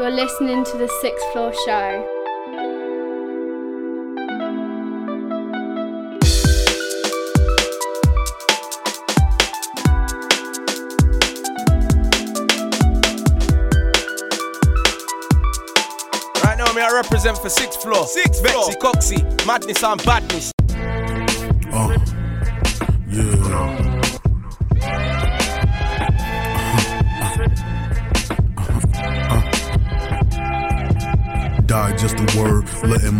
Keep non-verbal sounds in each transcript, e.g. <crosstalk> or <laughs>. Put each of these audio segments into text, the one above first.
You're listening to the Sixth Floor Show. Right now, me I represent for sixth floor. Six Vexy, Coxie, madness and badness.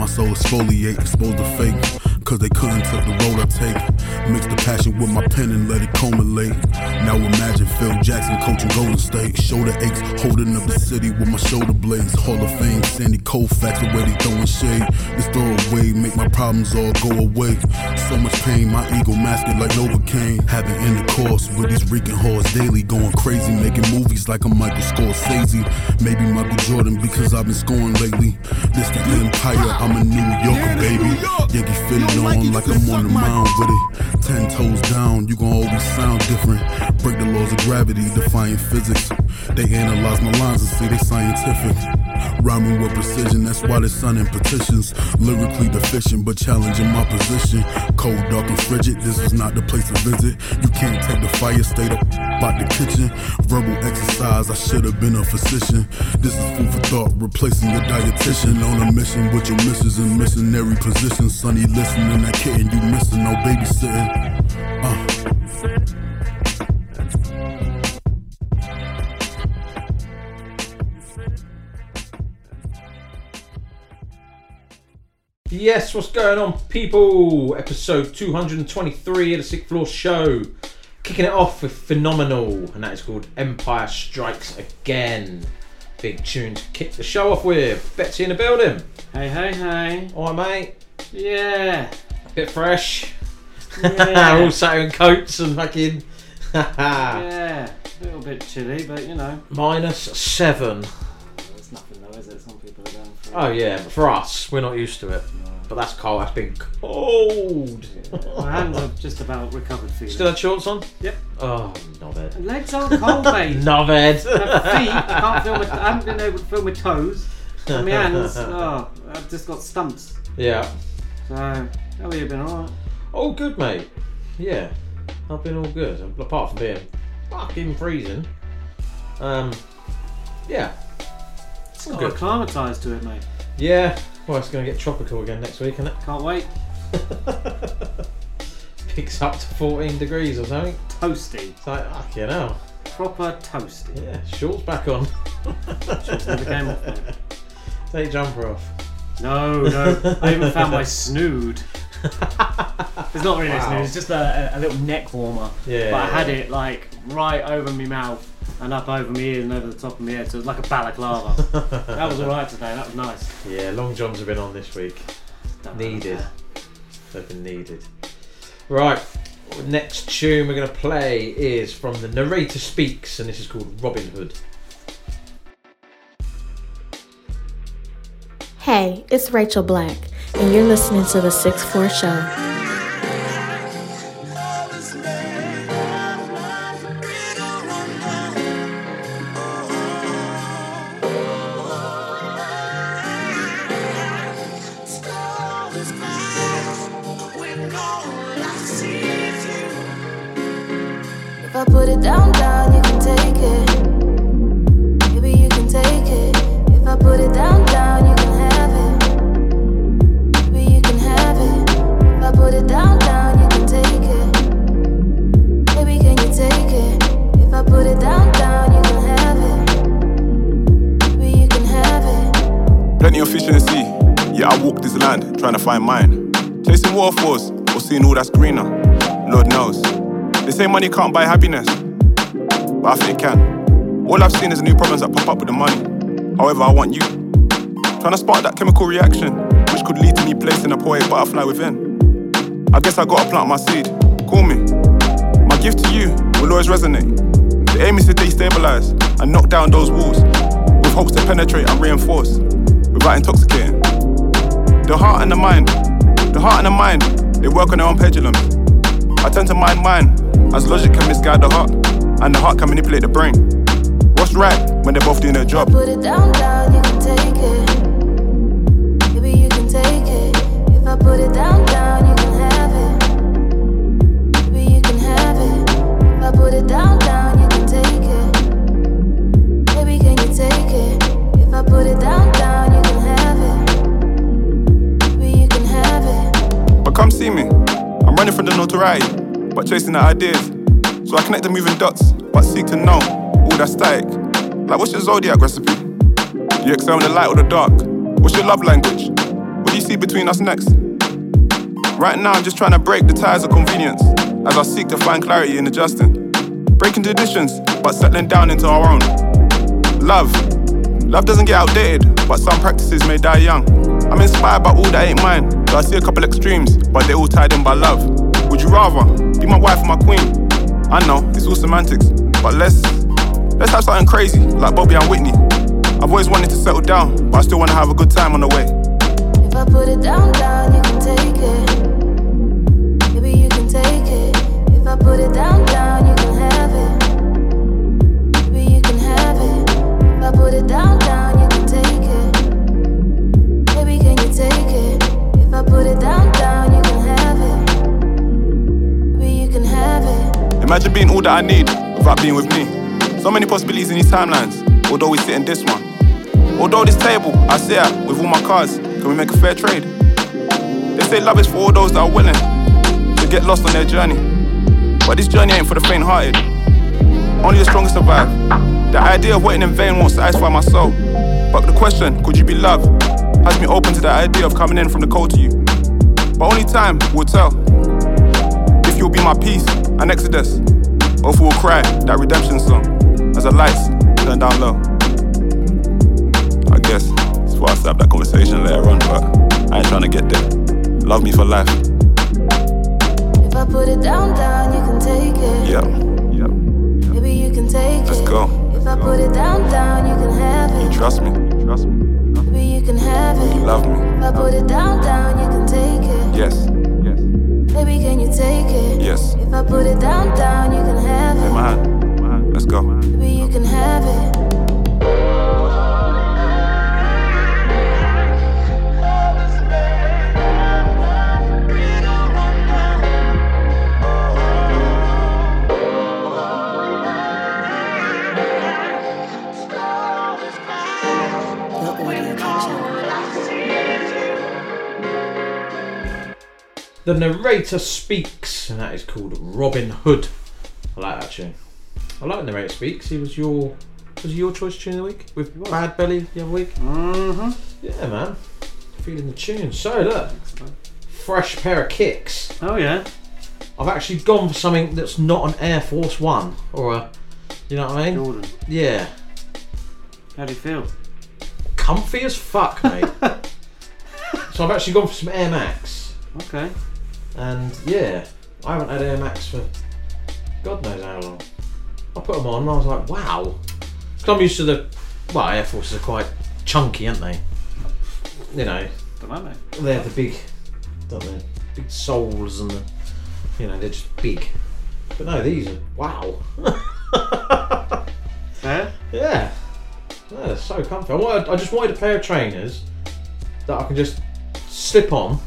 My soul exfoliate, expose the fake. Cause they couldn't take the road I take. Mix the passion with my pen and let it culminate. Now imagine Phil Jackson coaching Golden State. Shoulder aches, holding up the city with my shoulder blades. Hall of Fame, Sandy Koufax already throwing shade. This throw away, make my problems all go away. So much pain, my ego mask it like Novocaine. Having intercourse with these reeking whores daily, going crazy, making movies like I'm Michael Scorsese. Maybe Michael Jordan because I've been scoring lately. This the empire, I'm a New Yorker, baby. Yankee fitting on like I'm on the mound with it. Ten toes down, you gon' always sound different. Break the laws of gravity, defying physics. They analyze my lines and see they scientific. Rhyming with precision, that's why they're signing petitions. Lyrically deficient, but challenging my position. Cold, dark, and frigid, this is not the place to visit. You can't take the fire, stay up out the kitchen. Verbal exercise, I should have been a physician. This is food for thought, replacing your dietitian. On a mission with your missions in missionary positions. Sonny, listening, that kitten you missing, no babysitting. Uh. Yes, what's going on, people? Episode 223 of the Sixth Floor Show. Kicking it off with Phenomeinal, and that is called Empire Strikes Again. Big tune to kick the show off with. Betsy in the building. Hey, hey, hey. Alright, mate. Yeah. Bit fresh. Yeah. <laughs> All sat in coats and fucking. <laughs> yeah. A little bit chilly, but you know. Minus seven. Oh, yeah, but for us, we're not used to it. But that's cold, that's been cold. My hands are just about recovered feeling. Still had shorts on? Yep. Oh, knobhead. Legs aren't cold, <laughs> mate. Knobhead. My feet, I can't feel my, I haven't been able to feel my toes. And my hands, <laughs> oh, I've just got stumps. yeah. So, how have you been? Alright. All good, mate. Yeah, I've been all good. Apart from being fucking freezing. Um, yeah. All Got good. acclimatised to it, mate. Yeah. Well, it's going to get tropical again next week, isn't it? Can't wait. <laughs> Picks up to 14 degrees or something. Toasty. It's like, fucking hell. Proper toasty. Yeah, shorts back on. Shorts never came off, mate. <laughs> Take your jumper off. No, no. I even found my snood. <laughs> <laughs> It's not really Wow. snood, it's just a, a, little neck warmer. Yeah. But I had it like right over my mouth and up over my ears and over the top of my head, so it was like a balaclava. <laughs> that was alright today, that was nice. Yeah, long johns have been on this week. Don't Needed. They've been needed. Right, next tune we're going to play is from the Narrator Speaks, and this is called Robin Hood. Hey, it's Rachel Black, and you're listening to the 6 Floor Show. If I put it down, Plenty of fish in the sea. Yeah, I walk this land trying to find mine. Chasing waterfalls or seeing all that's greener. Lord knows. They say money can't buy happiness, but I think it can. All I've seen is new problems that pop up with the money. However, I want you. Trying to spark that chemical reaction, which could lead to me placing a poetic butterfly within. I guess I gotta plant my seed. Call me. My gift to you will always resonate. The aim is to destabilize and knock down those walls with hopes to penetrate and reinforce without intoxicating. The heart and the mind, the heart and the mind, they work on their own pendulums. I tend to mind mine as logic can misguide the heart and the heart can manipulate the brain. What's right when they're both doing their job? Put it down, down, you can take it. Maybe you can take it. If I put it down, see me. I'm running from the notoriety, but chasing the ideas. So I connect the moving dots, but seek to know all that's static. Like, what's your zodiac recipe? Do you excel in the light or the dark? What's your love language? What do you see between us next? Right now, I'm just trying to break the ties of convenience as I seek to find clarity in adjusting. Breaking traditions, but settling down into our own. Love. Love doesn't get outdated, but some practices may die young. I'm inspired by all that ain't mine, so I see a couple extremes, but they're all tied in by love. Would you rather be my wife or my queen? I know, it's all semantics, but let's let's have something crazy, like Bobby and Whitney. I've always wanted to settle down, but I still wanna have a good time on the way. If I put it down, down, you can take it. Maybe you can take it. If I put it down, Imagine being all that I need without being with me. So many possibilities in these timelines, although we sit in this one. Although this table I sit at with all my cards, can we make a fair trade? They say love is for all those that are willing to get lost on their journey. But this journey ain't for the faint hearted. Only the strongest survive. The idea of waiting in vain won't satisfy my soul. But the question, could you be loved, has me open to the idea of coming in from the cold to you. But only time will tell if you'll be my peace, an exodus, if we'll cry that redemption song as the lights turn down low. I guess it's why I up that conversation later on, but I ain't trying to get there. Love me for life. If I put it down, down, you can take it. Yeah, yeah. Maybe you can take Let's it. go. If I put it down, down, you can have You it. trust me? Trust me? Maybe you can have it. You love me? If I put it down, down, you can take it. Yes, yes, Baby, can you take it? yes. If I put it down, down, you can have it. my hand. Let's go. Baby, you can have it. The narrator speaks, and that is called Robin Hood. I like that tune. I like the narrator speaks. He was your was your choice tune of the week with Bad Belly the other week. Mm-hmm. Yeah, man. Feeling the tune. So look, fresh pair of kicks. Oh yeah. I've actually gone for something that's not an Air Force One or a, you know what I mean? Jordan. Yeah, How do you feel? comfy as fuck, mate. <laughs> so I've actually gone for some Air Max, Okay. And yeah, I haven't had Air Max for God knows how long. I put them on, and I was like, wow. Because I'm used to the, well, Air Forces are quite chunky, aren't they? You know, Don't know, they have the big, don't they? Big soles and the, you know, they're just big. But no, these are wow. <laughs> Fair? Yeah. No, they're so comfy. I, wanted, I just wanted a pair of trainers that I can just slip on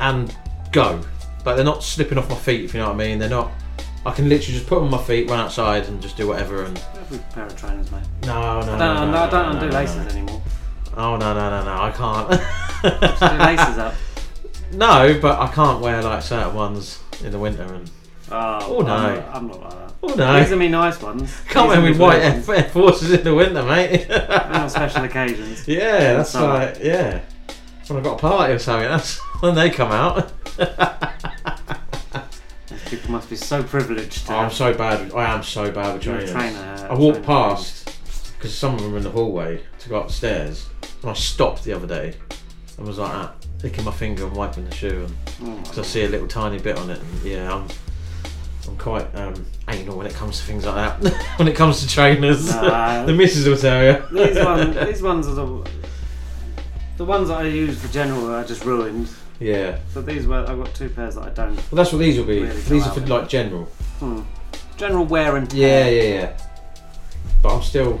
and go. But they're not slipping off my feet, if you know what I mean. They're not. I can literally just put them on my feet, run outside, and just do whatever. And Every pair of trainers, mate. no, no, no, I don't, no, I don't no, undo no, no, laces no. anymore. Oh no, no, no, no! I can't. Do <laughs> laces up. no, but I can't wear like certain ones in the winter. And Oh, Oh, no. I'm not, I'm not like that. oh no, These are me nice ones. <laughs> can't wear with me white Air Forces in the winter, mate. <laughs> On special occasions. Yeah, that's Summer. like yeah. When I've got a party or something, that's when they come out. <laughs> People must be so privileged to I'm have so bad. with- I am so bad with You're a trainers. trainer, I walked trainer. past because some of them were in the hallway to go upstairs, and I stopped the other day and was like that, licking my finger and wiping the shoe, Oh my because I see a little tiny bit on it, and yeah, I'm. I'm quite um, anal when it comes to things like that. <laughs> when it comes to trainers, Nah. <laughs> the missus will tell you. these ones, these ones are the the ones that I use for general. I just ruined. yeah, But these were I've got two pairs that I don't. well, that's what these will be. Really these are for like general. Hmm. General wear and Yeah, tear. yeah, yeah. yeah. but I'm still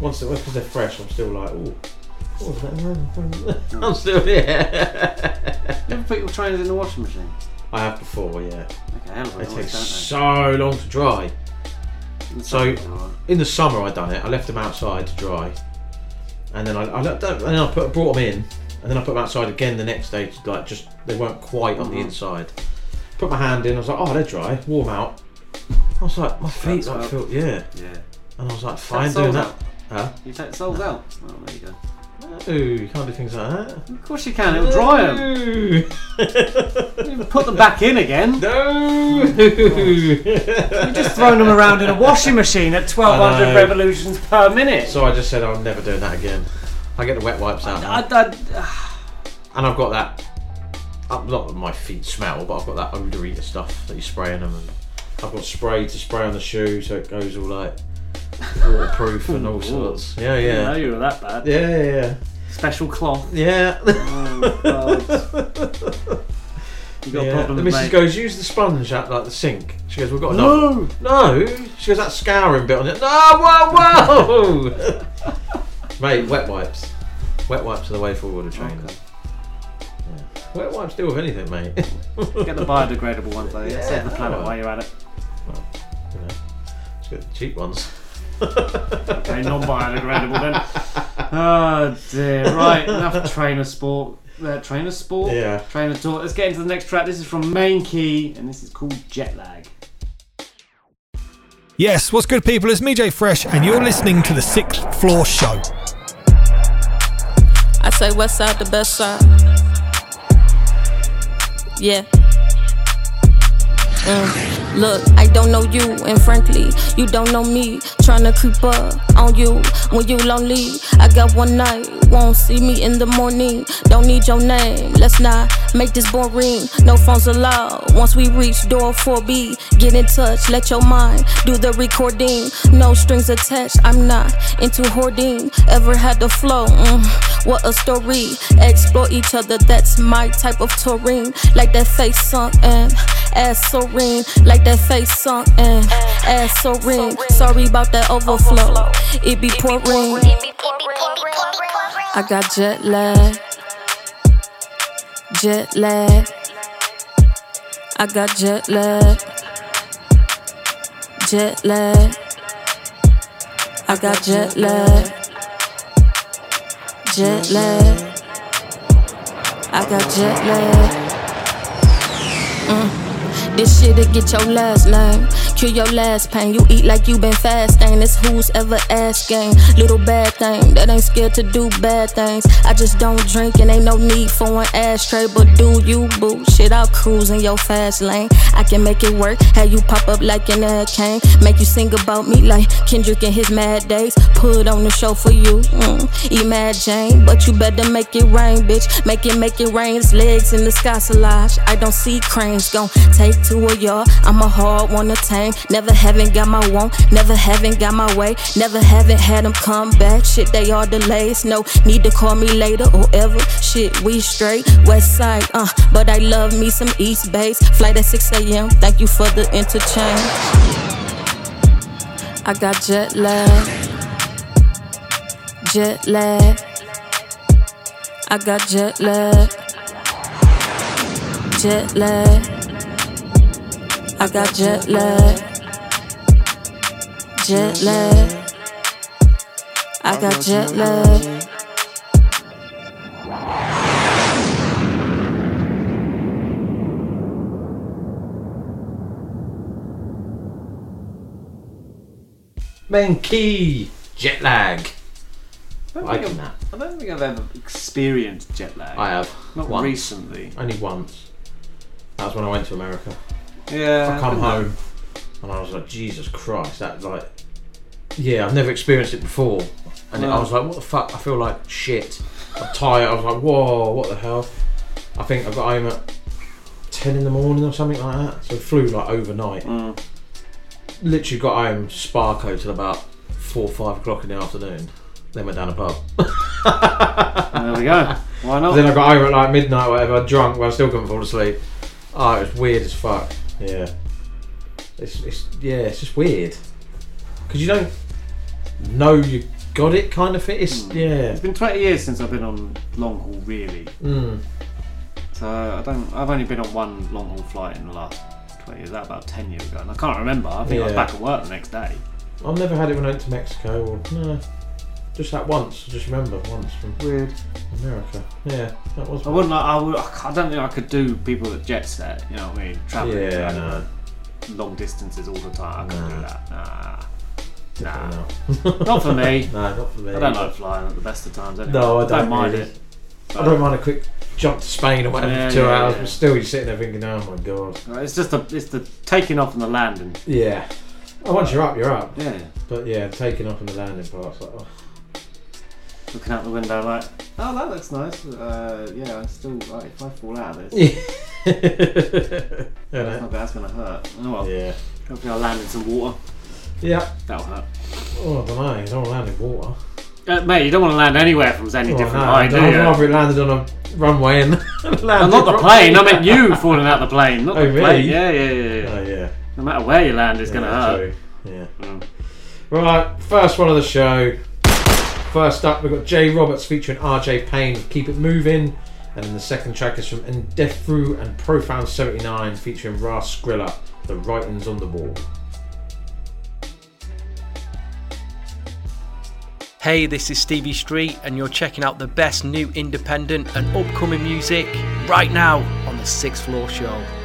once they're, because they're fresh. I'm still like, oh, <laughs> I'm still yeah. You ever put your trainers in the washing machine? I have before, yeah. Okay, hell of a It noise, takes so long to dry. they? so- In the summer, I done it. I left them outside to dry, and then I, I them, and then I put brought them in, and then I put them outside again the next day. Like just they weren't quite on the Mhm. inside. Put my hand in. I was like, oh, they're dry. Warm out. I was like, my feet That's like up. feel yeah, Yeah. and I was like, fine doing soles that. Huh? You take the soles out. Oh, there you go. Ooh, you can't do things like that. Of course you can. It'll dry them. Put them back in again. no. You're just throwing them around in a washing machine at I 1200 know. revolutions per minute. So I just said I'm never doing that again. I get the wet wipes out, now. I, I, and I've got that. uh, Not that my feet smell, but I've got that odour eater stuff that you spray in them, and I've got spray to spray on the shoe so it goes all like waterproof and all sorts. Yeah, I didn't know yeah, you were that bad. yeah, yeah, Special cloth. yeah. Oh, God. You got yeah. a problem The missus mate. goes, use the sponge at like the sink. She goes, we've got enough. No! No. She goes, that scouring bit on it. No, whoa, whoa. <laughs> Mate, wet wipes. Wet wipes are the way forward of training. Okay. Wet wipes deal with anything, mate. <laughs> Get the biodegradable ones though. Yeah. Save the planet while you're at it. you know, just get the cheap ones. Okay, non-biodegradable then. Oh dear. Right, enough trainer sport. Uh, trainer sport. Yeah. Trainer talk. Let's get into the next track. This is from Main Kei, and this is called Jet Lag. Yes, what's good, people? It's me, Jay Fresh, and you're listening to the Sixth Floor Show. I say west side, the best side. Yeah. Mm. Look, I don't know you, and frankly, you don't know me. Tryna creep up on you when you lonely. I got one night, won't see me in the morning. Don't need your name, let's not make this boring. No phones allowed. Once we reach door 4B, get in touch, let your mind do the recording. No strings attached, I'm not into hoarding. Ever had the flow? Mm, what a story. Explore each other, that's my type of touring. Like that face sunk and ass serene. Like that face sunk and ass serene. Sorry about that overflow. It be pouring. I got jet lag. Jet lag. I got jet lag. Jet lag. I got jet lag. Jet lag. I got jet lag. Mm. This shit'll get your last name, cure your last pain. You eat like you been fasting. It's who's ever asking. Little bad thing that ain't scared to do bad things. I just don't drink and ain't no need for an ashtray. But do you boo? Shit, I'll cruise in your fast lane. I can make it work. Have you pop up like an hurricane. Make you sing about me like Kendrick and his mad days. Put on the show for you. Mm, imagine, but you better make it rain, bitch. Make it, make it rain. It's legs in the sky, Solange. I don't see cranes. Gon' take to a yard. I'm a hard one to tame. Never haven't got my want. Never haven't got my way. Never haven't had them come back. Shit, they all delays. No need to call me later or ever. Shit, we straight. West side, uh. But I love me some East Base. Flight at 6 a.m. Thank you for the interchange. I got jet lag. Jet lag. I got jet lag. Jet lag. I got jet lag. Jet lag. I got jet lag. Main Kei jet lag. I don't, Liking think that. I've, I don't think I've ever experienced jet lag. I have. Not once. recently. Only once. That was when I went to America. Yeah. I come home and I was like, Jesus Christ, that like, yeah, I've never experienced it before, and No. I was like, what the fuck? I feel like shit. I'm tired. I was like, whoa, what the hell? I think I got home at ten in the morning or something like that. So I flew like overnight. Mm. Literally got home Sparko till about four, five o'clock in the afternoon. Then went down a pub. <laughs> There we go. Why not? then I got home at like midnight, or whatever, drunk, but I still couldn't fall asleep. Oh, it was weird as fuck. Yeah. It's, it's yeah, it's just weird. Because you don't know you got it kind of thing. It's yeah. It's been 20 years since I've been on long haul, really. Mm. So I don't. I've only been on one long haul flight in the last 20 years. That about 10 years ago, and I can't remember. I think I was Yeah. back at work the next day. I've never had it when I went to Mexico. Or, no, just that once. I just remember once from Weird. America. Yeah, that was. I wouldn't. I would. I don't think I could do people that jet set. You know what I mean? Traveling Yeah, like, no. long distances all the time. I couldn't do Nah. that. Nah. Definitely Nah. <laughs> Not for me. no, not for me. I don't like flying at the best of times. Anyway. No, I don't, mind really. it. I don't mind a quick jump to Spain or whatever Yeah, for two yeah, hours, yeah. but still you're sitting there thinking, oh my god. Uh, it's just the it's the taking off and the landing. Yeah. Oh, once you're up, you're up. Yeah. But yeah, taking off and the landing part's like, oh. Looking out the window like, oh that looks nice. Uh, yeah, I'm still like if I fall out of this, Yeah. <laughs> that's, not, that's gonna hurt. Oh well. yeah. Hopefully I'll land in some water. Yeah. That'll hurt. Oh, I don't know. You don't want to land in water. Uh, mate, you don't want to land anywhere from any Oh, different no, height, do I'd you? rather it landed on a runway and <laughs> landed Well, not the plane. I meant you falling out the plane, not Oh, the really? plane. Yeah, yeah, yeah. yeah. Oh, yeah. No matter where you land, it's Yeah, gonna hurt. true. Yeah. Mm. Right, first one of the show. First up, we've got JRoberts featuring RJ Payne, Keep It Moving. And then the second track is from Ndefru and Profound 79 featuring Rah Scrilla, The Writings on the Wall. Hey, this is Stevie Street, and you're checking out the best new independent and upcoming music right now on the Sixth Floor Show.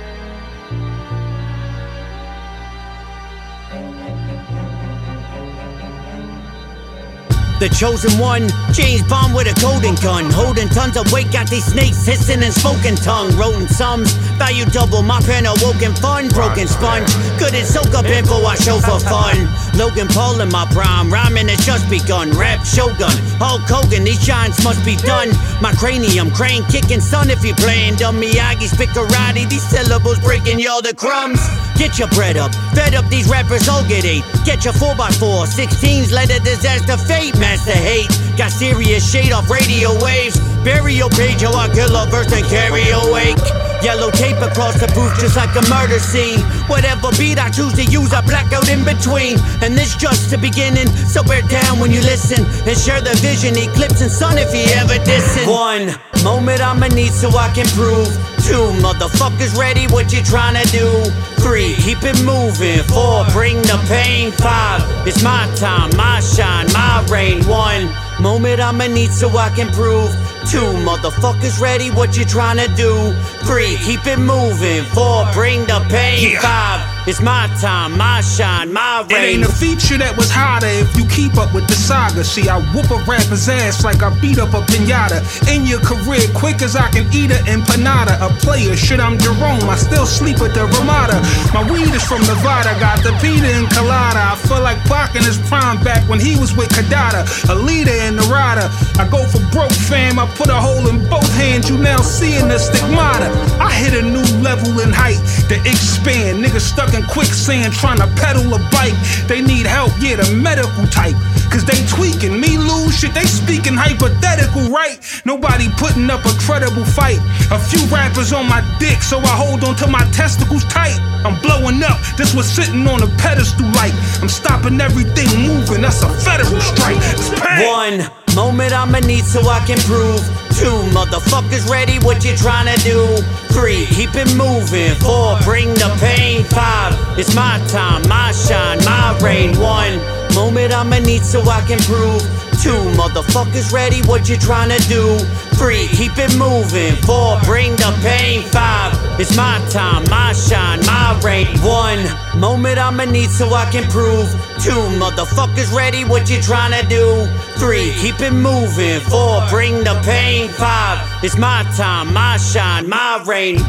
The chosen one, James Bond with a golden gun, holding tons of weight, got these snakes hissing and smoking tongue, rolling sums, value double, my pen awoken fun, broken sponge, couldn't soak up info I show for fun. Logan Paul in my prime, rhyming has just begun, rap shogun, Hulk Hogan, these giants must be done. My cranium, crane kicking, son, if you playing dumb Miyagi, spit karate, these syllables breaking y'all the crumbs. Get your bread up, fed up these rappers all get eight. Get your 4x4, 16s, let a disaster fate, master hate. Got serious shade off radio waves. Burial page, how I kill a verse and carry awake. Yellow tape across the booth, just like a murder scene. Whatever beat I choose to use, I black out in between. And this just the beginning, so bear down when you listen and share the vision. Eclipsing sun if he ever dissing. One moment I'ma need so I can prove. Two motherfuckers ready, what you tryna do? Three, keep it moving. Four, bring the pain. Five, it's my time, my shine, my reign. One moment I'ma need so I can prove. Two motherfuckers ready, what you tryna do? Three, keep it moving. Four, bring the pain. Five, it's my time, my shine, my reign. It ain't a feature that was harder if you keep up with the saga. See, I whoop a rapper's ass like I beat up a pinata. In your career, quick as I can eat a empanada. A player, shit, I'm Jerome. I still sleep at the Ramada. My weed is from Nevada, got the Peter and Colada. I feel like Pac in his prime back when he was with Kidada. A leader in the rider. I go for broke fam, I put a hole in both hands. You now seeing the stigmata. I hit a new level in height to expand. Niggas stuck in quicksand trying to pedal a bike. They need help, yeah, the medical type. Cause they tweaking, me lose shit, they speaking hypothetical, right? Nobody putting up a credible fight. A few rappers on my dick, so I hold on to my testicles tight. I'm blowing up, this was sitting on a pedestal like I'm stopping everything moving, that's a federal strike. One moment I'ma need so I can prove. Two motherfuckers ready, what you tryna do? Three, keep it moving. Four, bring the pain. Five, it's my time, my shine, my reign. One moment I'ma need so I can prove. Two motherfuckers ready, what you tryna do? Three, keep it moving. Four, bring the pain. Five, it's my time, my shine, my reign. One moment I'ma need so I can prove. Two motherfuckers ready, what you tryna do? Three, keep it moving. Four, bring the pain. Five, it's my time, my shine, my reign.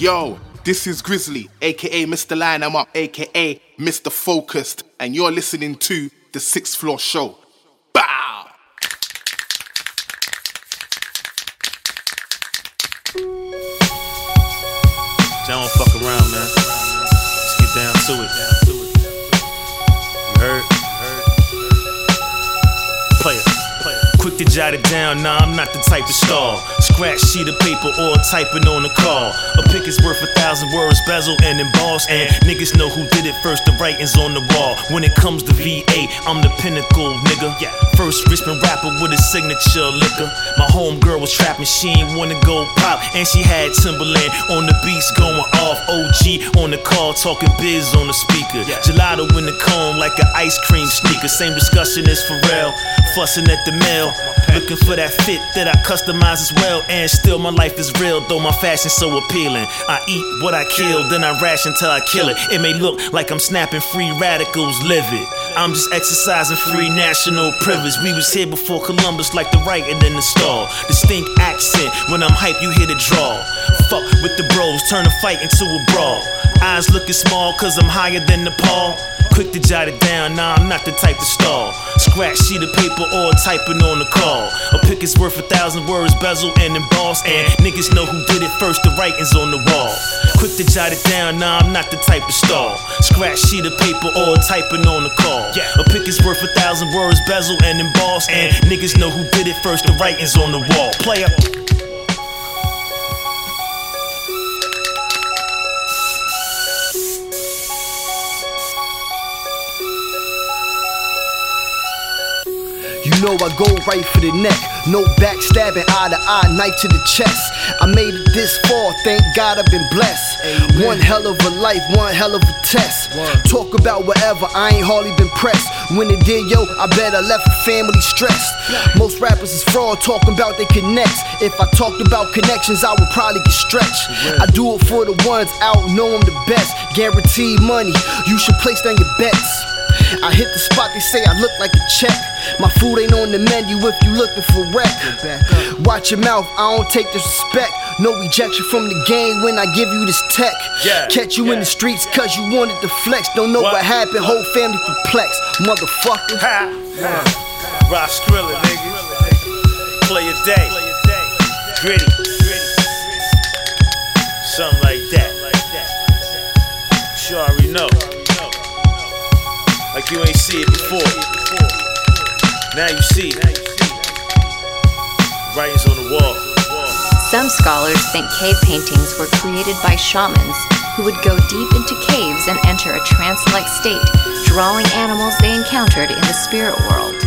Yo, this is Grizzly, aka Mr. Line I'm Up, aka Mr. Focused, and you're listening to the Sixth Floor Show. Bow! Don't fuck around, man. Let's get down to it. Quick to jot it down, nah, I'm not the type to stall. Scratch sheet of paper or typing on the call. A pic is worth a thousand words, bezel and emboss. And niggas know who did it first, the writing's on the wall. When it comes to VA, I'm the pinnacle, nigga. Yeah. First Richmond rapper with a signature liquor. My homegirl was trapping, she ain't wanna go pop. And she had Timberland on the beats going off. OG on the call, talking biz on the speaker. Yeah. Gelato in the cone like an ice cream sneaker. Same discussion as Pharrell. Fussing at the mail. Looking for that fit that I customize as well. And still my life is real, though my fashion's so appealing. I eat what I kill, then I ration till I kill it. It may look like I'm snapping free radicals, live it. I'm just exercising free national privilege. We was here before Columbus, like the writing in the stall. Distinct accent, when I'm hype, you hear the draw. Fuck with the bros, turn a fight into a brawl. Eyes looking small, cause I'm higher than the Nepal. Quick to jot it down, nah, I'm not the type to stall. Scratch sheet of paper or typing on the call. A pic is worth a thousand words, bezel and emboss. And niggas know who did it first, the writing's on the wall. Quick to jot it down, nah, I'm not the type to stall. Scratch sheet of paper or typing on the call. A pick is worth a thousand words, bezel and emboss. And niggas know who did it first, the writing's on the wall. Play know I go right for the neck. No backstabbing, eye to eye, knife to the chest. I made it this far, thank God I've been blessed. One hell of a life, one hell of a test. Talk about whatever, I ain't hardly been pressed. When it did, yo, I bet I left the family stressed. Most rappers is fraud, talking about they connects. If I talked about connections, I would probably get stretched. I do it for the ones out, know I'm the best. Guaranteed money, you should place down your bets. I hit the spot, they say I look like a check. My food ain't on the menu if you looking for wreck. Watch your mouth, I don't take disrespect. No rejection from the game when I give you this tech. Yeah, Catch you in the streets cause you wanted to flex. Don't know what, happened, whole family perplexed. Motherfucker. Rah Scrilla, nigga. Play a day. Gritty. Something like that. Sure, already know. Like you ain't see it before. Now you see it. Writings on the wall. Some scholars think cave paintings were created by shamans who would go deep into caves and enter a trance like state, drawing animals they encountered in the spirit world.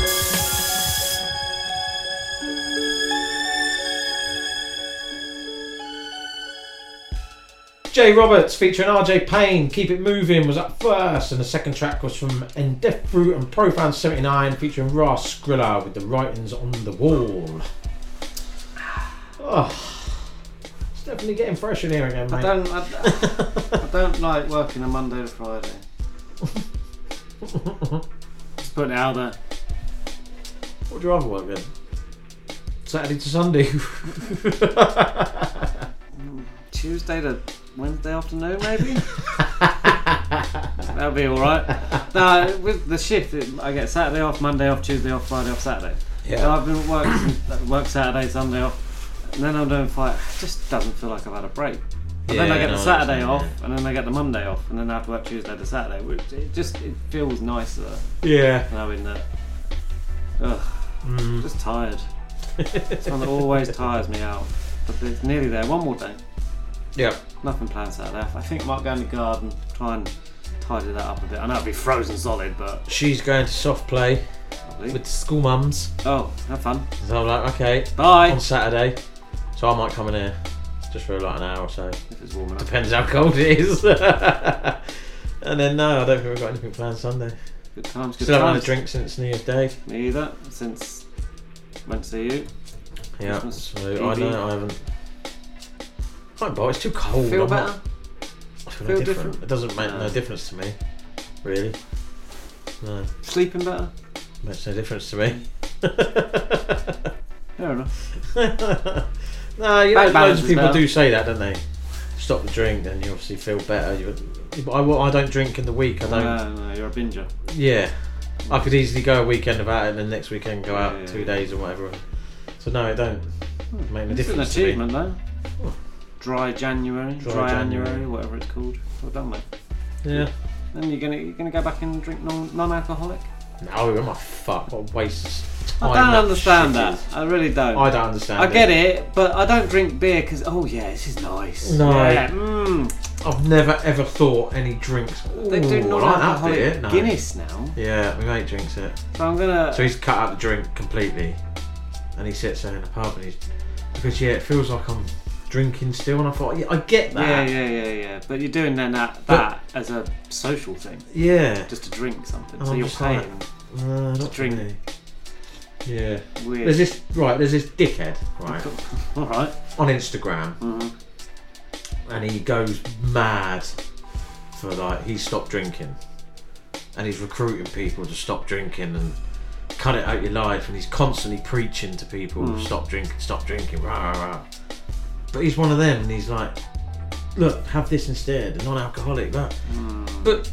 JRoberts featuring RJ Payne, Keep It Moving was up first, and the second track was from Ndefru and Profound 79 featuring Rah Scrilla with the writings on the wall. Oh, it's definitely getting fresh in here again, mate. I don't, I, I don't like working a Monday to Friday. Just putting it out there. What would you rather work then? Saturday to Sunday. <laughs> Tuesday to Wednesday afternoon, maybe. <laughs> That'll be all right. No, with the shift, it, I get Saturday off, Monday off, Tuesday off, Friday off, Saturday. Yeah. So I've been working, <coughs> work Saturday, Sunday off, and then I'm doing fight. It just doesn't feel like I've had a break. But then I get no, the Saturday yeah. off, and then I get the Monday off, and then I have to work Tuesday to Saturday. Which it just it feels nicer. Yeah. Knowing that. Ugh. Mm. Just tired. <laughs> it's one that always tires me out. But it's nearly there. One more day. Yeah. Nothing planned Saturday. I think I might go in the garden, try and tidy that up a bit. I know it'll be frozen solid, but She's going to soft play with the school mums. Oh, have fun. So I'm like, okay, Bye. on Saturday. So I might come in here just for like an hour or so. If it's warm enough. Depends how cold it is. <laughs> and then no, I don't think we've got anything planned Sunday. Good times, good Still haven't had a drink since New Year's Day. me either. Since went to see you. Yeah, Christmas so. I know I haven't. I it's too cold. Feel I'm better? Not, I feel, Feel no different. different? It doesn't make no No. difference to me, really. No, Sleeping better? makes no difference to me. <laughs> Fair enough. <laughs> no, you know, loads of people better. do say that, don't they? Stop the drink, then you obviously feel better. You, but I, I don't drink in the week. I don't. No, no, you're a binger. Yeah, I could easily go a weekend without it, and then next weekend go out Yeah, two yeah. days or whatever. So no, it don't hmm. make no It's an difference. to me. achievement though. Dry January, Dry dry, January. January, whatever it's called. Well done, mate. Yeah. Then you're gonna you're gonna go back and drink non non-alcoholic. No, am I fuck? What a waste I don't understand that. I really don't. I don't understand I get it. it, but I don't drink beer because oh yeah, this is nice. No. Yeah, mm. I've never ever thought any drinks. They do "Ooh, I not like that alcoholic beer." No. Guinness now. Yeah, my mate drinks it. So I'm gonna. So he's cut out the drink completely, and he sits there in the pub and he's because yeah, it feels like I'm drinking still, and I thought yeah, I get that. yeah, yeah, yeah. Yeah. But you're doing then that But- that as a social thing. Yeah. Just to drink something. And so I'm you're just like, "Uh, to drink. me." Yeah. Weird. There's this right. There's this dickhead right <laughs> All right. on Instagram, Mhm. and he goes mad for like he stopped drinking, and he's recruiting people to stop drinking and cut it out your life, and he's constantly preaching to people Mm. stop drinking, stop drinking, rah rah rah. But he's one of them, and he's like, look, have this instead, a non-alcoholic. That. Mm. But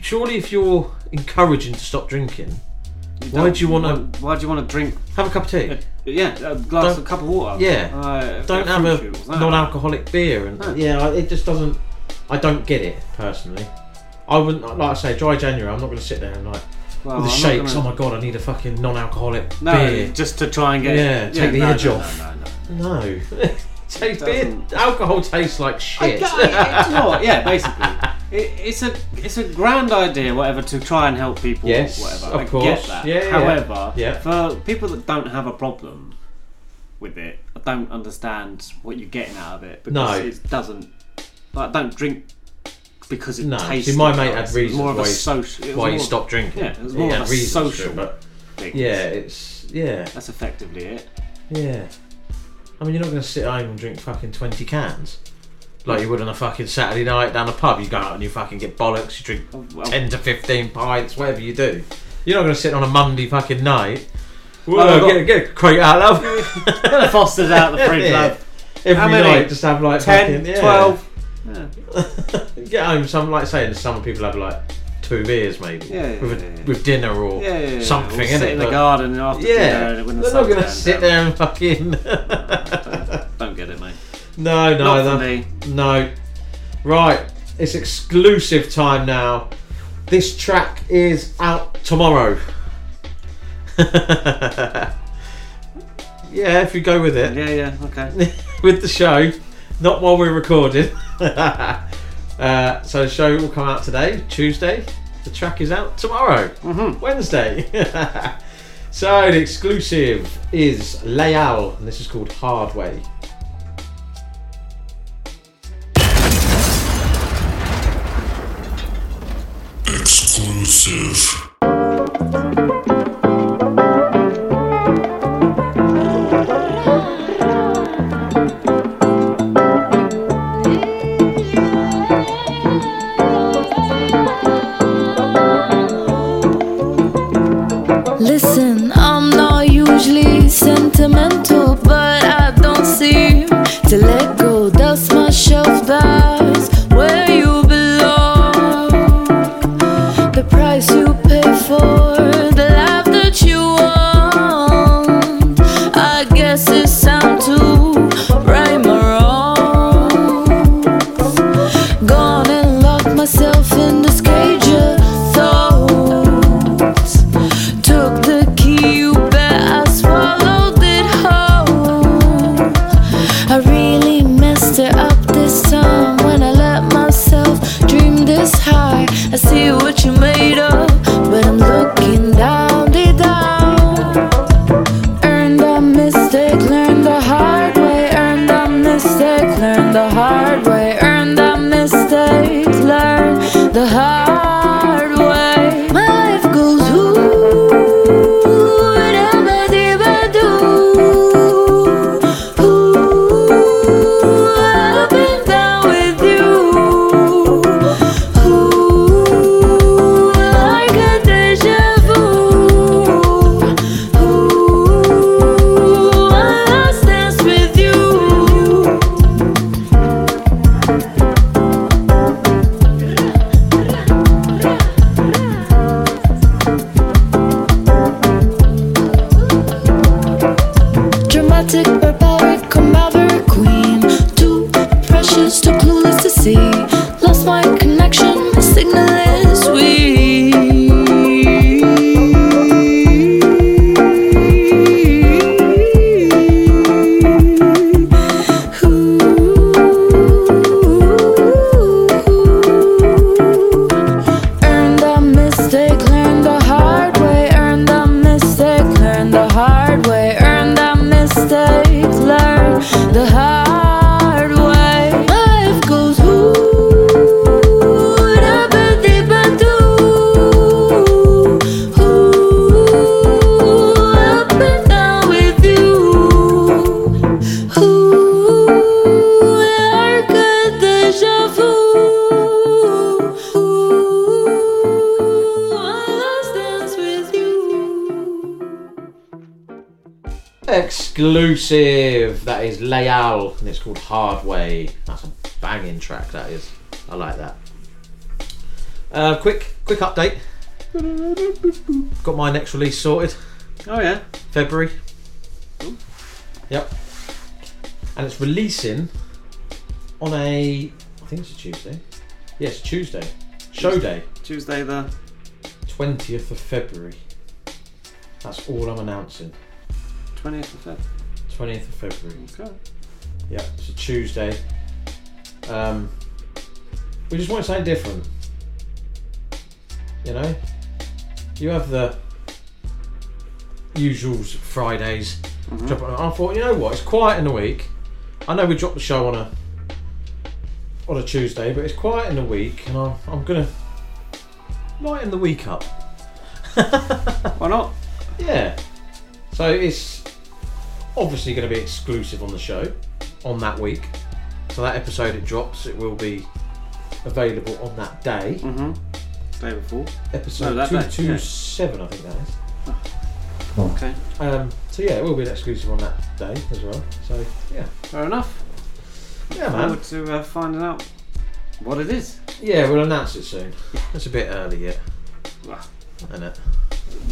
surely, if you're encouraging to stop drinking, why don't- you want to? Why do you want to drink? Have a cup of tea. Yeah, a glass, Don't- a cup of water. Yeah. Uh, don't have a no. non-alcoholic beer, and No. yeah, it just doesn't. I don't get it personally. I wouldn't like I say dry January. I'm not going to sit there and like Well, with the I'm shakes. gonna- Oh my god, I need a fucking non-alcoholic No, beer. just to try and get yeah, yeah, take the no, edge no, off. No, no, <laughs> No, Taste beer. Alcohol tastes like shit. I- you know what? Yeah, basically, it, it's a it's a grand idea, whatever, to try and help people. Yes, whatever. of I course. get that. Yeah. However, Yeah. for people that don't have a problem with it, I don't understand what you're getting out of it because No. it doesn't. Like, don't drink because it No, tastes. see, my mate It had reasons more of why a he- social. it why he stopped drinking. Yeah, it was He more had of a social. but thing. yeah, it's yeah. That's effectively it. Yeah. I mean, you're not going to sit home and drink fucking 20 cans. Like you would on a fucking Saturday night down the pub. You go out and you fucking get bollocks, you drink oh, well- 10 to 15 pints, whatever you do. You're not going to sit on a Monday fucking night. Whoa, Well, I've got- get, get a crate out, love. <laughs> Get the Fosters out the fridge, Yeah. love. Every How many? night, just have like 10, fucking, yeah. 12. <laughs> Yeah. Get home, some like saying some people have like two beers maybe Yeah, yeah, with, a, yeah, with dinner or something. Sit innit? in the garden after yeah, dinner when the they're not going to sit down. there and fucking. <laughs> <laughs> Don't get it, mate. No, Not neither. for me. No. Right, it's exclusive time now. This track is out tomorrow. <laughs> yeah, if you go with it. Yeah, yeah, okay. with the show, not while we're recording. Uh, so the show will come out today, Tuesday. The track is out tomorrow, Mm-hmm. Wednesday. <laughs> so the exclusive is Layal, and this is called Hard Way. Exclusive. Quick, update. Got my next release sorted. Oh yeah. February. Yep. And it's releasing on a. I think it's a Tuesday. Yes, Tuesday. Show day. Tuesday the 20th of February. That's all I'm announcing. 20th of Feb. 20th of February. Okay. Yeah, it's a Tuesday. Um, we just want something different. You have the usuals Fridays. Mhm. Drop it on- I thought, you know what? It's quiet in the week. I know we dropped the show on a on a Tuesday, but it's quiet in the week, and I'm, I'm gonna lighten the week up. <laughs> Why not? Yeah. So it's obviously going to be exclusive on the show on that week. So that episode it drops, it will be available on that day. Mm-hmm. Day before. Episode No, that two day, two yeah. Seven, I think that is. Okay. Um, so yeah, it will be an exclusive on that day as well. So yeah, Fair enough. Yeah, man. Forward to uh, finding out what it is. yeah, we'll announce it soon. It's a bit early yet, Well, isn't it?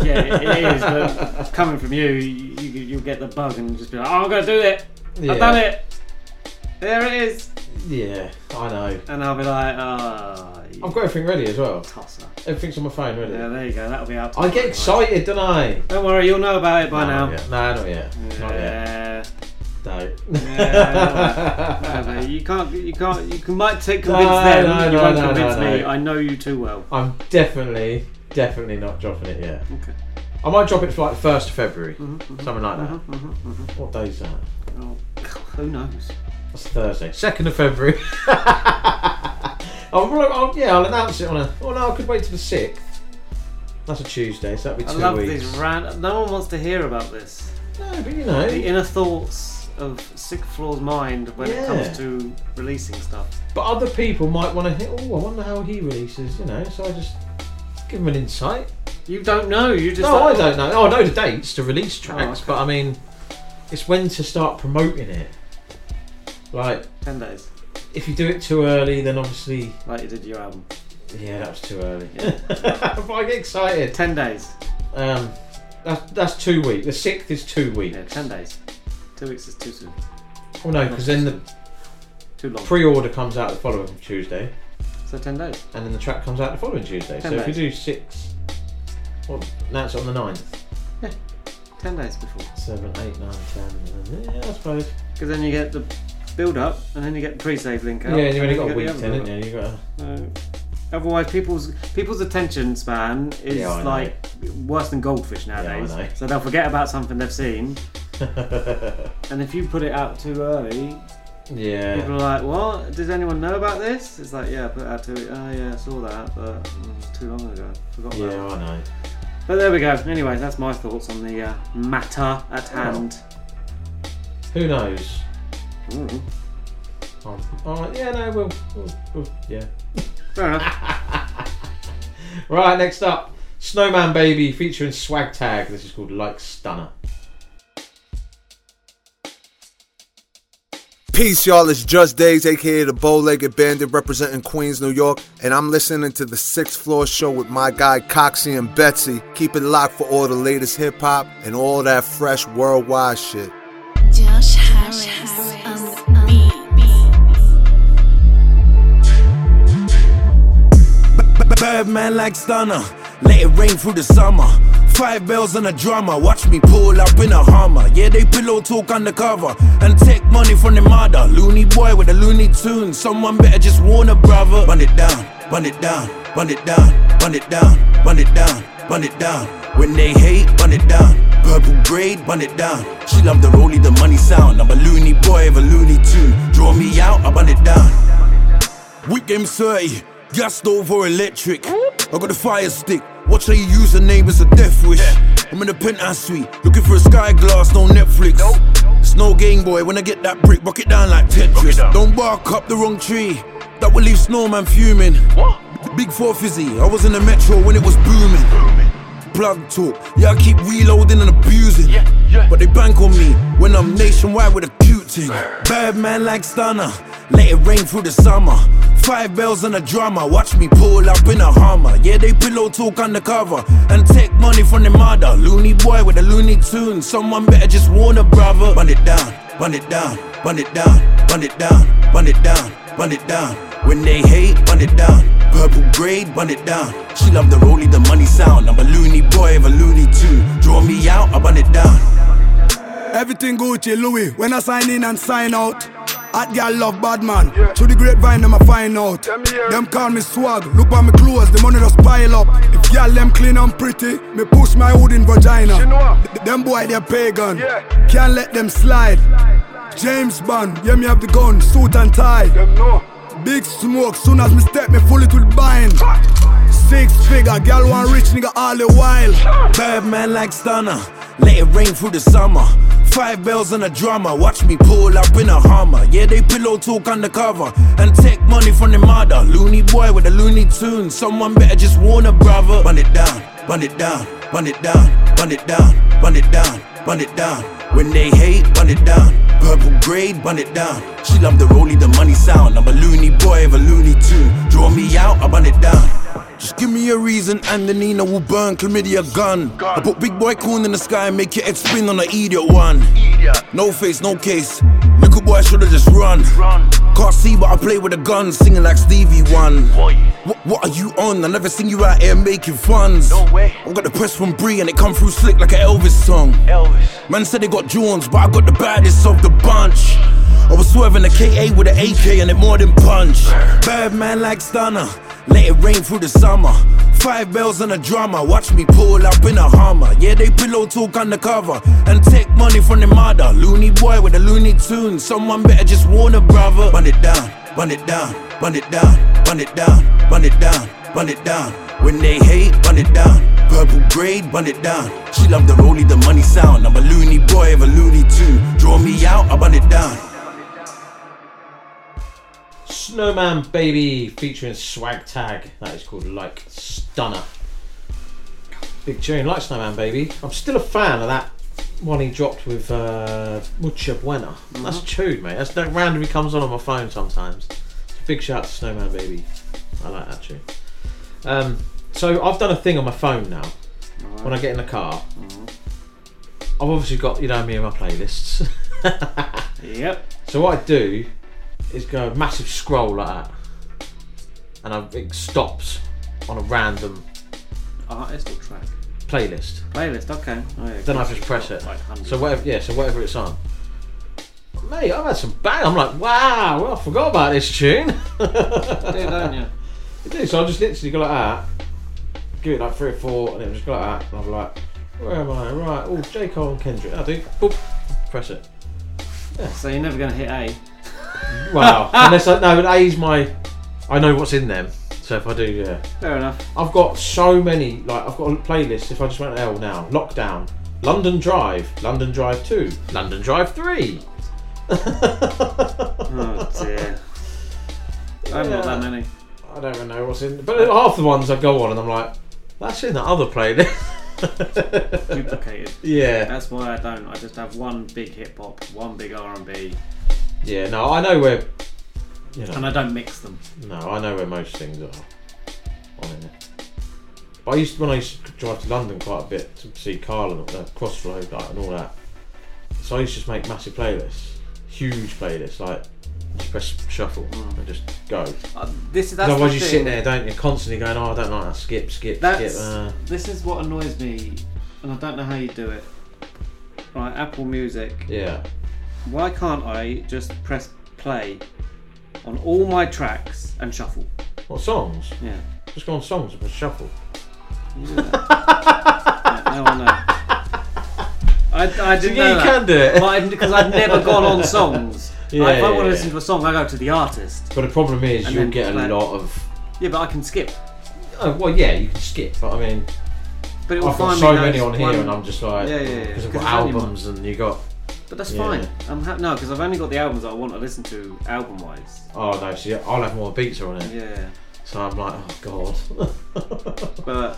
yeah, it, it is. But coming from you, you, you you'll get the bug and just be like, "Oh, I'm gonna do it. Yeah. I've done it. There it is." Yeah, I know. And I'll be like, "Oh, you I've got everything ready as well. tosser." Everything's on my phone ready. Yeah, there you go. That'll be out. I get excited, don't I? Don't worry, you'll know about it by No, now. not. No, not yet. Not yet. Yeah. No. Yeah, no, no, <laughs> you can't. You can't. You can might take convince them. you won't convince me. I know you too well. I'm definitely, definitely not dropping it yet. Okay. I might drop it for like the first of February, Mhm, mhm, something like that. mhm, mhm, mhm. What day is that? Oh, <laughs> who knows? That's Thursday, second of February. <laughs> I'll, I'll, yeah, I'll announce it on a. Oh no, I could wait till the sixth. That's a Tuesday, so that'd be I two love weeks. these random. No one wants to hear about this. No, but you know. The inner thoughts of Sixth Floor's mind when it Yeah. comes to releasing stuff. But other people might want to hear. Oh, I wonder how he releases. You know, so I just give them an insight. You don't know. You just. no, like, I don't know. Oh, I know the dates to release tracks, oh, okay. but I mean, it's when to start promoting it. Like, Ten days, if you do it too early, then obviously, like you did your album. yeah, that was too early. but <laughs> I get excited. Ten days. Um, that's that's two weeks. The sixth is two weeks. Yeah, ten days. Two weeks is too soon. Oh no, because then the Too long. pre-order comes out the following Tuesday, So ten days. and then the track comes out the following Tuesday. Ten so if you do six, well, that's on the 9th. Yeah, Ten days before. Seven, eight, nine, ten. Yeah, I suppose. Because then you get the build up, and then you get the pre-save link out. Yeah, you've only got a week then, the haven't you? You got. build-up. Otherwise, people's people's attention span is Yeah, like worse than goldfish I nowadays. know. so they'll forget about something they've seen, <laughs> and if you put it out too early, yeah. people are like, "What? Does anyone know about this?" It's like, "Yeah, I put it out too. Oh yeah, I saw that, but mm, too long ago. Forgot about Yeah, it." I know. But there we go. Anyway, that's my thoughts on the uh, matter at hand. Who knows? Mm-hmm. Ooh. Alright, yeah, no, we'll, we'll, we'll yeah. Fair enough. <laughs> Right, next up, Snowman Baby featuring Swagtagg. This is called Like Stunna. Peace, y'all. It's Just Days, aka the Bow Legged Bandit, representing Queens, New York, and I'm listening to the Sixth Floor Show with my guy Coxie and Betsy. Keep it locked for all the latest hip hop and all that fresh worldwide shit. Birdman like stunner, let it rain through the summer. Five bells and a drummer, watch me pull up in a Hummer. Yeah, they pillow talk undercover and take money from the mother. Loony boy with a loony tune, someone better just warn a brother. Run it down, run it down, run it down, run it down, run it down, run it down. When they hate, run it down. Purple braid, run it down. She love the rollie, the money sound. I'm a loony boy of a loony tune. Draw me out, I run it down. Week game 30, gas stove or electric. I got a fire stick. Watch how you use the name as a death wish. I'm in a penthouse suite, looking for a sky glass, no Netflix. It's no Game Boy when I get that brick, rock it down like Tetris. Don't bark up the wrong tree, that will leave Snowman fuming. Big 4 fizzy, I was in the metro when it was booming. plug talk. Yeah, I keep reloading and abusing. But they bank on me when I'm nationwide with a cute thing. Bad man like stunner. Let it rain through the summer. Five bells and a drummer. Watch me pull up in a Hummer. Yeah, they pillow talk undercover and take money from the mother. Looney boy with a loony tune. Someone better just warn a brother. Run it down, run it down, run it down, run it down, run it down, run it down. When they hate, run it down. Purple grade, run it down. She love the rolly, the money sound. I'm a loony boy of a loony tune. Draw me out, I run it down. Everything Gucci, Louis. When I sign in and sign out. Hot girl love bad man. Through the grapevine, them I find out. Them call me swag. Look at me clothes, the money just pile up. If y'all them clean and pretty, me push my hood in vagina. Th- Them boy they pagan. Yeah. Can't let them slide. James Bond, yeah me have the gun, suit and tie. Big smoke, soon as me step, me full it will bind. Six figure, girl want rich nigga all the while. Bad man like stunner. Let it rain through the summer. Five bells and a drummer. Watch me pull up in a Hummer. Yeah, they pillow talk undercover and take money from the mother. Loony boy with a loony tune. Someone better just warn a brother. Run it down, run it down, run it down, run it down, run it down, run it down. When they hate, run it down. Purple grade, run it down. She love the rollie, the money sound. I'm a loony boy of a loony tune. Draw me out, I run it down. Just give me a reason and the Nina will burn chlamydia gun. I put big boy corn in the sky and make your head spin on an idiot one. No face, no case. Boy shoulda just run. Can't see but I play with a gun, singing like Stevie one. What, what are you on? I never seen you out here making funds. No way. I got the press from Bree and it come through slick like an Elvis song. Elvis. Man said they got Jones, but I got the baddest of the bunch. I was swerving the KA with an AK and it more than punch. Bad man like stunner. Let it rain through the summer. Five bells and a drummer. Watch me pull up in a Hummer. Yeah, they pillow talk undercover and take money from the mother. Loony boy with a loony tune. Someone better just warn a brother. Run it down, run it down, run it down, run it down, run it down, run it down. When they hate, run it down. Purple grade, run it down. She love the rolly, the money sound. I'm a loony boy of a loony tune. Draw me out, I run it down. Snowman Baby featuring Swagtagg. That is called Like Stunna. Big tune, like Snowman Baby. I'm still a fan of that one he dropped with uh, Mucha Buena. That's a tune, mate. That's that randomly comes on on my phone sometimes. Big shout to Snowman Baby. I like that tune. Um, so I've done a thing on my phone now. When I get in the car, I've obviously got you know me and my playlists. <laughs> Yep. So what I do is go massive scroll like that, and I, it stops on a random Artist or track? playlist. Playlist, okay. Oh, yeah, Then I just press it. So whatever, yeah. So whatever it's on. Mate, I've had some bang. I'm like, wow. Well, I forgot about this tune. <laughs> do, don't you? I do. So I just literally go like that, give it like three or four, and then just go like that. And I'm like, where am I? Right. Oh, J Cole and Kendrick. I do. Boop. Press it. Yeah. So you're never going to hit A. Wow. <laughs> Unless I no, but A's my. I know what's in them. So if I do, yeah. Fair enough. I've got so many. Like I've got a playlist. If I just went L now, lockdown, London Drive, London Drive Two, London Drive Three. Oh dear. I haven't that many. I don't even know what's in. But half the ones I go on and I'm like, that's in that other playlist. <laughs> Duplicated. Yeah. That's why I don't. I just have one big hip hop, one big R and B, Yeah. No, I know where. You know. and I don't mix them. No, I know where most things are on it. But I used to, when I used to drive to London quite a bit to see Carl and the Crossroad like, and all that. So I used to just make massive playlists, huge playlists, like just press shuffle and just go. Uh, this that's otherwise the you sit there, don't you? Constantly going, oh, I don't like that. Skip, skip, That's skip. Uh, this is what annoys me, and I don't know how you do it. Right, Apple Music. yeah. Why can't I just press play on all my tracks and shuffle? What songs? Yeah. Just go on songs and press shuffle. That. yeah, now I know. I, I didn't Yeah, know you that. can do it. Because I've never gone on songs. <laughs> Yeah, Like, if I want to yeah. listen to a song, I go to the artist. But the problem is And you'll get a lot of. Yeah, but I can skip. Oh, well, yeah, you can skip, but I mean, But it will I've got find so many on here, one- and I'm just like, Yeah, yeah, yeah. because I've 'Cause got albums, and you got. But that's Yeah. fine. I'm ha- no, because I've only got the albums that I want to listen to album wise. Oh no, see, I'll have more beats on it. Yeah. So I'm like, oh god. <laughs> But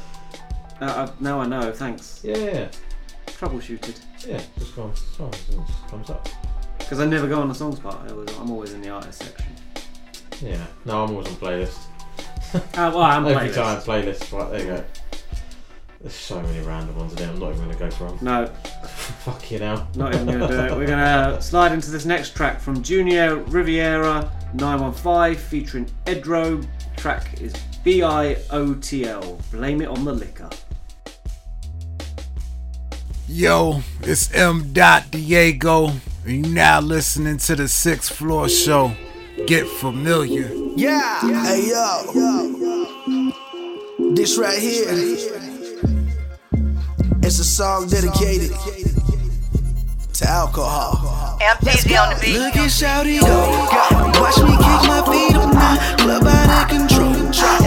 Uh, uh, now I know. Thanks. Yeah. Troubleshooted. Yeah, just go on songs and comes up. Because I never go on the songs part. I always, I'm always in the artist section. Yeah. No, I'm always on playlist. Oh, well, I'm <laughs> Every playlist. time playlist. Right, there you go. There's so many random ones in there. I'm not even going to go for them. No. <laughs> Fuck you now. Not even gonna do it. We're gonna uh, slide into this next track from Junior Rivera 915 featuring Edro. Track is B I O T L. Blame it on the liquor. Yo, it's M. Dot Diego, and you now listening to the Sixth Floor Show. Get familiar. Yeah. Hey yo. This right here. It's a song dedicated to alcohol. MTZ on the beat. Look at Shouty oh go. Watch me kick my feet up now. Club out of control.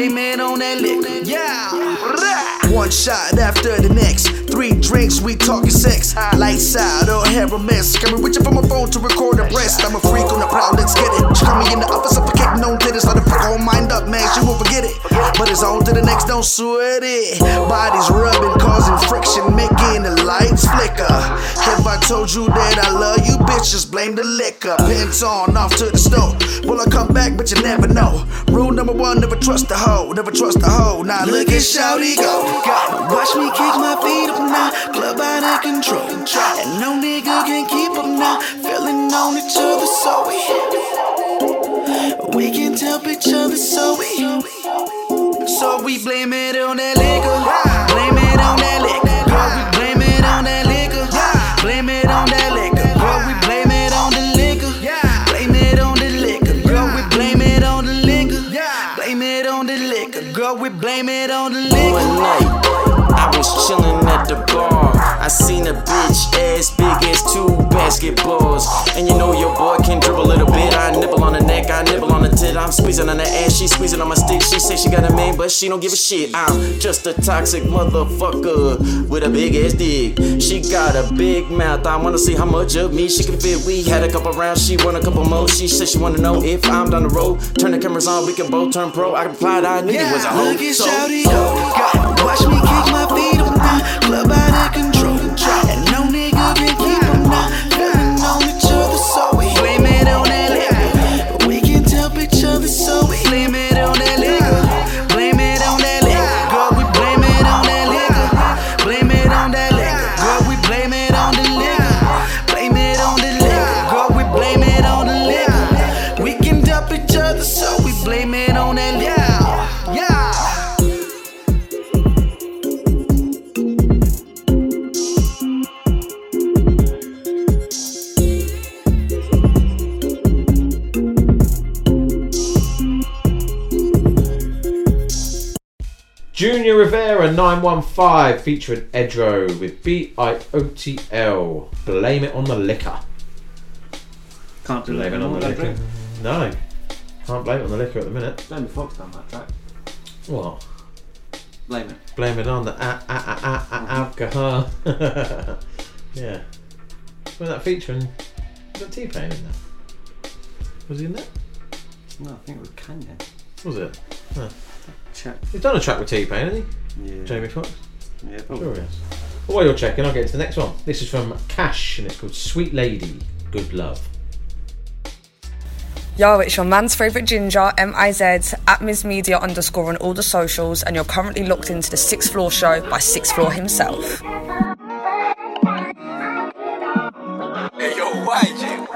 So we on that liquor. Yeah. One shot after the next. Three drinks, we talking sex. Lights out, all hair a mess. Got me reaching for my phone to record the rest. I'm a freak on the prowl, let's get it. She call me in the office, suffocating on glitters. Let the fuck on mind up, man, she won't forget it. But it's on to the next, don't sweat it. Bodies rubbing, causing friction, making the lights flicker. If I told you that I love you, bitches, blame the liquor. Pants on, off to the store. Will I come back, but you never know. Rule number one, never trust a hoe, never trust a hoe. Now look at Shouty go. Watch me kick my feet up now, club out of control. And no nigga can keep up now, feeling on each other, so we. We can tell each other, so we. So we blame it on that liquor. Bitch as big as two basketballs. And you know your boy can dribble a little bit. I nibble on the neck, I nibble on the tit. I'm squeezing on the ass, she squeezing on my stick. She say she got a man, but she don't give a shit. I'm just a toxic motherfucker with a big ass dick. She got a big mouth. I wanna see how much of me she can fit. We had a couple rounds, she want a couple more. She said she wanna know if I'm down the road. Turn the cameras on, we can both turn pro. I replied I knew it was a hoe. Look at So- Shouty oh, go. Watch me kick my feet up now, club out of control. Junior Rivera 915 featuring Edro with B I O T L. Blame it on the liquor. Can't do Blame it on the liquor. that No. Can't blame it on the liquor at the minute. Jamie Foxx done that track. What? Blame it. Blame it on the a- a- a- a- a- mm-hmm. alcohol. <laughs> yeah. Was that featuring? Was that T Pain in there? Was he in there? No, I think it was Kanye. Was it? Huh. Check. He's done a track with T Pain, hasn't he? Yeah. Jamie Foxx? Yeah, Sure probably. he has. Well, while you're checking, I'll get to the next one. This is from Cash and it's called Sweet Lady, Good Love. Yo, it's your man's favourite ginger, M-I-Z, at Ms Media underscore on all the socials, and you're currently locked into the Sixth Floor Show by Sixth Floor himself. Hey yo, YG.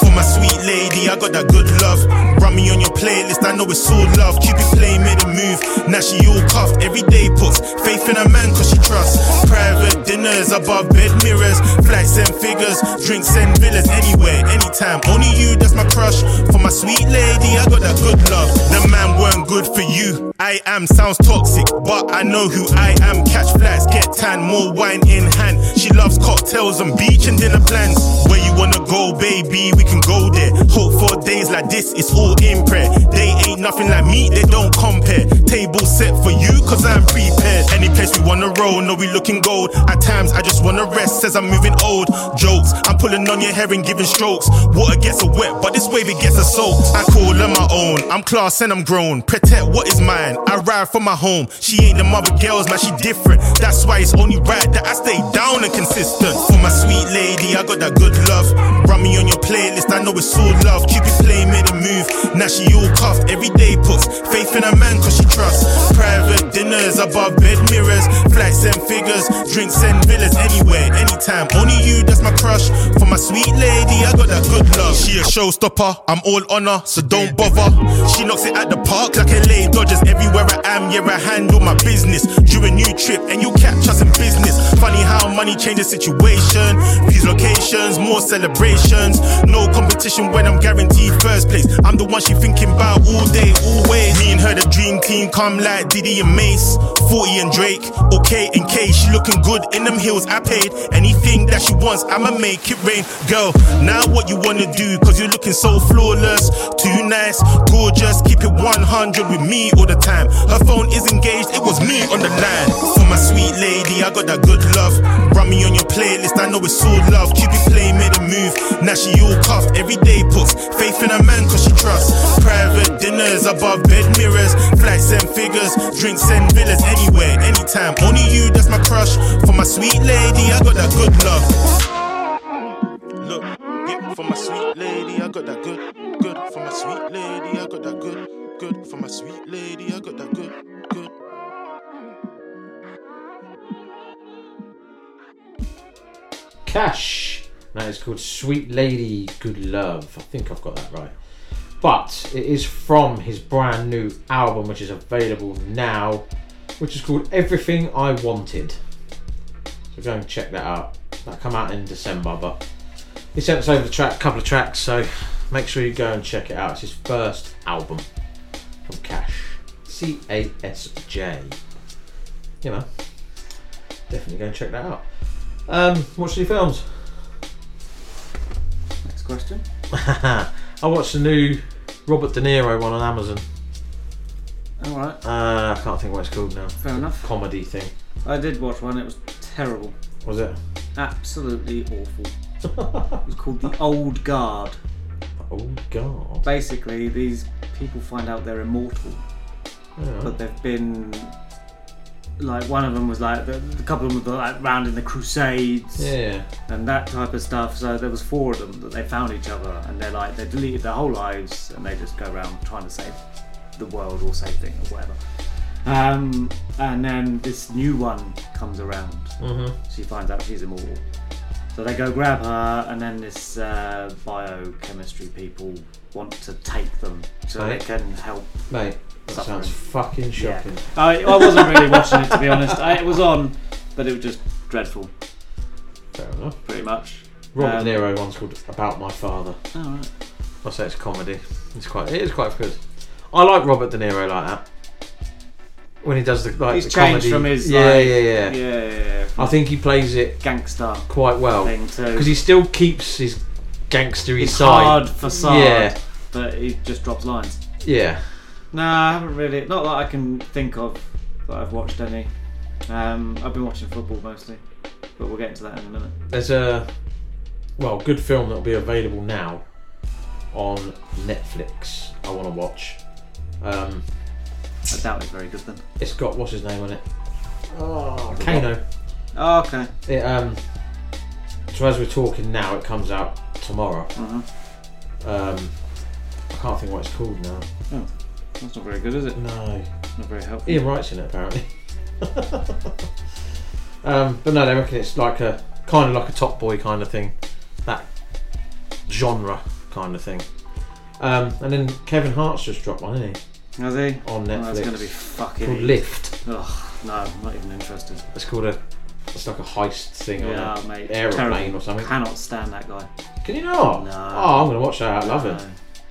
For my sweet lady, I got that good love. Me on your playlist, I know it's all love. Cupid play made a move. Now she all cuffed. Every day puts faith in a man cause she trusts. Private dinners above bed mirrors. Flights and figures. Drinks and villas. Anywhere, anytime. Only you, that's my crush. For my sweet lady, I got that good love. The man weren't good for you. I am sounds toxic, but I know who I am. Catch flights, get tan, more wine in hand. She loves cocktails and beach and dinner plans. Where you wanna go, baby, we can go there. Hope for days like this, it's all in They ain't nothing like me, they don't compare. Table set for you, cause I'm prepared. Any place we wanna roll, no, we looking gold. At times, I just wanna rest, says I'm moving old. Jokes, I'm pulling on your hair and giving strokes. Water gets a wet, but this wave it gets a soaked. I call her my own, I'm class and I'm grown. Protect what is mine, I ride for my home. She ain't the mother girls, man, she different. That's why it's only right that I stay down and consistent. For my sweet lady, I got that good love. Run me on your playlist, I know it's all love. Cupid play made a move, now she all cuffed. Every day puts faith in a man cause she trusts. Private dinners above bed mirrors, flights and figures, drinks and villas. Anywhere, anytime. Only you, that's my crush. For my sweet lady, I got that good love. She a showstopper, I'm all on her, so don't bother. She knocks it at the park like LA Dodgers. Everywhere I am, yeah, I handle my business. Do a new trip and you catch us in business. Funny how money changes situation. These locations, more celebrations. No competition when I'm guaranteed first place. I'm the one she thinking about all day, always. Me and her, the dream team, come like Diddy and Mace, 40 and Drake, okay and K. She looking good in them heels. I paid anything that she wants. I'ma make it rain, girl. Now what you wanna do? Cause you're looking so flawless, too nice, gorgeous. Keep it 100 with me all the time. Her phone is engaged, it was me on the line. For my sweet lady, I got that good love. Run me on your playlist, I know it's all love. Cupid play made a move, now she all cuffed. Every day puts faith in a man cause she trusts. Private dinners above bed mirrors, flights and figures, drinks and villas. Anywhere, anytime. Only you, that's my crush. For my sweet lady, I got that good love. Look, yeah, for my sweet lady, I got that good, good. For my sweet lady, I got that good, good. For my sweet lady, I got that good, good. Cash. That is called Sweet Lady Good Love. I think I've got that right. But it is from his brand new album, which is available now, which is called Everything I Wanted. So go and check that out. That come out in December, but he sent us over the track, a couple of tracks, so make sure you go and check it out. It's his first album from Cash. C A S J. You know, definitely go and check that out. Um, watch any films? Next question. <laughs> I watched the new Robert De Niro one on Amazon. Alright. Uh, I can't think what it's called now. Fair enough. Comedy thing. I did watch one, it was terrible. Was it? Absolutely awful. <laughs> it was called The Old Guard. Old Guard? Basically, these people find out they're immortal, Yeah. but they've been. Like, one of them was like, the, the couple of them were like round in the Crusades. Yeah. And that type of stuff. So there was four of them that they found each other, and they're like, they deleted their whole lives, and they just go around trying to save the world or save things or whatever. Um, and then this new one comes around. Mhm. She finds out she's immortal. So they go grab her, and then this uh, biochemistry people want to take them so Mate. they can help. Mate, that sounds fucking shocking. Yeah. I, I wasn't really watching it to be honest. I, it was on, but it was just dreadful. Fair enough. Pretty much. Robert Um, De Niro one's called About My Father. Oh, right. I say it's comedy. It's quite. It is quite good. I like Robert De Niro like that. When he does the like He's the changed comedy. from his, yeah, like- yeah, yeah, yeah, yeah, yeah, I think he plays it gangster quite well thing too. because he still keeps his gangstery His side. hard facade, Yeah, but he just drops lines. yeah. No, I haven't really. Not that I can think of that I've watched any. Um, I've been watching football mostly, but we'll get into that in a minute. There's a well, good film that'll be available now on Netflix. I want to watch. Um, I doubt it's very good then. it's got what's his name on it? Oh, The Kano. Oh, okay. It um. So as we're talking now, it comes out tomorrow. Uh-huh. Um, I can't think what it's called now. Oh, that's not very good, is it? No. Not very helpful. Ian Wright's in it apparently. <laughs> um, but no, they reckon it's like a kind of like a Top Boy kind of thing, that genre kind of thing. Um, and then Kevin Hart's just dropped one, isn't he? Has he? On Oh, Netflix. that's going to be fucking. Called Lift. Ugh, no, I'm not even interested. It's called a. It's like a heist thing Yeah, on an mate. aeroplane terrible. or something. I cannot stand that guy. Can you not? No. Oh, I'm gonna watch that. I love it.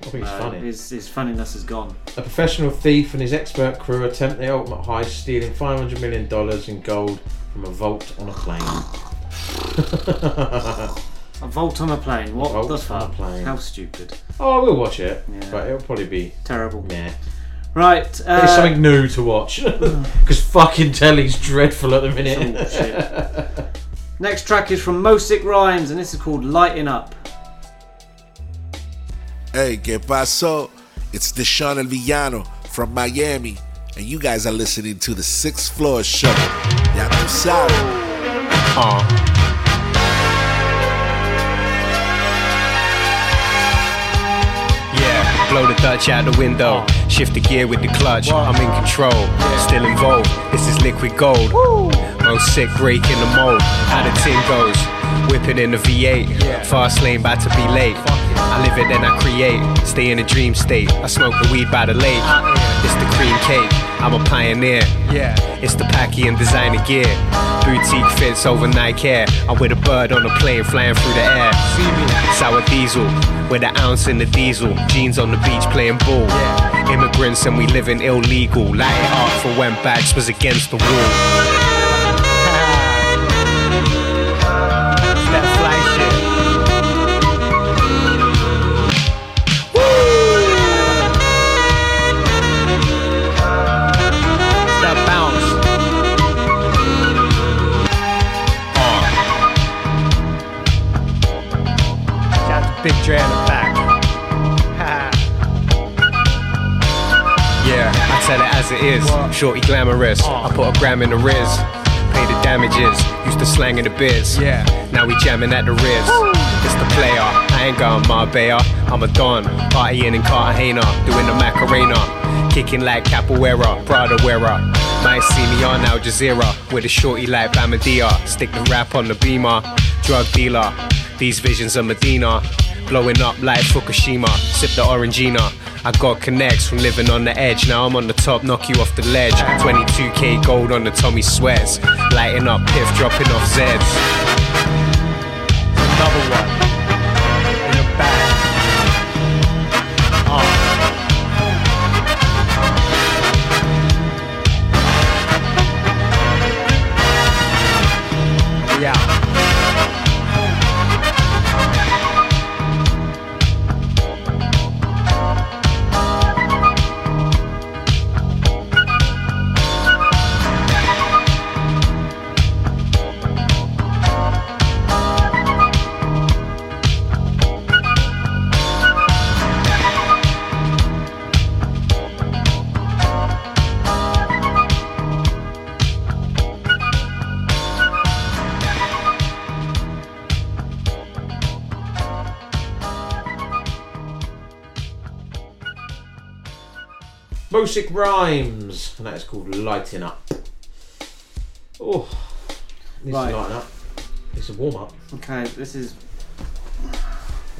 I think it's No, funny. His, his funniness is gone. A professional thief and his expert crew attempt the ultimate heist, stealing $500 million in gold from a vault on a plane. A vault on a plane. What Vault the on a fuck? plane. How stupid. oh, we'll watch it, Yeah. but it'll probably be Terrible. meh. Right. Uh, it's something new to watch <laughs> because fucking telly's dreadful at the minute. Oh, shit. Next track is from Mosik Rhymes, and this is called Lighting Up. Hey, que paso? It's D'shon El Villano from Miami, and you guys are listening to the Sixth Floor Show. Ya tú sabes. Uh. Yeah, blow the Dutch out the window. Shift the gear with the clutch. I'm in control. Still involved. This is liquid gold. Most sick break in the mold. How the tin goes. Whipping in the V8. Fast lane, about to be late. I live it, and I create. Stay in a dream state. I smoke the weed by the lake. It's the cream cake. I'm a pioneer. Yeah. It's the Packy and designer gear. Boutique fits overnight care. I'm with a bird on a plane flying through the air. See me. Sour diesel. With an ounce in the diesel. Jeans on the beach playing ball. Immigrants and we living illegal. Light it up for when backs was against the wall. As it is. Shorty glamorous. I put a gram in the riz. Pay the damages. Used to slang in the biz. Yeah. Now we jamming at the Riz. It's the player. I ain't going Marbella. I'm a Don. Partying in Cartagena. Doing the Macarena. Kicking like Capoeira. Prada wearer. Might see me on Al Jazeera. With a shorty like Bamadia. Stick the rap on the beamer. Drug dealer. These visions of Medina. Blowing up like Fukushima. Sip the Orangina. I got connects from living on the edge. Now I'm on the top, knock you off the ledge. 22k gold on the Tommy sweats. Lighting up, piff dropping off Zeds. Another one. Mosik Rhymes, and that is called Lighting Up. Oh, needs Right. to lighten up. It's a warm up. Okay, this is.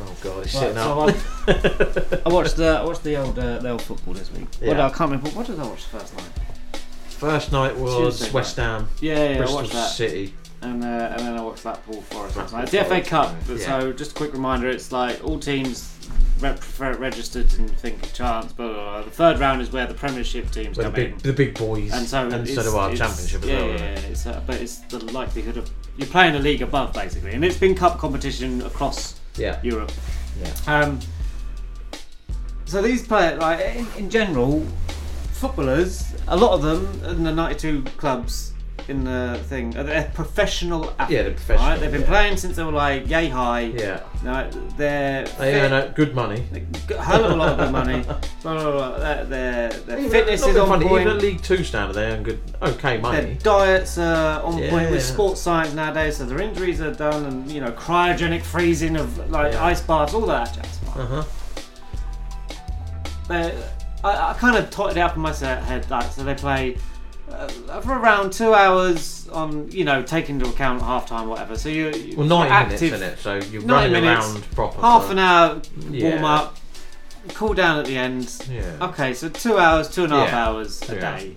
Oh god, he's Right, sitting so up. <laughs> I, watched the I watched the old uh, the old football this week. Yeah. No, I can't remember what did I watch first night. First night was Tuesday West. Ham. Yeah, yeah, Bristol I watched that. City. And, uh, and then I watched Blackpool Forest last night. It's the FA Cup, Forest, so just a quick reminder: it's like all teams registered and think a chance. But the third round is where the Premiership teams the come big, in. the big boys, and so, and so do our it's- championship as yeah, well. Yeah, yeah, it's, uh, but it's the likelihood of you're playing a league above basically, and it's been cup competition across Yeah. Europe. Yeah. Um, so these players, like in, in general, footballers, a lot of them in the 92 clubs in the thing, they're professional athletes. Yeah, they're professional, Right? They've been yeah. playing since they were like yay high. Yeah. No, they're They fit- earn uh, good money. a hell of a lot of good money. <laughs> Blah, blah, blah. Their, their, their Even- fitness is on funny, point. Even League Two standard, they earn good, okay Their money. diets are on point with sports science nowadays, so their injuries are done, and you know cryogenic freezing of like Yeah. ice baths, all that jazz. Uh huh. They, I, I kind of totted it up in my head like so they play uh, for around two hours on you know taking into account half time whatever. So you you- Well, 90 you're active, minutes, isn't it? So you're 90 running minutes, around proper Half an hour Yeah. warm up. cool down at the end. Yeah. Okay, so two hours, two and a half Yeah. hours a Yeah. day,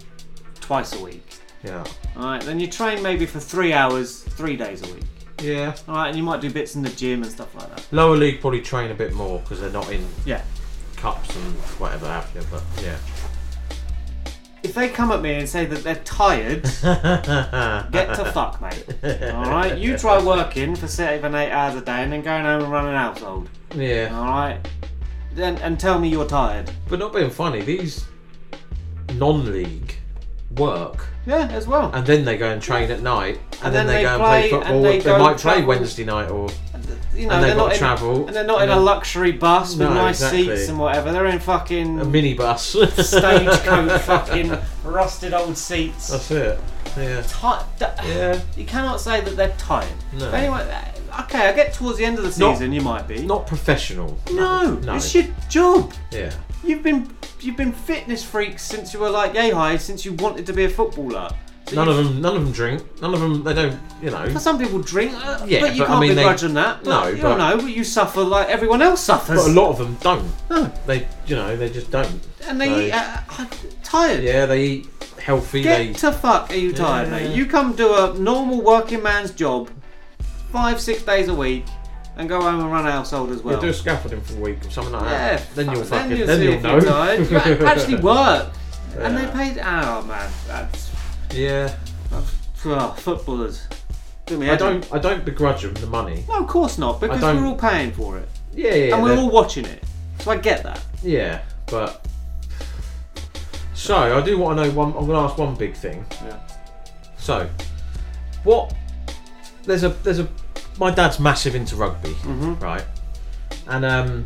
twice a week. Yeah. All right, then you train maybe for three hours, three days a week. Yeah. All right, and you might do bits in the gym and stuff like that. Lower league probably train a bit more because they're not in Yeah. cups and whatever have you. But yeah. If they come at me and say that they're tired, <laughs> get to fuck, mate. All right, you try working for seven, eight hours a day and then going home and running a household. Yeah. All right, then and tell me you're tired. But not being funny, these non-league work. Yeah, as well. And then they go and train at night, and, And then, then they, go and play, play and they They, might play travel. Wednesday night, or You know, and they're they've got not to in, travel, and they're not in a luxury bus with No, nice exactly. seats and whatever. They're in fucking a minibus. stagecoach, <laughs> fucking rusted old seats. That's it. Yeah. Ti- d- Yeah. You cannot say that they're tired. No. But anyway, uh, okay, I get towards the end of the Not- season, you might be. Not professional. No, No. it's your job. Yeah. You've been you've been fitness freaks since you were like yay high, since you wanted to be a footballer. So None of them. None of them drink. None of them. They don't. You know. But some people drink, uh, Yeah, but you but can't mean, they- begrudge them that. No, you but- don't know, you suffer like everyone else suffers. But a lot of them don't. No. They. You know. They just don't. and they eat uh, uh, tired. Yeah. They eat healthy. Get they. to fuck are you tired, Yeah. mate? You come do a normal working man's job, five, six days a week, and go home and run a household as well. Yeah, do a scaffolding for a week or something like that. Yeah, that. Then you'll fuck, fucking. you'll Then see you'll, know. you're tired. <laughs> You a- actually work, and they paid. Oh man, that's Yeah. oh, footballers. Do me I don't. I don't begrudge them the money. No, of course not, because we're all paying for it, Yeah. Yeah. and we're all watching it. So I get that. Yeah, but so I do want to know one. I'm going to ask one big thing. Yeah. So, what? There's a there's a. My dad's massive into rugby, Mhm. right? And um,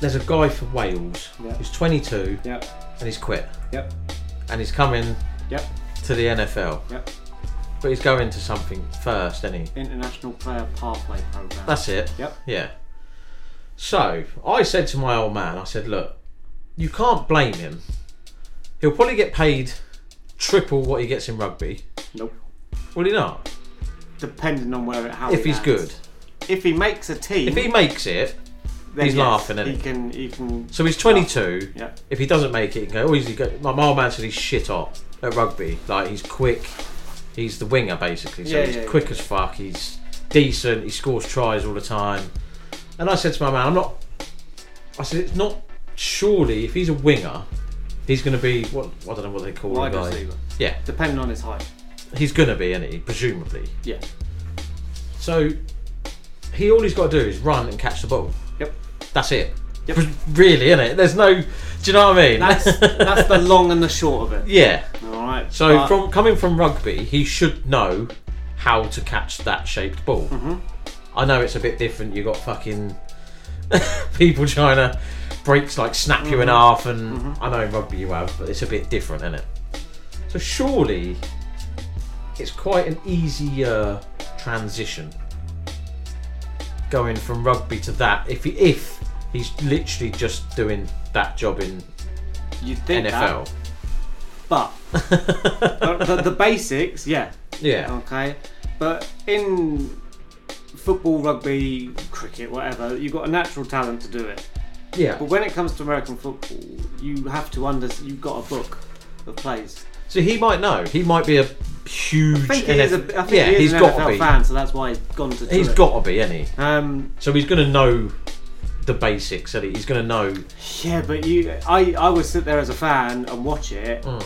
there's a guy for Wales Yeah. who's 22 Yep. and he's quit Yep. and he's coming Yep. to the NFL, Yep. but he's going to something first, isn't he? International Player Pathway Program. That's it. Yep. Yeah. So I said to my old man, I said, look, you can't blame him. He'll probably get paid triple what he gets in rugby. Nope. Will he not? Depending on where it how if he he's lands. good. If he makes a team, If he makes it, then he's yes, laughing, isn't he he? can. He can. So he's 22. Yeah. If he doesn't make it, he can go. Oh, he's go. My, old man said he's shit hot at rugby. Like he's quick. He's the winger basically. So Yeah, he's yeah, quick yeah. as fuck. He's decent. He scores tries all the time. And I said to my man, I'm not. I said it's not. Surely, if he's a winger, he's going to be what I don't know what they call Wide the guy. receiver. Yeah, Depending on his height. He's to be, isn't he? Presumably. Yeah. So he all he's got to do is run and catch the ball. Yep. That's it. Really, isn't it? There's no. Do you know what I mean? That's that's the <laughs> long and the short of it. Yeah. All right. So but- from coming from rugby, he should know how to catch that shaped ball. Mhm. I know it's a bit different. You got fucking <laughs> people trying to breaks like snap you in Mhm. half, and Mhm. I know in rugby you have, but it's a bit different, isn't it? So surely it's quite an easier uh, transition going from rugby to that. If he, if he's literally just doing that job in You'd think NFL. that, but <laughs> the, the, the basics, yeah. Yeah. Okay. But in football, rugby, cricket, whatever, you've got a natural talent to do it. Yeah. But when it comes to American football, you have to under. You've got a book of plays. So he might know. He might be a huge. I think he is a. I think yeah, he is he's an got NFL to be. fan, so that's why he's gone to. He's got to be, isn't he? Um, so he's going to know the basics. And he's going to know. Yeah, but you, I, I would sit there as a fan and watch it, Mm.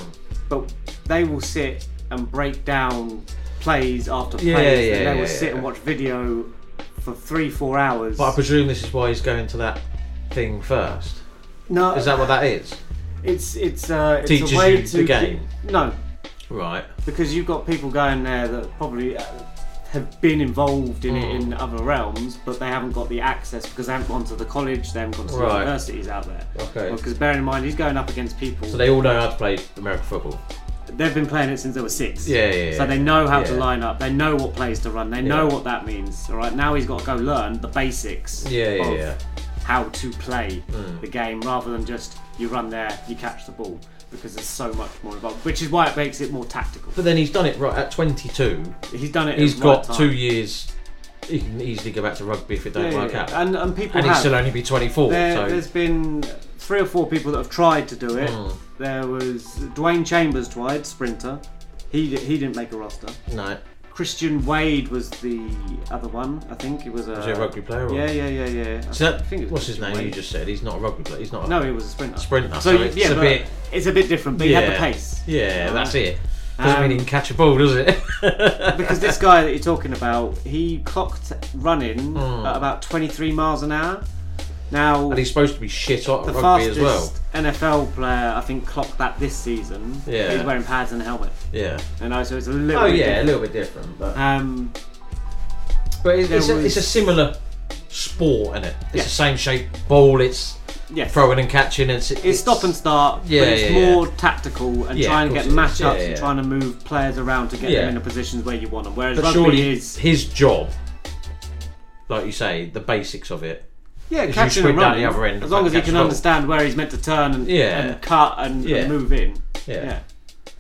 but they will sit and break down plays after plays. Yeah, and they yeah, will sit yeah. and watch video for three, four hours. But I presume this is why he's going to that thing first. No, Is that what that is? It's it's uh, it's Teaches a way you to the game. no, Right. because you've got people going there that probably uh, have been involved in it Mm. in other realms, but they haven't got the access because they haven't gone to the college, they haven't gone to the Right. universities out there. Okay. Because bearing in mind, he's going up against people. So they all know how to play American football. They've been playing it since they were six. Yeah, yeah, So they know how to Yeah. line up. They know what plays to run. They know Yeah. what that means. All right. Now he's got to go learn the basics. Yeah, yeah, of yeah. How to play Mm. the game rather than just you run there, you catch the ball, because there's so much more involved. Which is why it makes it more tactical. But then he's done it right at 22. He's done it. He's right got time. two years he can easily go back to rugby if it don't Yeah, work yeah. out. And, and people and he'll still only be 24. There, so There's been three or four people that have tried to do it. Mm. There was Dwain Chambers tried, sprinter. He he didn't make a roster. no. Christian Wade was the other one. I think it was a. Was he a rugby player? Or? Yeah, yeah, yeah, yeah. So that, think it was what's his Christian name? You just said he's not a rugby player. He's not. A No, he was a sprinter. Sprinter. So, So, it's yeah, a bit. it's a bit different, but he had the pace. Yeah, Alright. that's it. Doesn't Um, mean he can catch a ball, does it? because this guy that you're talking about, he clocked running Hmm. at about 23 miles an hour. Now, and he's supposed to be shit at the rugby as well. NFL player, I think, clocked that this season. Yeah. He's wearing pads and a helmet. Yeah. You know, so it's a little Oh bit yeah, different. a little bit different, but Um, but it's, it's, a, it's a similar sport, isn't it? It's Yeah. the same shape ball. It's Yes. throwing and catching. And it's, it's stop and start, Yeah, but it's yeah, yeah. more tactical and Yeah, trying to get course it is. matchups Yeah, yeah. and trying to move players around to get Yeah. them in the positions where you want them. Whereas But rugby surely is his job, like you say, the basics of it. Yeah, is you catching sprint and down running. the other end. as long as he can understand where he's meant to turn and, Yeah. and cut and, Yeah. and move in. Yeah.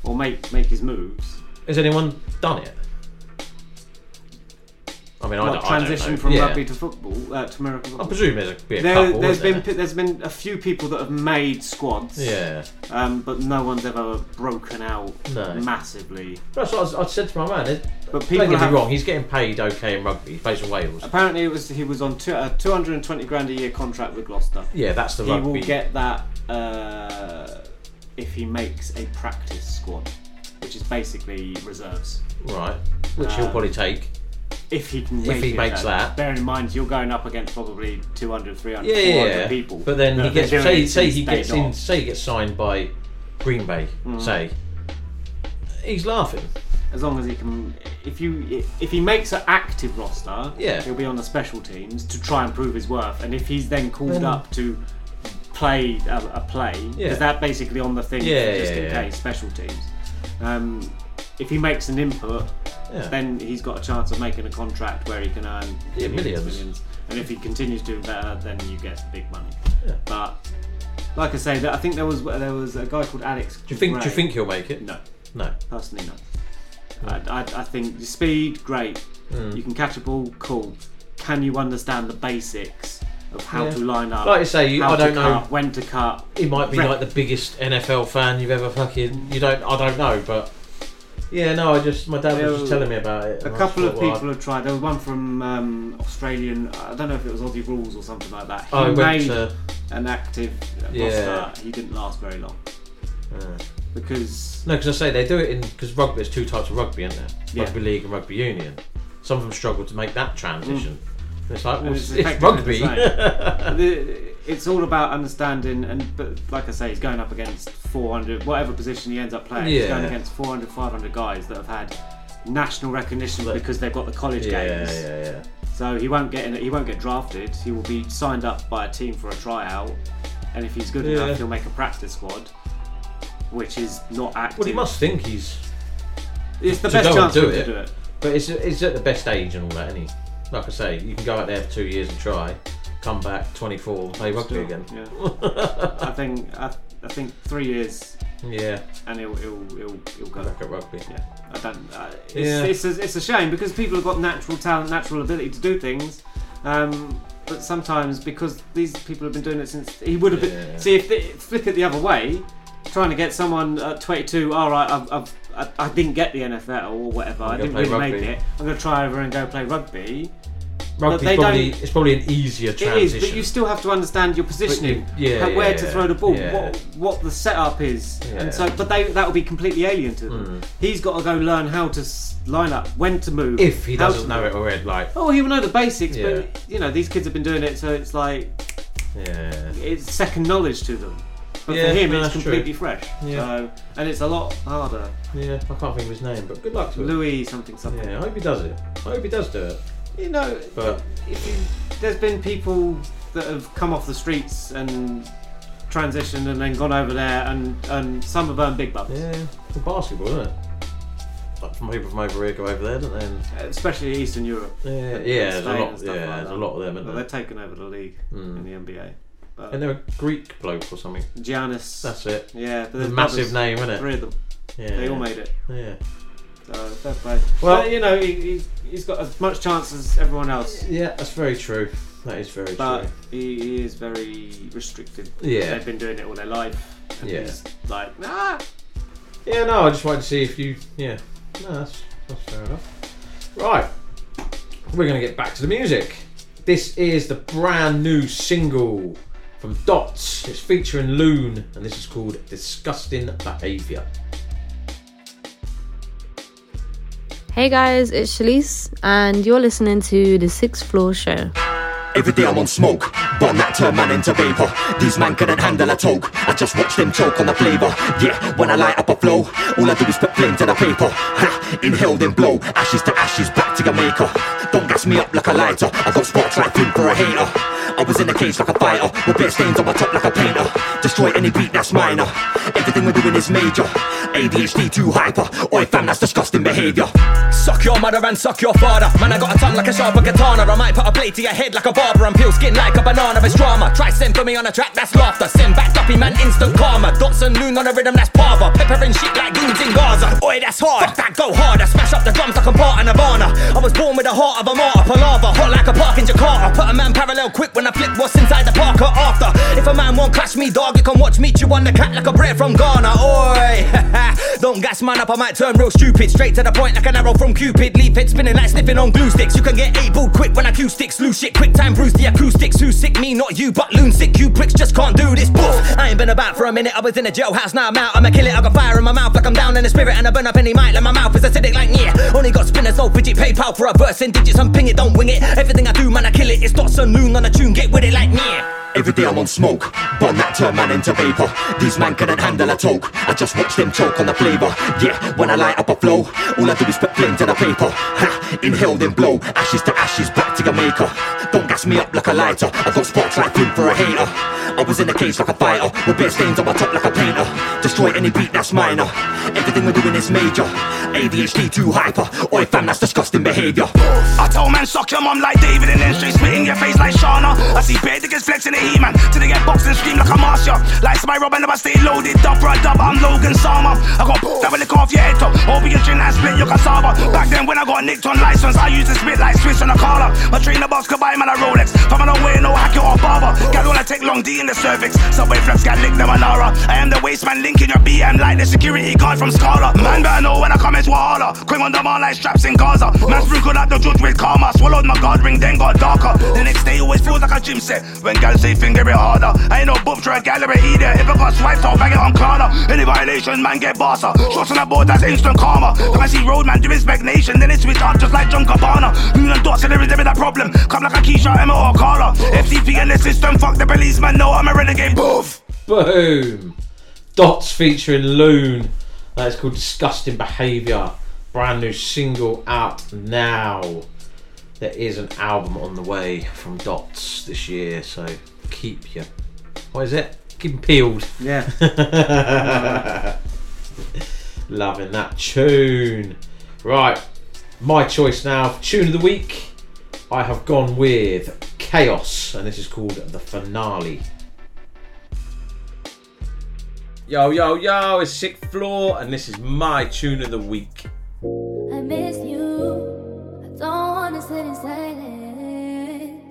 or make make his moves. Has anyone done it? I mean, I What, I transition from Yeah. rugby to football uh, to American football. I presume there's a, be a There, couple. there's isn't been there? pi- there's been a few people that have made squads. Yeah. Um, but no one's ever broken out No. massively. That's what I, was, I said to my man. It, But don't people get me wrong. He's getting paid okay in rugby. He plays for Wales. Apparently, it was he was on two, a 220 grand a year contract with Gloucester. Yeah, that's the he rugby. He will get that uh, if he makes a practice squad, which is basically reserves. Right. Which he'll Um, probably take. If he can If he makes that. Bearing in mind, you're going up against probably 200, 300, Yeah, 400 yeah, people. But then he gets say say he gets in say he gets signed by Green Bay. Mm. Say he's laughing. As long as he can, if you if he makes an active roster, Yeah. he'll be on the special teams to try and prove his worth. And if he's then called Then- up to play a, a play, because Yeah. that basically on the thing, Yeah, just yeah, in yeah. case special teams. Um, if he makes an input, Yeah. then he's got a chance of making a contract where he can earn Yeah, millions, millions. millions. And if he continues doing better, then you get big money. Yeah. But like I say, that I think there was there was a guy called Alex. Do you think? Do you think he'll make it? No. No. Personally, no. I, I, I think the speed, great. Mm. You can catch a ball, cool. Can you understand the basics of how Yeah. to line up? Like you say, you- I don't know. cut, when to cut. He might be Rep- like the biggest NFL fan you've ever fucking. You don't. I don't know, but yeah, no. I just my dad was just telling me about it. A couple of people have tried. There was one from um, Australian. I don't know if it was Aussie Rules or something like that. He Oh, made to- an active Yeah. roster. He didn't last very long uh, because No, because I say they do it in because rugby. There's two types of rugby, isn't there? Yeah. Rugby league and rugby union. Some of them struggle to make that transition. And It's like well, it's, it's rugby. <laughs> The- it's all about understanding, and but like I say, he's going up against 400, whatever position he ends up playing. He's going against 400, 500 guys that have had national recognition because they've got the college yeah, games. yeah, yeah. So he won't get in, he won't get drafted. He will be signed up by a team for a tryout, and if he's good Yeah. enough, he'll make a practice squad, which is not active. Well, he must think he's. It's the to best go and chance do for him it. to do it. But it's, it's at the best age and all that, any. Like I say, you can go out there for two years and try, come back 24 and play rugby Still, again. Yeah. <laughs> I think I, I think three years. Yeah. And it'll he'll he'll, he'll go back at rugby. Yeah. I don't. Uh, it's, Yeah. it's, a, it's a shame because people have got natural talent, natural ability to do things. Um, but sometimes because these people have been doing it since he would have been. See if they flip it the other way, trying to get someone at 22. All right, I've, I've I, I didn't get the NFL or whatever. I I'm gonna didn't play really make it. I'm going to try over and go play rugby. Rugby's they probably, don't- it's probably an easier it transition. is, but you still have to understand your positioning, yeah, how- where yeah, to throw the ball, yeah. what what the setup is, Yeah. and so. But they that will be completely alien to them. Mm. He's got to go learn how to line up, when to move, if he doesn't know move. it already, like. Oh, he will know the basics, Yeah. but you know these kids have been doing it, so it's like Yeah. it's second knowledge to them. But Yeah, for him, no, it's completely true. fresh. Yeah. So, and it's a lot harder. Yeah, I can't think of his name, but good luck to him. Louis something something. Yeah, I hope he does it. I hope he does do it. You know, But if you, there's been people that have come off the streets and transitioned and then gone over there, and and some have earned big bucks. yeah, well, basketball, isn't it? Like from people from over here go over there, don't they? And, Especially Eastern Europe. yeah, and yeah, there's a Spain lot. and Yeah, stuff like there's that. a lot of them, But isn't they've there? taken over the league in hmm. the NBA. But And they're a Greek bloke or something. Giannis. That's it. Yeah, but The there's massive name, isn't it? Three of them. Yeah. They all made it. Yeah. So fair play. Well- you know, he, he's got as much chance as everyone else. Yeah, that's very true. That is very But true. he, he is very restricted. Yeah. They've been doing it all their life. And Yeah. He's like, nah. Yeah, no, I just wanted to see if you. Yeah, no, that's, that's fair enough. Right, we're going to get back to the music. This is the brand new single from Dotz. It's featuring Loon, and this is called Disgusting Behaviour. Hey guys, it's Shalise, and you're listening to the Sixth Floor Show. Every day I'm on smoke, but that turn man into vapor. These man couldn't handle a toke. I just watch them choke on the flavor. Yeah, when I light up a flow, all I do is put flame to the paper. Ha, inhale then blow, ashes to ashes, back to your. Don't gas me up like a lighter. I got sparks like flame for a hater. I was in the cage like a fighter, with bare stains on my top like a painter. Destroy any beat that's minor. Everything we're doing is major. ADHD too hyper. Oi fam, that's disgusting behaviour. Suck your mother and suck your father. Man, I got a tongue like a sharper katana. I might put a blade to your head like a barber and peel skin like a banana. It's drama. Try send for me on a track, that's laughter. Send back duppy man, instant karma. Dotz and Loon on a rhythm, that's pava. Pepper and shit like goons in Gaza. Oi, that's hard. Fuck that, go harder. Smash up the drums like I'm part of Nirvana. I was born with the heart of a martyr. Palava, hot like a park in Jakarta. Put a man parallel quick when I flip what's inside the parker after. If a man won't catch me, dog, you can watch me chew on the cat like a bread from Ghana. Oi, <laughs> don't gas man up, I might turn real stupid. Straight to the point like an arrow from Cupid. Leave it spinning like sniffing on glue sticks. You can get able quick when acoustics lose shit. Quick time bruise the acoustics. Who's sick? Me, not you, but Loon sick. You pricks just can't do this. Boof. I ain't been about for a minute. I was in a jailhouse, now I'm out. I'ma kill it. I got fire in my mouth like I'm down in the spirit, and I burn up any mic like my mouth is acidic like. No fidget. PayPal for a verse in digits and ping it, don't wing it. Everything I do, man, I kill it. It's Dotz and Loon on a tune. Get with it like yeah. Every day I'm on smoke, but that turn man into vapor. These man couldn't handle a toke. I just watch them choke on the flavor. Yeah, when I light up a flow, all I do is put flame to the paper. Ha, inhale then blow, ashes to ashes, back to your maker. Don't gas me up like a lighter. I got sparks like flame for a hater. I was in the cage like a fighter, with bare stains on my top like a painter. Destroy any beat that's minor. Everything we're doing is major. ADHD too hyper. Oi fam, that's disgusting behaviour. I told man suck your mum like David and then straight spit in your face like Shauna. I see bare niggas flexing the man till they get boxed and scream like a master. Like somebody robbing never stay loaded, for a dub. I'm Logan Sama. I got that will lick off your head top. Hope you drink and split your cassava. Back then when I got nicked on license, I used to spit like Swiss on a collar. My trainer boss could buy man a Rolex. From I don't wear no hack it or barber. Gal wanna take long D in the cervix. Subway flex got lick the Manara. I am the waste man linking your BM like the security guard from Scala. Man better know when I come it's Wahala. Quick on the man like straps in Gaza. Man sprinkled out the judge with karma. Swallowed my guard ring, then got darker. The next day always feels like a gym set. When gal say finger it harder. I ain't no book try gallery either. If I got swipes, I'll bang it on Klarna. Any violation, man get bossa. Shots on the board, that's instant karma. Come I see road man do respect nation, then it's switch up just like John Cabana. Loon and Dotz, and there is never that problem. Come like a Keisha, Emma or Carla. FCP in the system, fuck the policeman, no, I'm a renegade. Boof. Boom! Dotz featuring Loon. That is called Disgusting Behaviour. Brand new single out now. There is an album on the way from Dotz this year, so keep you. What is it? Keep 'em peeled. Yeah. <laughs> Loving that tune. Right, my choice now for tune of the week. I have gone with Chaos, and this is called The Finale. Yo, yo, yo, it's Sick Floor, and this is my tune of the week. I miss you. I don't wanna sit in silence.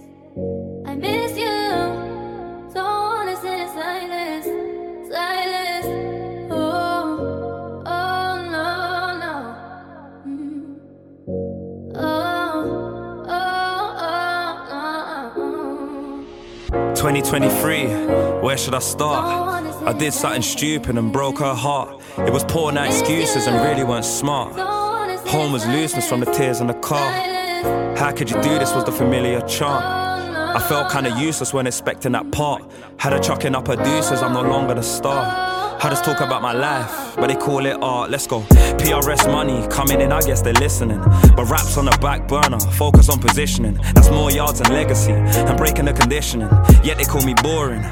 I miss you. 2023, where should I start? I did something stupid and broke her heart. It was poor night excuses and really weren't smart. Home was looseness from the tears in the car. How could you do this? Was the familiar chant. I felt kinda useless when expecting that part. Had her chucking up her deuces, I'm no longer the star. I just talk about my life, but they call it art. Let's go. PRS money coming in, I guess they're listening. But raps on the back burner, focus on positioning. That's more yards and legacy, and breaking the conditioning. Yet they call me boring.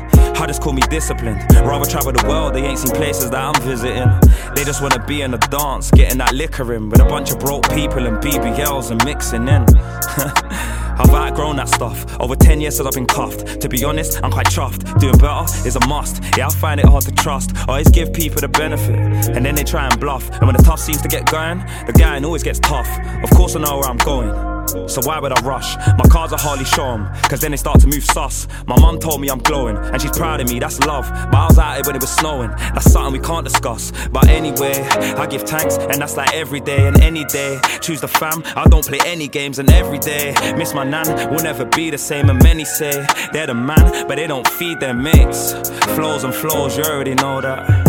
Just call me disciplined. Rather travel the world, they ain't seen places that I'm visiting. They just wanna be in the dance, getting that liquor in with a bunch of broke people and BBLs and mixing in. <laughs> I've outgrown that stuff. Over 10 years since I've been cuffed. To be honest, I'm quite chuffed. Doing better is a must. Yeah, I find it hard to trust. Always give people the benefit, and then they try and bluff. And when the tough seems to get going, the going always gets tough. Of course, I know where I'm going. So why would I rush? My car's are Harley Show'em, cause then they start to move sus. My mum told me I'm glowing, and she's proud of me, that's love. But I was out here when it was snowing, that's something we can't discuss. But anyway, I give thanks, and that's like every day and any day. Choose the fam, I don't play any games, and every day. Miss my nan, will never be the same, and many say they're the man, but they don't feed their mates. Flows and flows, you already know that.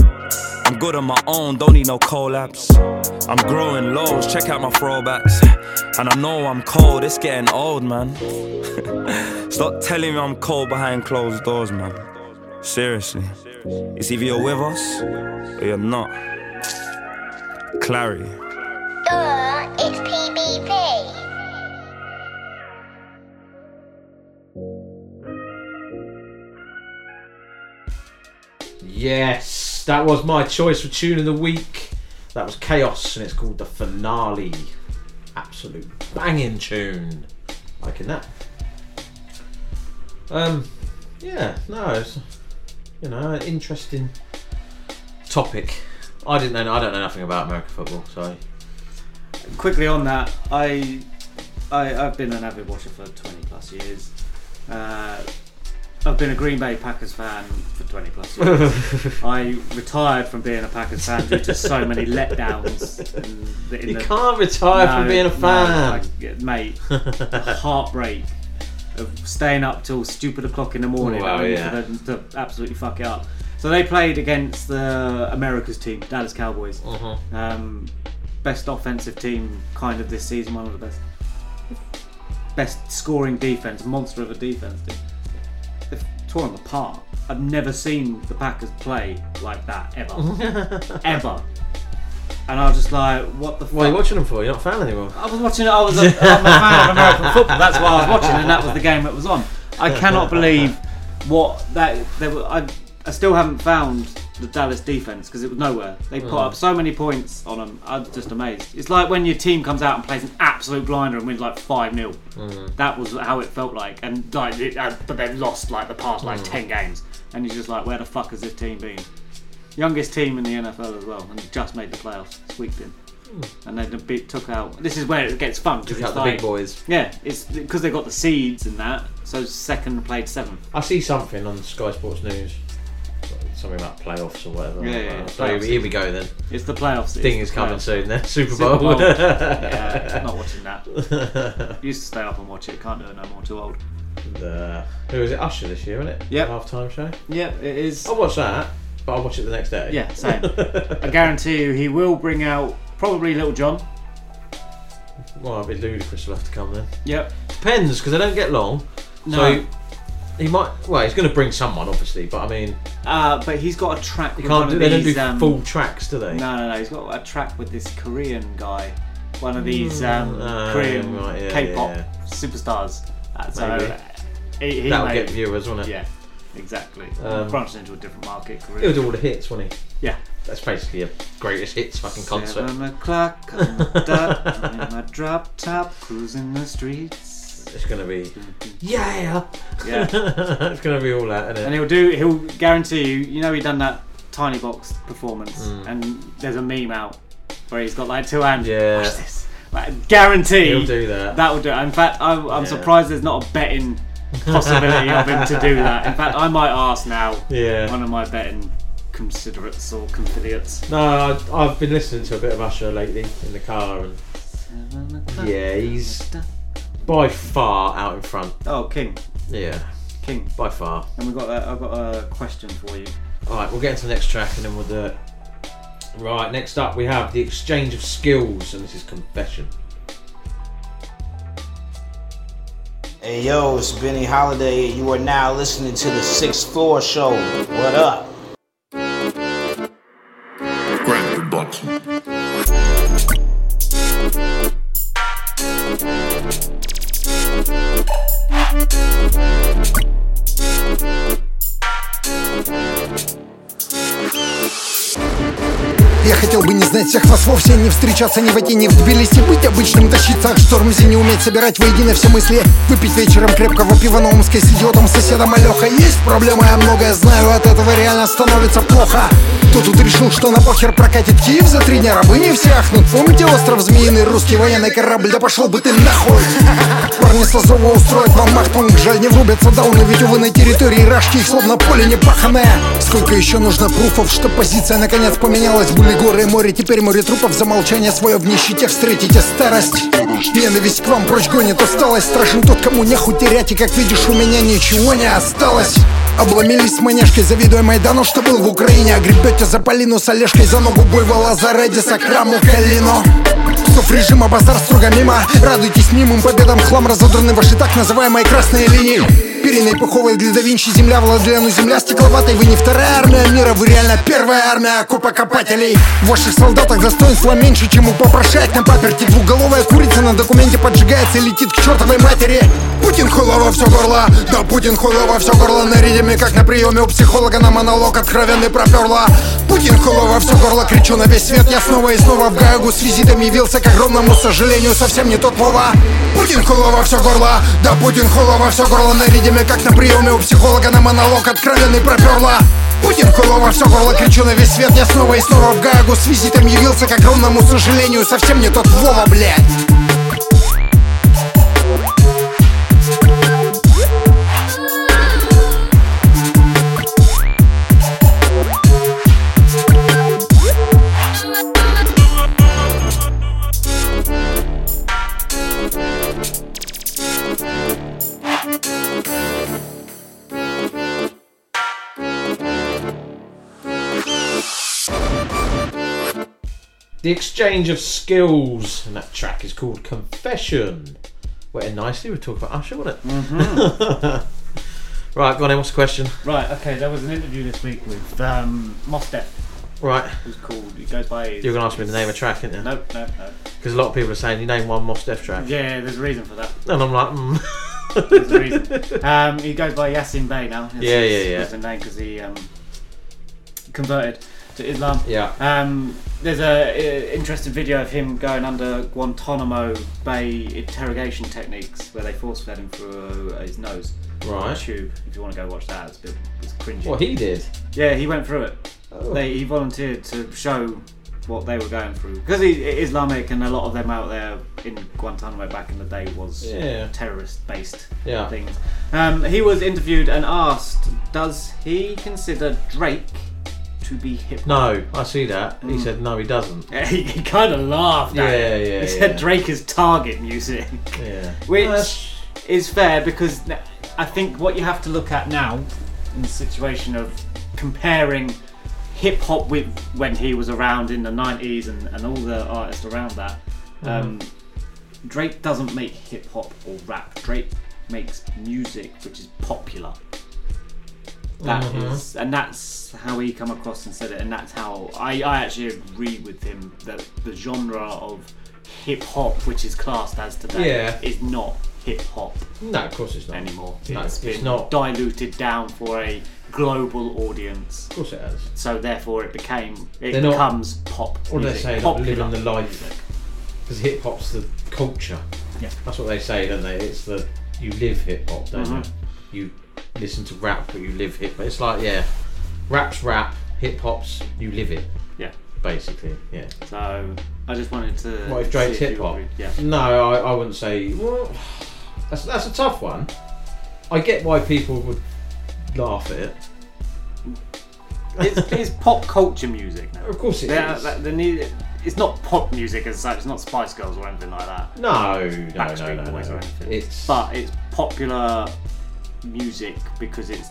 I'm good on my own, don't need no collabs. I'm growing lows, check out my throwbacks. And I know I'm cold, it's getting old, man. <laughs> Stop telling me I'm cold behind closed doors, man. Seriously. It's either you're with us or you're not. Clary. Duh, it's PBP. Yes, that was my choice for tune of the week. That was Chaos, and it's called the finale. Absolute banging tune. Liking that. Um, yeah, no, it's you know interesting topic. I didn't know. I don't know nothing about American football, so quickly on that, I, I I've been an avid watcher for 20 plus years. Uh, I've been a Green Bay Packers fan for 20 plus years. <laughs> I retired from being a Packers fan due to so many letdowns. In the, in You the- can't retire from being a no, fan. like, mate, the heartbreak of staying up till stupid o'clock in the morning Wow, yeah. for them to absolutely fuck it up. So they played against the America's team, Dallas Cowboys. Uh-huh. Um, best offensive team kind of this season, one of the best. Best scoring defense, monster of a defense. Dude. Torn them apart. I've never seen the Packers play like that ever, <laughs> ever. And I was just like, what the fuck? what are you watching them for? You're not a fan anymore. I was watching it. I was a, I'm a fan of American football. That's why I was watching, and that was the game that was on. I cannot believe what that. They were, I, I still haven't found the Dallas defense because it was nowhere. They put Mm. up so many points on them. I'm just amazed. It's like when your team comes out and plays an absolute blinder and wins like five 0 Mm. That was how it felt like, and like, it, uh, but they've lost like the past like Mm. ten games, and you're just like, where the fuck has this team been? Youngest team in the NFL as well, and just made the playoffs, squeaked in. And then the took out. This is where it gets fun. 'cause Took it's out the like- big boys. Yeah, it's because they got the seeds and that. So second played seventh. I see something on Sky Sports News, something about playoffs or whatever. Yeah, yeah, yeah. So here we- here we go then. It's the playoffs. Thing is coming playoffs. soon then. Super Bowl. <laughs> yeah, not watching that. <laughs> Used to stay up and watch it. Can't do it no more. Too old. The, uh, who was it? Usher this year, isn't it? Yep. Half time show. Yep, it is. I'll watch that, but I'll watch it the next day. Yeah, same. <laughs> I guarantee you, he will bring out probably Lil Jon. Well, it'll be Ludacris. Will have to come then. Yep. Depends because they don't get long. No. So he might. Well, he's going to bring someone, obviously. But I mean, Uh, but he's got a track. You with can't one do- of they don't these, do um, full tracks, do they? No, no, no. He's got a track with this Korean guy, one of these um, Mm, ah, Korean right, yeah, K-pop yeah. superstars. Uh, So Maybe. he, he That'll may- get viewers, won't it? Yeah, exactly. Um, Branches into a different market. Korea. he'll do all the hits, won't he? Yeah. That's basically a greatest hits fucking concert. Seven o'clock the dot, I'm in my drop top, cruising the streets. It's gonna be yeah, Yeah. <laughs> it's gonna be all that, isn't it? And he'll do. He'll guarantee you. You know, he done that tiny box performance, Mm. and there's a meme out where he's got like two hands. Yeah. Watch this. Like, guarantee He'll do that. That will do. it. In fact, I, I'm Yeah. surprised there's not a betting possibility of him to do that. In fact, I might ask now. Yeah. One of my betting considerates or confiderates. No, I, I've been listening to a bit of Usher lately in the car, and yeah, he's by far out in front. Oh, King. Yeah, King. by far. And we got. A, I've got a question for you. All right, we'll get into the next track and then we'll do it. Right, next up we have the exchange of skills, and this is confession. Hey yo, it's Benny Holiday. You are now listening to the Sixth Floor Show. What up? Thank you. Я хотел бы не знать всех вас вовсе Не встречаться ни в Аке, ни в Тбилиси Быть обычным, тащиться. К штормзе Не уметь собирать воедино все мысли. Выпить вечером крепкого пива на Омской С идиотом, соседом Алёха. Есть проблема, я многое знаю От этого реально становится плохо. Кто тут решил, что на похер прокатит Киев За три дня. Рабы не все ахнут. Помните остров Змеиный, русский военный корабль? Да пошел бы ты нахуй! Парни с Азова устроят вам махтунг Жаль не врубятся дауны, ведь увы на территории Рашки словно поле не паханое. Сколько еще нужно пруфов, что позиция наконец поменялась? Были горы море, теперь море трупов. За молчание свое в нищете встретите старость. Ненависть к вам прочь гонит усталость. Страшен тот, кому нехуй терять. И как видишь, у меня ничего не осталось. Обломились с маняшкой, завидуя Майдану, что был в Украине. А гребете за Полину с Олежкой. За ногу буйвола, за Редиса, Краму, Калину Псов режима, базар строго мимо. Радуйтесь мимым победам, хлам. Разодраны Ваши так называемые красные линии Периной пуховой для да Винчи Земля, Владлену земля стекловатой. Вы не вторая армия мира, вы реально первая армия копателей. В ваших солдатах достоинства меньше, чем у попрошаек на паперти Двуголовая курица на документе поджигается и летит к чертовой матери. Путин хуйло все горло, да Путин хуйло все горло. На ритме, как на приеме у психолога на монолог откровенный проперла Путин хуйло все горло, кричу на весь свет Я снова и снова в Гаагу с визитом явился К огромному сожалению, совсем не тот Вова. Путин хуйло все горло, да Путин хуйло все горло. На ритме, как на приеме у психолога на монолог откровенный проперла Путин хуйло все горло, кричу на весь свет Я снова и снова в Гаагу с визитом явился К огромному сожалению, совсем не тот Вова, блядь The exchange of skills, and that track is called Confession. In nicely. We're talking about Usher, wasn't it? Mhm. <laughs> right, go on. Then, what's the question? Right, okay, there was an interview this week with um, Mos Def. Right. Who's called, he goes by. You're going to ask me to name a track, aren't you? No, no, no. Because a lot of people are saying you name one Mos Def track. Yeah, there's a reason for that. And I'm like, mm. There's a reason. Um, he goes by Yassin Bey now. That's Yeah, his, yeah, yeah. That's the name because he um, converted to Islam. Yeah. Um, there's a, uh, interesting video of him going under Guantanamo Bay interrogation techniques where they force fed him through uh, his nose. Right. On a tube. If you want to go watch that, it's a bit it's cringy. What he did? Yeah, he went through it. Oh. They, he volunteered to show what they were going through because he Islamic and a lot of them out there in Guantanamo back in the day was Yeah. terrorist-based Yeah. things. Um, he was interviewed and asked, "Does he consider Drake to be hip?" No, I see that. He Mm. said no, he doesn't. <laughs> he, he kind of laughed. at Yeah, it. yeah, He said yeah. Drake is target music. Yeah. <laughs> Which is fair because n- I think what you have to look at now in the situation of comparing hip hop with when he was around in the 90s and, and all the artists around that. Um, Drake doesn't make hip hop or rap. Drake makes music which is popular. That is, Mhm. and that's how he come across and said it, and that's how I, I actually agree with him that the genre of hip hop, which is classed as today, Yeah. is not hip hop. No, of course it's not anymore. No, it's it's been not. diluted down for a global audience. Of course it has. So therefore, it became it They're not- becomes pop. What do they say? Like living the life. Because hip hop's the culture. Yeah. That's what they say, don't they? It's the you live hip hop, don't Mhm. you? You listen to rap, but you live hip. Hop. It's like yeah, rap's rap, hip hop's you live it. Yeah. Basically, yeah. So I just wanted to. What if Drake's hip hop? Yeah. No, I, I wouldn't say. Well, that's that's a tough one. I get why people would laugh at it. it's, it's pop culture music now. Of course it They're- is. that- they need- it's not pop music as such. It's not Spice Girls or anything like that. No, no, Backstreet no, no, Boys no. or anything. It's but it's popular music because it's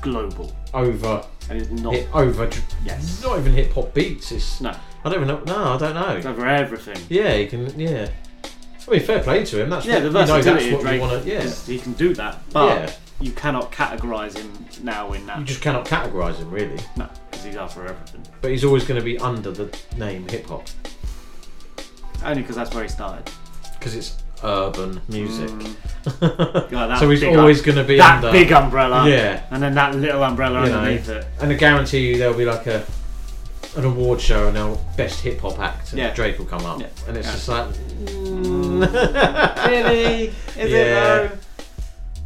global. over. And it's not hip, over. Yes. Not even hip hop beats. It's no. I don't even know. No, I don't know. It's over everything. Yeah, you can. Yeah. I mean, fair play to him. That's yeah, what, the you know, versatility that's what Drake. you want to. Yeah. he can do that, but Yeah. you cannot categorize him now in that. You just cannot categorise him really. No, because he's after everything. But he's always going to be under the name hip hop Only because that's where he started. because it's urban music. <laughs> Like that so he's always um- going to be that under big umbrella. Yeah. and then that little umbrella you know, underneath it. And I guarantee you there'll be like a an award show and now best hip hop act, and Yeah. Drake will come up, Yeah. and it's Yeah. just like, <laughs> Really? Is it yeah. though?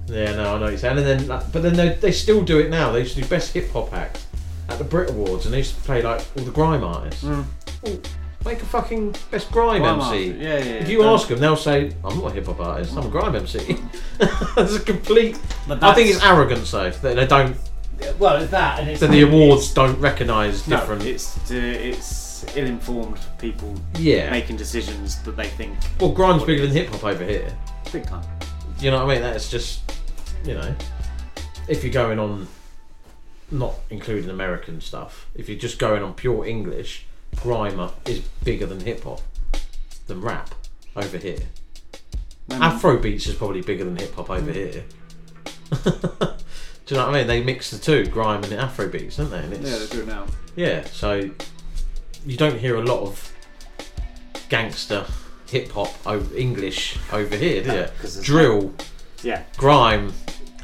Yeah, no, I know what you're saying. And then, like, but then they, they still do it now. They used to do best hip hop act at the Brit Awards, and they used to play like all the grime artists. Mm. Make a fucking best grime, Grime MC. artist. Yeah, yeah, If you ask them, they'll say, "I'm not a hip hop artist. I'm a grime MC." It's <laughs> a complete. But I think that's- it's arrogance though that they don't. Well, it's that, and it's that the awards don't recognise No, different. it's to, it's ill-informed people Yeah. making decisions that they think. well, grime's bigger than hip hop over here. Big time. You know what I mean? That's just, you know, if you're going on, not including American stuff, if you're just going on pure English, grime is bigger than hip hop, than rap over here. Mm. Afro beats is probably bigger than hip hop over here. <laughs> Do you know what I mean? They mix the two, grime and Afro beats, don't they? And it's, Yeah, they do now. Yeah, so you don't hear a lot of gangster hip hop over English over here, do you? <laughs> Drill, Yeah. grime,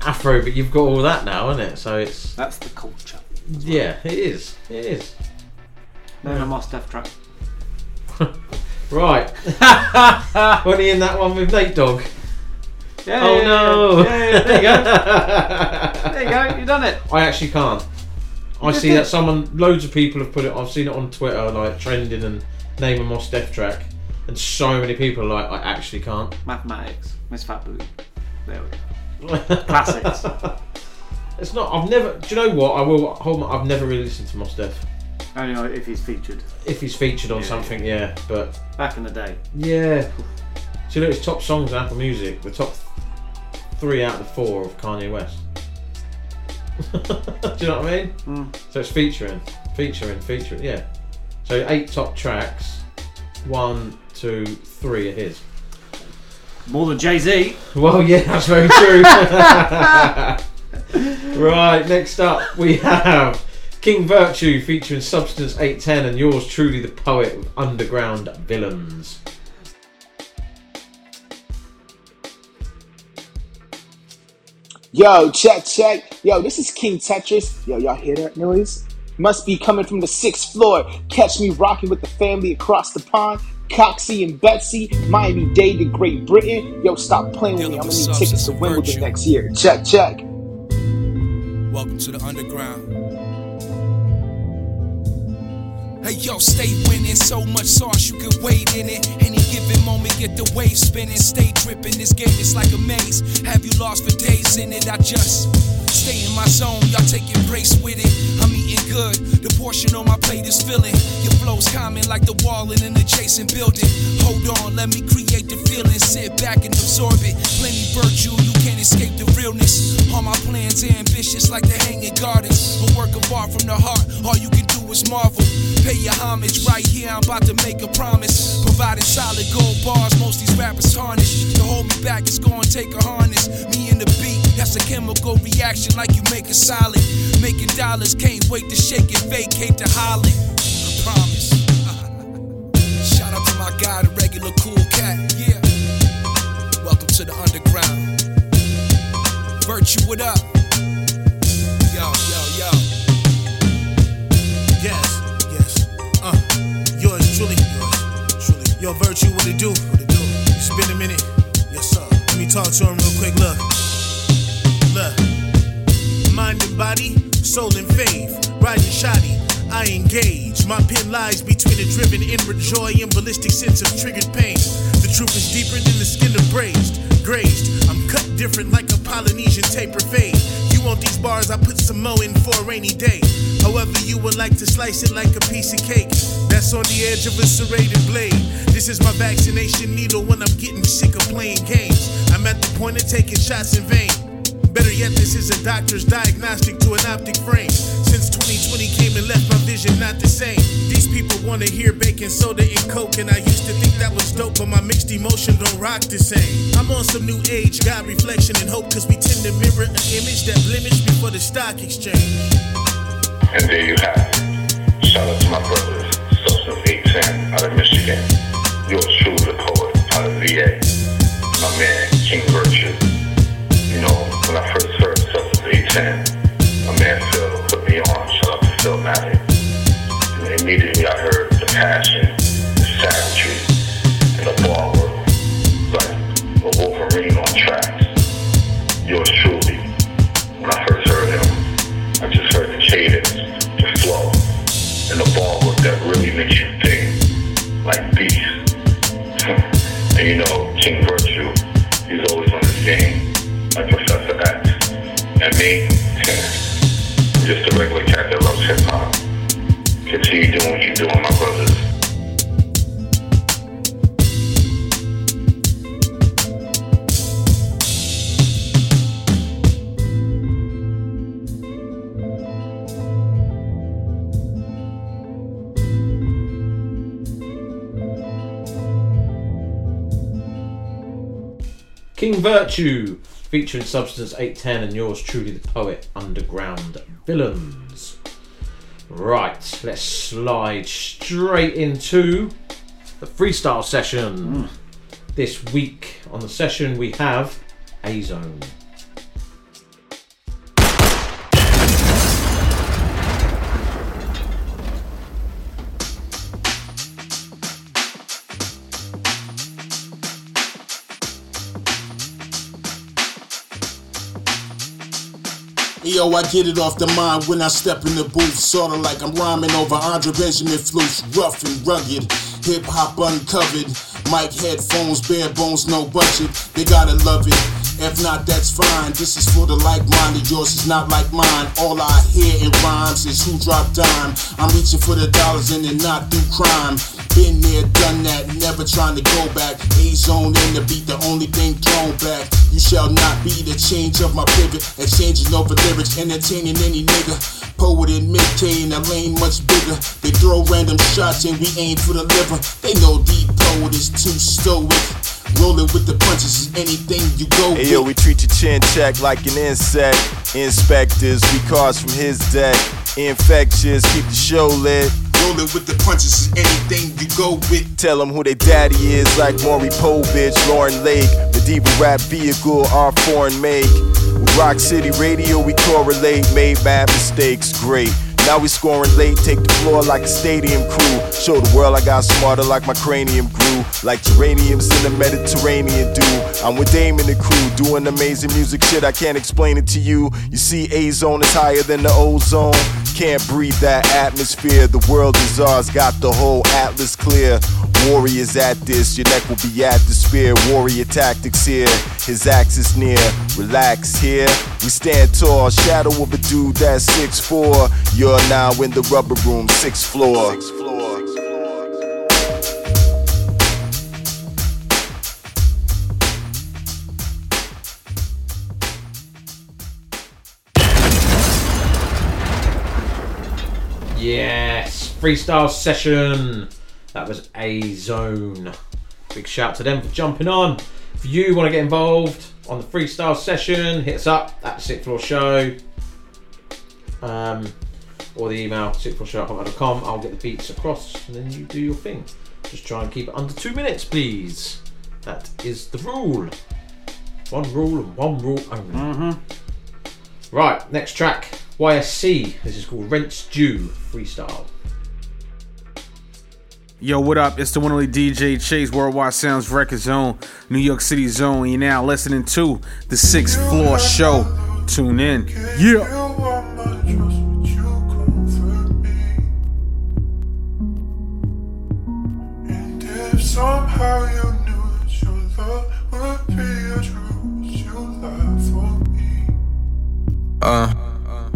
Afro, but you've got all that now, isn't it? So it's That's the culture. yeah, it is, it is. No, no more stuff track. Right, <laughs> when he in that one with Nate Dogg. Yeah, oh yeah, no! yeah, yeah, there you go. <laughs> There you go. You've done it. I actually can't. I see that someone, loads of people have put it. I've seen it on Twitter, like trending and name a Mos Def track, and so many people are like, I actually can't. Mathematics. Miss Fat Booty. There we go. <laughs> Classics. It's not. I've never. Do you know what? I will hold. My, I've never really listened to Mos Def. Only if he's featured. If he's featured on something, yeah. But Back in the day. yeah. So look, at his top songs on Apple Music, the top three out of the four of Kanye West. <laughs> Do you know what I mean? Hmm. So it's featuring, featuring, featuring. Yeah. So eight top tracks. One, two, three are his. More than Jay Z. Well, yeah, that's very true. <laughs> right, next up we have King Vir2ue featuring Substance 810 and yours truly, the poet with Underground Villains. Yo, check, check. Yo, this is King Tetris. Yo, y'all hear that noise? Must be coming from the sixth floor. Catch me rocking with the family across the pond. Coxie and Betsy, Miami Dade to Great Britain. Yo, stop playing with me. I'm gonna need tickets to Wimbledon next year. Check, check. Welcome to the underground. Hey yo, stay winning. So much sauce you can wade in it. Any given moment, get the wave spinning. Stay dripping. This game is like a maze. Have you lost for days in it? I just stay in my zone. Y'all take your grace with it. I'm eating good. The portion on my plate is filling. Your flow's common like the wall in an adjacent building. Hold on, let me create the feeling. Sit back and absorb it. Plenty virtue, you can't escape the realness. All my plans ambitious like the hanging gardens. A work of art from the heart. All you can do is marvel. Pay your homage right here. I'm about to make a promise. Providing solid gold bars. Most these rappers tarnish. To hold me back, it's gonna take a harness. Me and the beat, that's a chemical reaction like you make a solid. Making dollars, can't wait to shake and vacate the Holland. I promise. <laughs> Shout out to my guy, the regular cool cat. Yeah. Welcome to the underground. Virtue, what up? Yo, virtue, what it do? What it do? It's been a minute. Yes, sir. Let me talk to him real quick. Look, look. Mind and body, soul and faith. Riding shoddy, I engage. My pen lies between a driven inward joy and ballistic sense of triggered pain. The truth is deeper than the skin abrased, grazed. I'm cut different like a Polynesian taper fade. You want these bars, I put some mo in for a rainy day. However, you would like to slice it like a piece of cake. That's on the edge of a serrated blade. This is my vaccination needle when I'm getting sick of playing games. I'm at the point of taking shots in vain. Better yet, this is a doctor's diagnostic to an optic frame. Since 2020 came and left my vision not the same. These people wanna hear baking soda and coke, and I used to think that was dope, but my mixed emotion don't rock the same. I'm on some new age, God reflection and hope, cause we tend to mirror an image that blemished before the stock exchange. And there you have it. Shout out to my brothers, Substance 810 out of Michigan. Yours truly, the poet out of VA. My man, King Vir2ue. You know, when I first heard Substance 810, my man Phil me on. Phil Matic. And immediately I heard the passion, the savagery, and the work. Like a Wolverine on tracks. Yours truly. When I first heard him, I just heard the cadence, the flow, and the work that really makes you think like beast. <laughs> and you know, King Vir2ue, he's always on the scene, like Professor X. And me, regular cat that loves hip hop. Continue doing what you're doing, my brothers. King Vir2ue, featuring Substance 810 and yours truly, the poet, Underground Villains. Right, let's slide straight into the freestyle session. Mm. This week on the session we have A Zone. Yo, I get it off the mind when I step in the booth. Sorta like I'm rhyming over Andre Benjamin flutes, rough and rugged. Hip hop uncovered. Mic headphones, bare bones, no budget. They gotta love it. If not, that's fine. This is for the like-minded. Yours is not like mine. All I hear in rhymes is who dropped dime. I'm reaching for the dollars and then not do crime. Been there, done that, never trying to go back. A zone in the beat, the only thing thrown back. You shall not be the change of my pivot. Exchanging over lyrics, entertaining any nigga. Poet and mid-K in a lane much bigger. They throw random shots and we aim for the liver. They know deep poet is too stoic. Rolling with the punches is anything you go Hey yo, we treat your chin check like an insect. Inspectors, we cards from his deck. Infectious, keep the show lit. Rolling with the punches is anything you go with. Tell them who they daddy is, like Maury Povich, Lauren Lake. The Medieval rap vehicle, our foreign make. With Rock City Radio, we correlate. Made bad mistakes, great. Now we scoring late, take the floor like a stadium crew. Show the world I got smarter like my cranium grew. Like geraniums in the Mediterranean do. I'm with Dame and the crew, doing amazing music shit. I can't explain it to you. You see, A zone is higher than the ozone. Can't breathe that atmosphere. The world is ours, got the whole atlas clear. Warriors at this, your neck will be at the spear. Warrior tactics here, his axe is near. Relax here, we stand tall. Shadow of a dude that's 6'4. You're now in the rubber room, sixth floor. Yes, freestyle session. That was A Zone. Big shout to them for jumping on. If you want to get involved on the freestyle session, hit us up at the Sixth Floor Show. Um, or the email sixthfloorshow.com. I'll get the beats across and then you do your thing. Just try and keep it under two minutes, please. That is the rule. One rule and one rule only. Mm-hmm. Right, next track. YSC. This is called Rent's Due Freestyle. Yo, what up? It's the one only DJ Chase, Worldwide Sounds Record Zone, New York City Zone. You're now listening to the Sixth Floor Show. Tune in. Yeah. Somehow you knew that your love would be a truth, you for me. Uh. uh, uh, uh.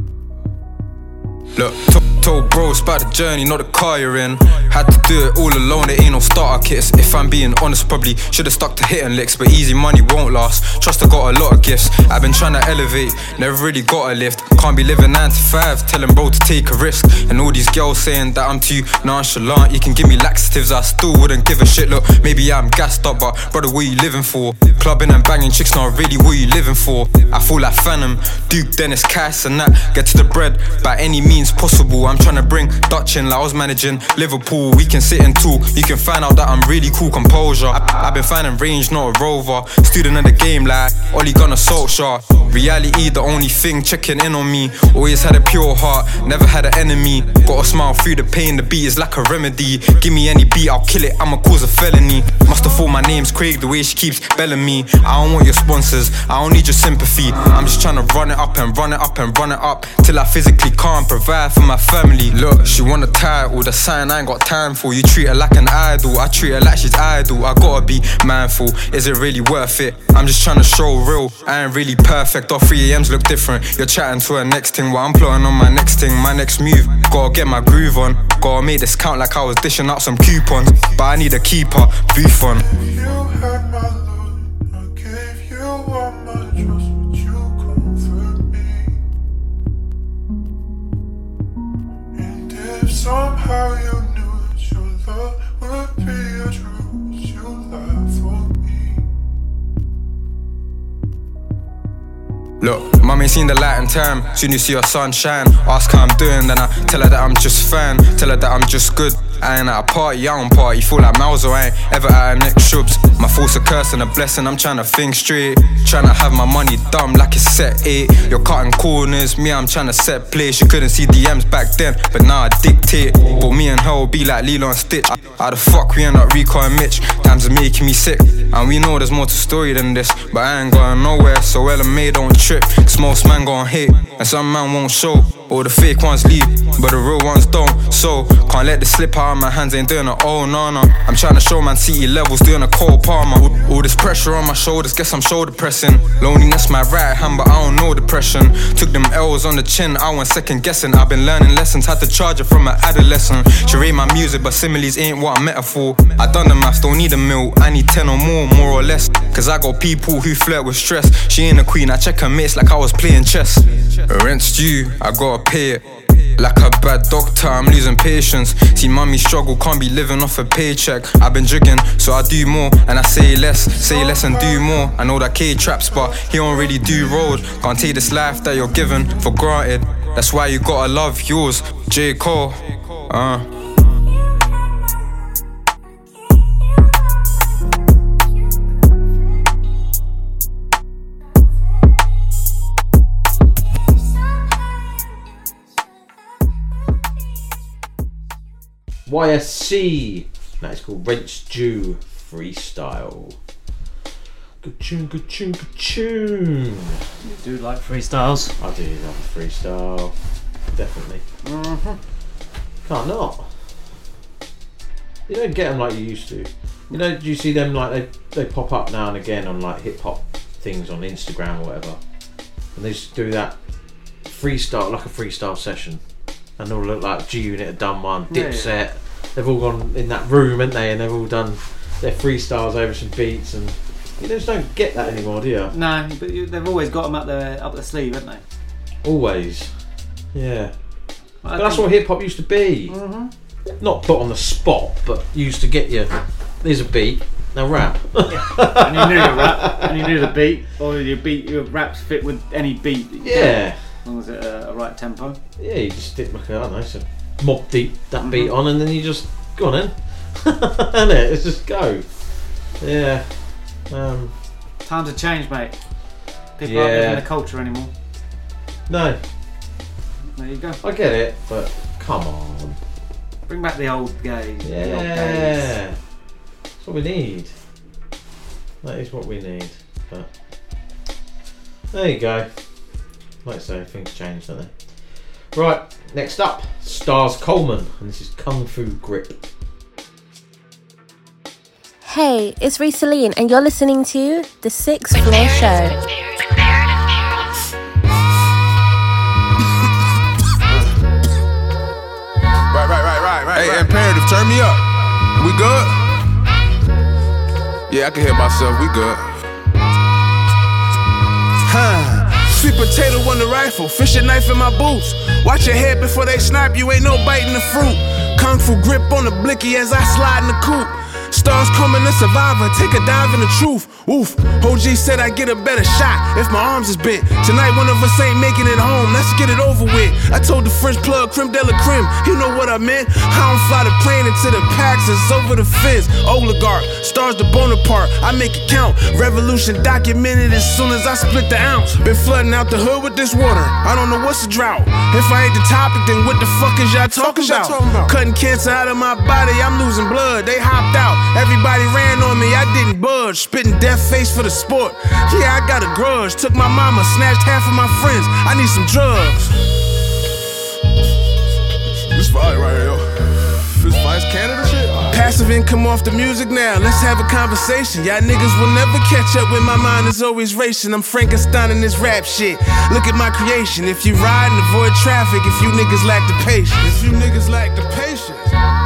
Look, t- told bros about the journey, not the car you're in. Had to do it all alone, it ain't no starter kits. If I'm being honest, probably should've stuck to hitting licks, but easy money won't last. Trust I got a lot of gifts. I've been trying to elevate, never really got a lift. Can't be living 9 to 5, telling bro to take a risk. And all these girls saying that I'm too nonchalant. You can give me laxatives, I still wouldn't give a shit. Look, maybe I'm gassed up, but brother, what you living for? Clubbing and banging chicks, not really what you living for. I feel like Phantom, Duke, Dennis, Cass, and that. Get to the bread by any means possible. I'm tryna bring Dutch in like I was managing Liverpool. We can sit and talk. You can find out that I'm really cool, composure. I, have been finding range, not a rover. Student of the game, like Ollie assault shot. Reality, the only thing checking in on me. Always had a pure heart, never had an enemy. Got a smile through the pain, the beat is like a remedy. Give me any beat, I'll kill it, I'ma cause a felony. Must have thought my name's Craig, the way she keeps belling me. I don't want your sponsors, I don't need your sympathy. I'm just trying to run it up and run it up and run it up till I physically can't provide for my family. Look, she want a title, the sign I ain't got time for. You treat her like an idol, I treat her like she's idle. I gotta be mindful, is it really worth it? I'm just trying to show real, I ain't really perfect. All 3 AMs look different. You're chatting to her next thing, while I'm plotting on my next thing, my next move. Gotta get my groove on, gotta make this count like I was dishing out some coupons. But I need a keeper, booth on. Somehow you knew that your love would be a truth, you for me. Look, ain't seen the light in time. Soon you see her sunshine. Ask how I'm doing, then I tell her that I'm just fine. Tell her that I'm just good. I ain't at a party, I don't party. Feel like Malzo, I ain't ever at a next. My fault's a curse and a blessing, I'm trying to think straight. Trying to have my money dumb like it's set eight. You're cutting corners, me, I'm trying to set place. You couldn't see DMs back then, but now I dictate. But me and her will be like Lilo and Stitch. How the fuck we end up and Mitch? Times are making me sick. And we know there's more to story than this. But I ain't going nowhere, so May don't trip. Most man gon' hate, and some man won't show. All the fake ones leave, but the real ones don't. So, can't let this slip out my hands, ain't doing it, oh no, no. I'm trying to show man city levels, doing a Cole Palmer. All, all this pressure on my shoulders, guess I'm shoulder pressing. Loneliness, my right hand, but I don't know depression. Took them L's on the chin, I went second guessing. I've been learning lessons, had to charge it from an adolescent. She read my music, but similes ain't what I'm metaphor. I done the maths, don't need a meal, I need 10 or more, more or less. Cause I got people who flirt with stress. She ain't a queen, I check her mates like I was playing chess. Rent's due, I gotta pay it. Like a bad doctor, I'm losing patience. See mommy struggle, can't be living off a paycheck. I've been jigging, so I do more, and I say less, say less and do more. I know that K traps, but he don't really do road. Can't take this life that you're given for granted. That's why you gotta love yours, J. Cole. Uh. YSC. That is called Rents Due Freestyle. Good tune, good tune, good tune. You do like freestyles? I do love a freestyle. Definitely. Mm-hmm. Can't not. You don't get them like you used to. You know, do you see them like they, they pop up now and again on like hip hop things on Instagram or whatever? And they just do that freestyle, like a freestyle session. And they all look like G Unit have done one, Yeah, yeah. They've all gone in that room, haven't they? And they've all done their freestyles over some beats. And you just don't get that anymore, do you? No, but you, they've always got them up their up their sleeve, haven't they? Always. Yeah. But that's what hip hop used to be. Mhm. Not put on the spot, but used to get you. There's a beat. Now rap. <laughs> and you knew the rap, and you knew the beat, or your beat, your raps fit with any beat. Yeah. As long as it's a, a right tempo. Yeah, you just stick like a, I don't know, Mobb Deep that beat Mhm. on, and then you just go on in, and <laughs> it, let's just go. Yeah. Um, Times have changed, mate. People aren't living the culture anymore. no, There you go. I get it, but come on. Bring back the old. The old days. Yeah. That's what we need. That is what we need. But there you go. Like I say, things change, don't they? Right, next up, Starz Coleman, and this is Kung Fu Grip. Hey, it's Risaline, and you're listening to The Sixth Floor Show. Right, right, right, right, right. Hey, imperative, turn me up. We good? Yeah, I can hear myself. We good. Huh. Sweet potato on the rifle, fishing knife in my boots. Watch your head before they snap, you ain't no biting the fruit. Kung fu grip on the blicky as I slide in the coupe. Stars coming to survivor, take a dive in the truth. Oof. OG said I get a better shot if my arms is bent. Tonight one of us ain't making it home. Let's get it over with. I told the French plug, creme de la creme. You know what I meant? I don't fly the plane into the packs, it's over the fence. Oligarch, stars the Bonaparte. I make it count. Revolution documented as soon as I split the ounce. Been flooding out the hood with this water. I don't know what's a drought. If I ain't the topic, then what the fuck is y'all talking y'all about? talking about? Cutting cancer out of my body, I'm losing blood. They hopped out. Everybody ran on me, I didn't budge. Spitting death face for the sport. Yeah, I got a grudge. Took my mama, snatched half of my friends. I need some drugs. This fire right here, yo. This fire's Canada shit? Passive income off the music now. Let's have a conversation. Y'all niggas will never catch up when my mind is always racing. I'm Frankenstein in this rap shit. Look at my creation. If you ride and avoid traffic, if you niggas lack the patience. If you niggas lack the patience.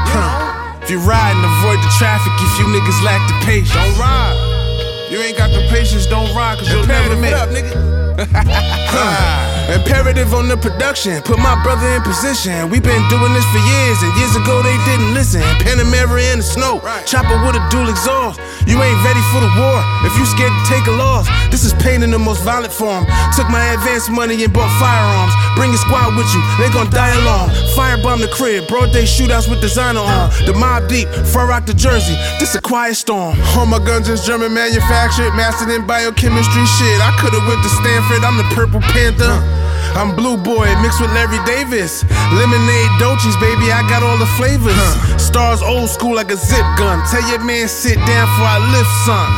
If you ride and avoid the traffic, if you niggas lack the patience. Don't ride. You ain't got the patience, don't ride, cause you'll never make what up, nigga? <laughs> <laughs> Imperative on the production, put my brother in position. we been doing this for years, and years ago they didn't listen. Panamera in the snow, chopper with a dual exhaust. You ain't ready for the war if you scared to take a loss. This is pain in the most violent form. Took my advance money and bought firearms. Bring a squad with you, they gon' die alone. Firebomb the crib, broad day shootouts with designer on. The Mobb Deep, fur rock the jersey. This a quiet storm. All my guns is German manufactured, mastered in biochemistry shit. I could've went to Stanford, I'm the Purple Panther. I'm Blue Boy mixed with Larry Davis. Lemonade Dolces, baby, I got all the flavors. Stars old school like a zip gun. Tell your man sit down before I lift son.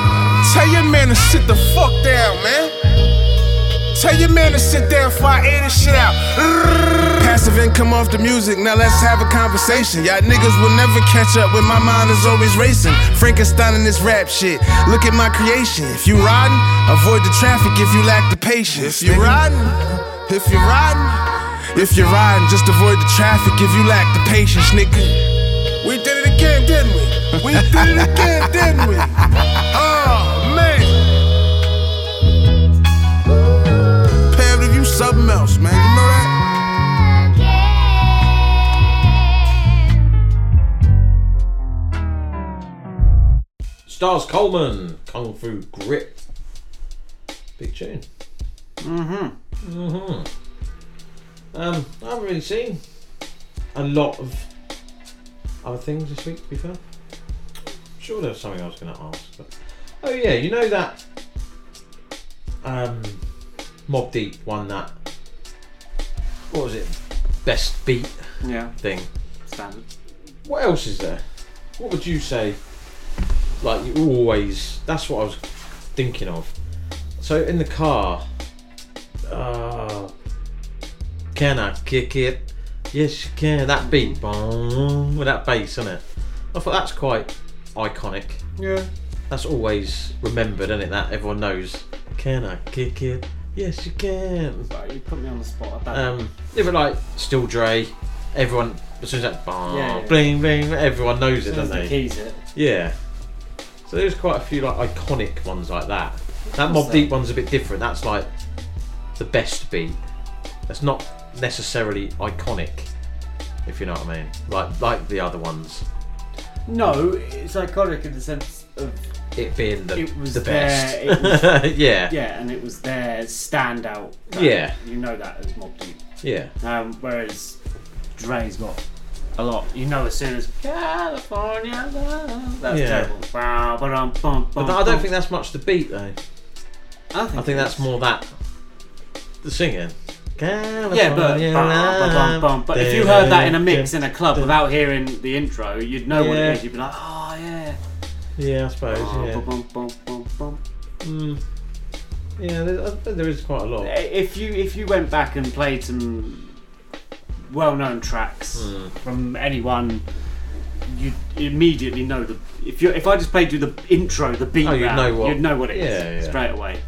Tell your man to sit the fuck down, man. Tell your man to sit down before I air this shit out. Passive income off the music, now let's have a conversation. Y'all niggas will never catch up when my mind is always racing. Frankenstein in this rap shit. Look at my creation. If you riding, avoid the traffic if you lack the patience. If you riding, if you're riding, if you're riding, just avoid the traffic if you lack the patience, nigga. We did it again, didn't we? We did it again, didn't we? <laughs> Oh, man. Imperative, you something else, man. You know that? Starz Coleman, Kung Fu Grip. Big tune. Mm-hmm. Mm-hmm. Um, I haven't really seen a lot of other things this week, to be fair. I'm sure there was something I was going to ask. But... Oh, yeah, you know that um, Mobb Deep won that. What was it? Best beat Yeah. thing. Standard. What else is there? What would you say? Like you always. That's what I was thinking of. So in the car, uh, can I kick it? Yes, you can. That beat, boom, with that bass on it. I thought that's quite iconic. Yeah. That's always remembered, isn't it? That everyone knows. Can I kick it? Yes, you can. Sorry, you put me on the spot. I don't Um, but like Still Dre, everyone as soon as that bang, Yeah, yeah. bling bling, everyone knows it, As soon as doesn't the they? keys it. Yeah. So there's quite a few like iconic ones like that. That Mobb Deep one's a bit different. That's like the best beat. That's not necessarily iconic, if you know what I mean. Like like the other ones. No, it's iconic in the sense of It being the it was the their, best. It was, <laughs> yeah. yeah, and it was their standout. band. Yeah. you know that as Mobb Deep. Yeah. Um, whereas Dre's got a lot. You know, as soon as California, love, that's Yeah. terrible. Bah, ba-dum, bum, But I don't think that's much the beat though. I think, I think that's more that the singing. Yeah, but bah, bum, bum. but if you heard that in a mix in a club without hearing the intro, you'd know what it is. You'd be like, oh yeah. Yeah, I suppose. Bah, yeah. Mm. Yeah, there, there is quite a lot. If you if you went back and played some well-known tracks Hmm. from anyone, you'd immediately know the. If you if I just played you the intro, the beat, Oh, you'd round, know what- you'd know what it is Yeah, yeah. straight away,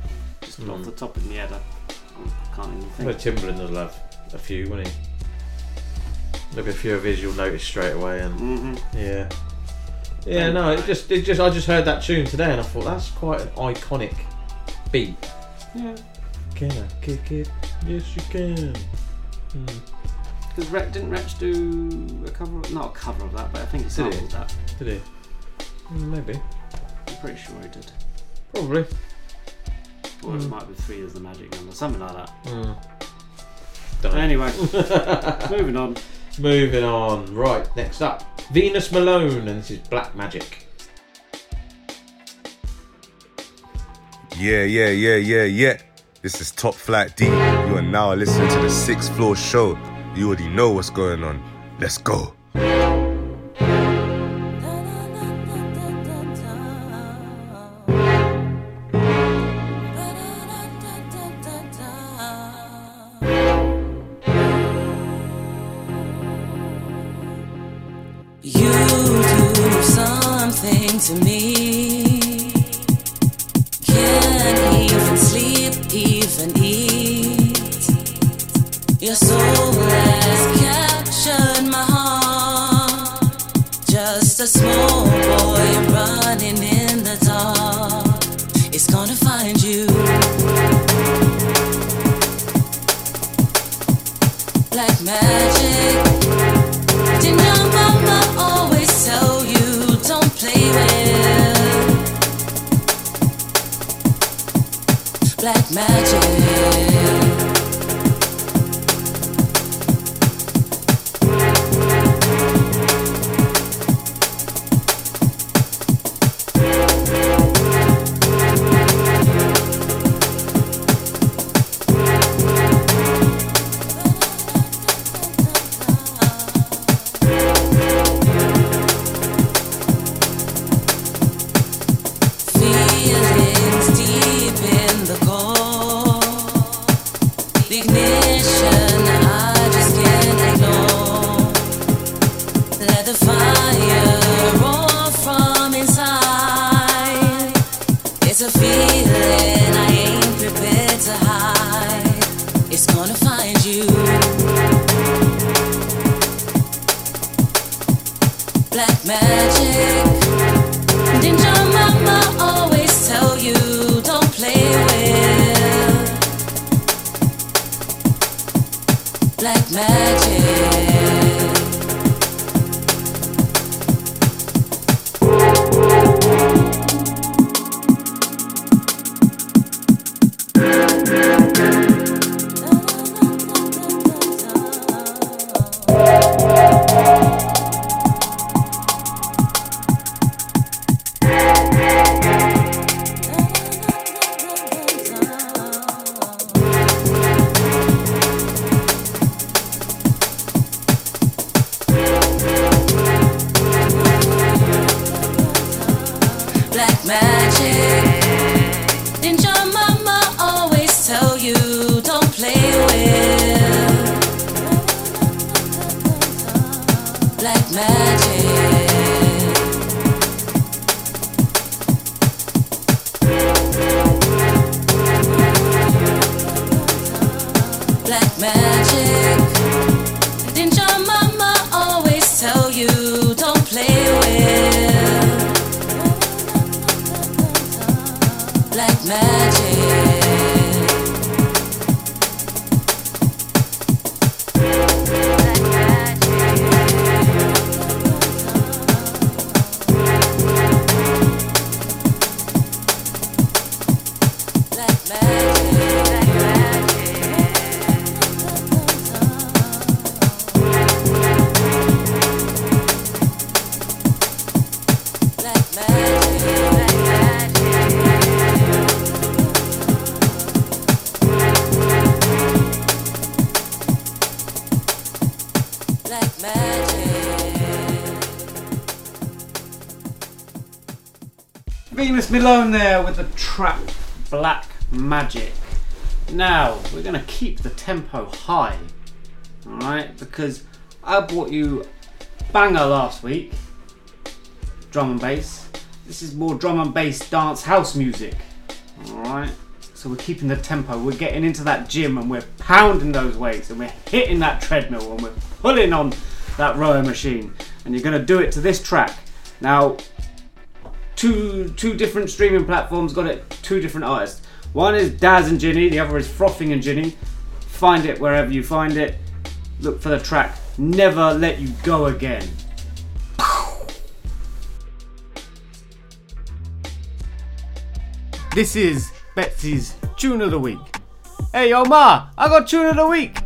just Mm. off the top of my head. Can't even But. Timbaland will have a few, won't he? Maybe a few of his you'll notice straight away, and Mhm. yeah, yeah. No, it just, it just, I just heard that tune today, and I thought that's quite an iconic beat. Yeah. Can I kick it? Yes, you can. Hmm. Because Re- didn't Rex do a cover? Of, not a cover of that, but I think he Did he? sampled that. Did he? Maybe. I'm pretty sure he did. Probably. Or it Mm. might be three as the magic number, something like that. Mm. Don't. Anyway, <laughs> moving on. Moving on. Right, next up. Venus Milone, and this is Black Magic. Yeah, yeah, yeah, yeah, yeah. This is Top Flight D. You are now listening to the Sixth Floor Show. You already know what's going on. Let's go. A small boy running in the dark. It's gonna find you. Like magic. Didn't your mama always tell you don't play with black magic? Venus Milone there with the track Black Magic. Now, we're going to keep the tempo high, alright? Because I brought you banger last week, drum and bass. This is more drum and bass dance house music, alright? So we're keeping the tempo. We're getting into that gym and we're pounding those weights and we're hitting that treadmill and we're pulling on that rower machine. And you're going to do it to this track. Now, two two different streaming platforms got it two different artists. One is Daz and Ginny, the other is Frothing and Ginny. Find it wherever you find it. Look for the track Never Let You Go Again. This is Betsy's Tune of the Week. Hey, Omar, I got Tune of the Week!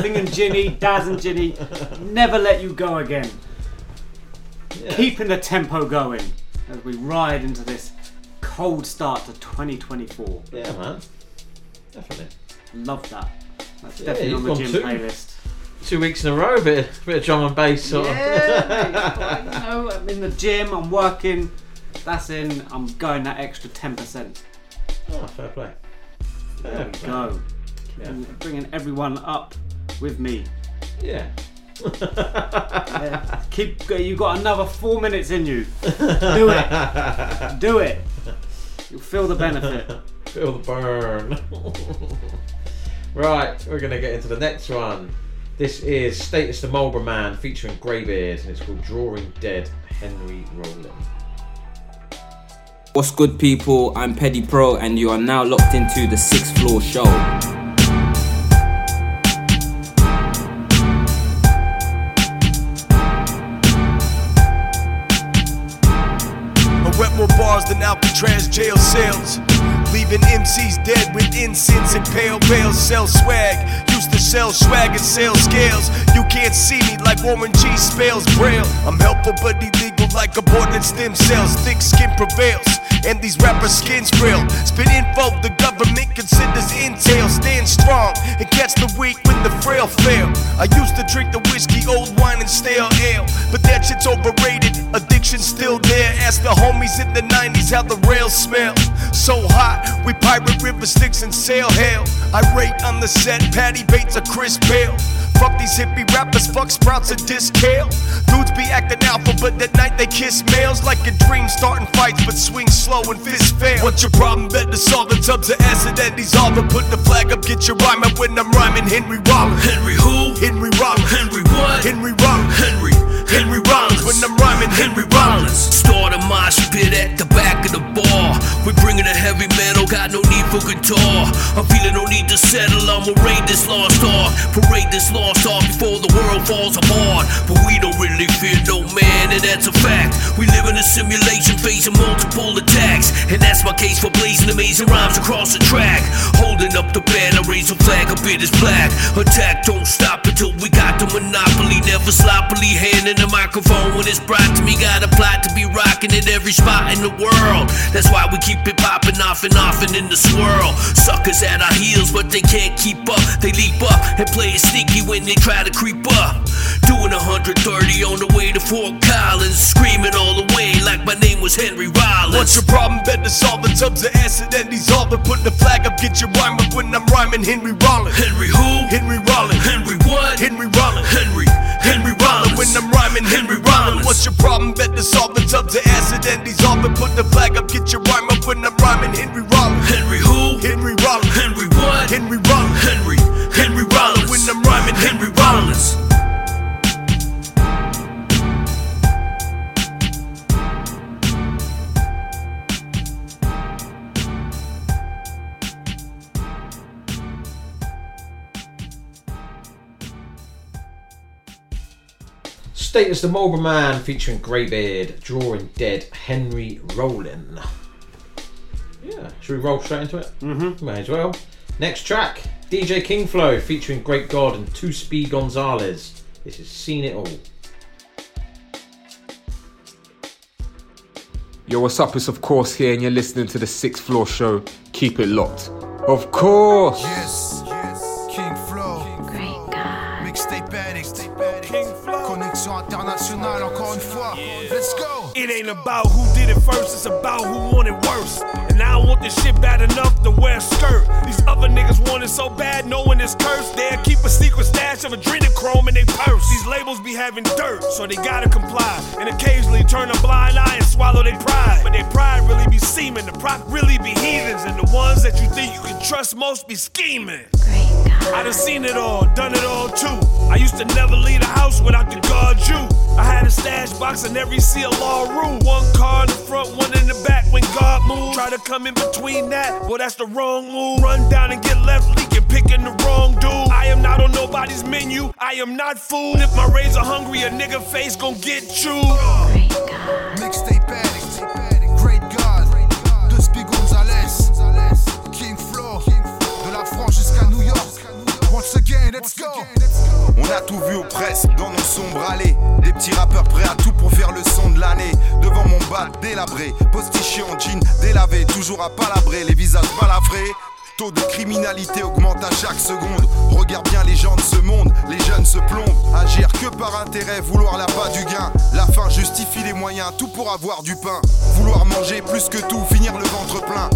Frothing and Ginny, Daz and Ginny, never let you go again. Yeah. Keeping the tempo going as we ride into this cold start to 2024. Yeah, man. Definitely. Love that. That's yeah, definitely on the gym playlist. Two weeks in a row, a bit, of, a bit of drum and bass. Sort yeah, <laughs> you know, I'm in the gym, I'm working, that's in, I'm going that extra 10%. Oh, fair play. Fair there we play. go. Yeah. Bringing everyone up with me. Yeah. <laughs> yeah. Keep. You got another four minutes in you. <laughs> Do it. Do it. You'll feel the benefit. <laughs> feel the burn. right, we're gonna get into the next one. This is Status the Marlboro Man featuring Greybeard, and it's called Drawing Dead. Henry Rollin. What's good, people? I'm Petty Pro, and you are now locked into the sixth floor show. Cells. Leaving MCs dead with incense and pale veils. Sell swag, used to sell swag and sell scales. You can't see me like Warren G spells braille. I'm helpful but illegal like aborted stem cells. Thick skin prevails, and these rappers' skins frail. Spit info the government considers intel. Stand strong and catch the weak when the frail fail. I used to drink the whiskey, old wine, and stale ale, but that shit's overrated. Addiction's still there. Ask the homies in the 90s how the rails smell. So hot, we pirate River Styx and sail hell. I rate on the set, Patty Bates or Chris Bale. Fuck these hippie rappers, fuck sprouts and disc kale. Dudes be acting alpha, but at night they kiss males like a dream, starting fights, but swing slow and fist fail. What's your problem? Better solve the tubs of acid and dissolve it. Put the flag up, get your rhyme up when I'm rhyming. Henry Rollins. Henry who? Henry Rollins. Henry what? Henry Rollins. Henry. Henry Rollins. When I'm rhyming, Henry Rollins. Start a mosh pit at the back of the bar. We're bringing a heavy metal, got no need for guitar. I'm feeling no need to settle, I'ma raid this lost art. Parade this lost art before the world falls apart. But we don't really fear no man, and that's a fact. We live in a simulation facing multiple attacks. And that's my case for blazing amazing rhymes across the track. Holding up the banner, raise a flag, a bit is black. Attack don't stop until we got the monopoly. Never sloppily handing the microphone when it's brought to me. Got a plot to be rocking at every spot in the world. That's why we keep it popping off and off and in the swirl. Suckers at our heels, but they can't keep up. They leap up and play it sneaky when they try to creep up. Doing 130 on the way to Fort Collins, screaming all the way like my name was Henry Rollins. What's your problem? Better solve the tubs of acid and dissolve it. Put the flag up, get your rhyme up when I'm rhyming. Henry Rollins. Henry who? Henry Rollins. Henry what? Henry Rollins. Henry. Henry Rollins. When I'm rhyming, Henry Rollins. What's your problem? Better solve the tubs of acid and dissolve it. Put the flag up, get your rhyme up when I'm rhyming. Henry Rollins. Henry who? Henry Rollins. Henry what? Henry Rollins. Henry. Henry Rollins. When I'm rhyming, Henry Rollins. Status the Marlboro Man featuring Greybeard, Drawing Dead Henry Rollin. Yeah, should we roll straight into it? Mm-hmm. May as well. Next track, DJ King Flow featuring Great God and Two Speed Gonzalez. This is Seen It All. Yo, what's up? It's of course here, and you're listening to the Sixth Floor Show. Keep it locked. Of course. Yes, yes. King Flow. Great God. Mixtape Addict. Internationale, encore une fois. Let's go. It ain't about who did it first, it's about who wanted worse. And I don't want this shit bad enough to wear a skirt. These other niggas want it so bad, knowing it's cursed. They'll keep a secret stash of adrenochrome in their purse. These labels be having dirt, so they gotta comply. And occasionally turn a blind eye and swallow their pride. But their pride really be seeming, the prop really be heathens. And the ones that you think you can trust most be scheming. I done seen it all, done it all too. I used to never leave the house without the guard you. I had a stash box in every CLR room. One car in the front, one in the back when God moved. Try to come in between that, well, that's the wrong move. Run down and get left leaking, picking the wrong dude. I am not on nobody's menu, I am not food. If my razor hungry, a nigga face gon' get chewed. Mixtape On a tout vu aux presses, dans nos sombres allées. Des petits rappeurs prêts à tout pour faire le son de l'année. Devant mon bat délabré, postiché en jean délavé, toujours à palabrer, les visages balafrés. taux de criminalité augmente à chaque seconde. Regarde bien les gens de ce monde, les jeunes se plombent. Agir que par intérêt, vouloir la bas du gain. La fin justifie les moyens, tout pour avoir du pain. Vouloir manger plus que tout, finir le ventre plein.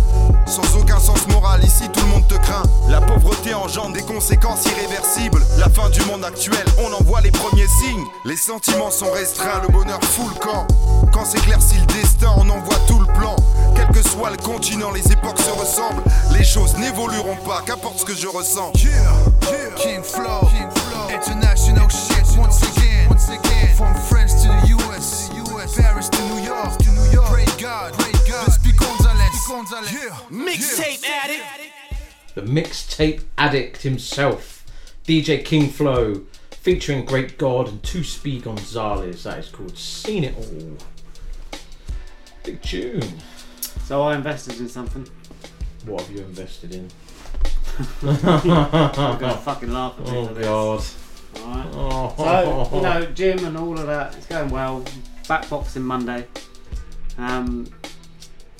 Sans aucun sens moral, ici tout le monde te craint. La pauvreté engendre des conséquences irréversibles. La fin du monde actuel, on en voit les premiers signes. Les sentiments sont restreints, le bonheur fout le camp. Quand s'éclaircit le destin, on en voit tout le plan. Quel que soit le continent, les époques se ressemblent. Les choses n'évolueront pas, qu'importe ce que je ressens. King Flow, international shit once again, once again. From France to the US, Paris to New York, to New York. Great God, yeah. Mixtape addict. The mixtape addict himself, DJ King Flow, featuring Great God and Two Speed Gonzalez. That is called Seen It All. Big tune. So I invested in something. What have you invested in? <laughs> I'm gonna fucking laugh at me Oh for this. God. Alright. Oh. So, you know, gym and all of that, it's going well. Back boxing Monday. Um,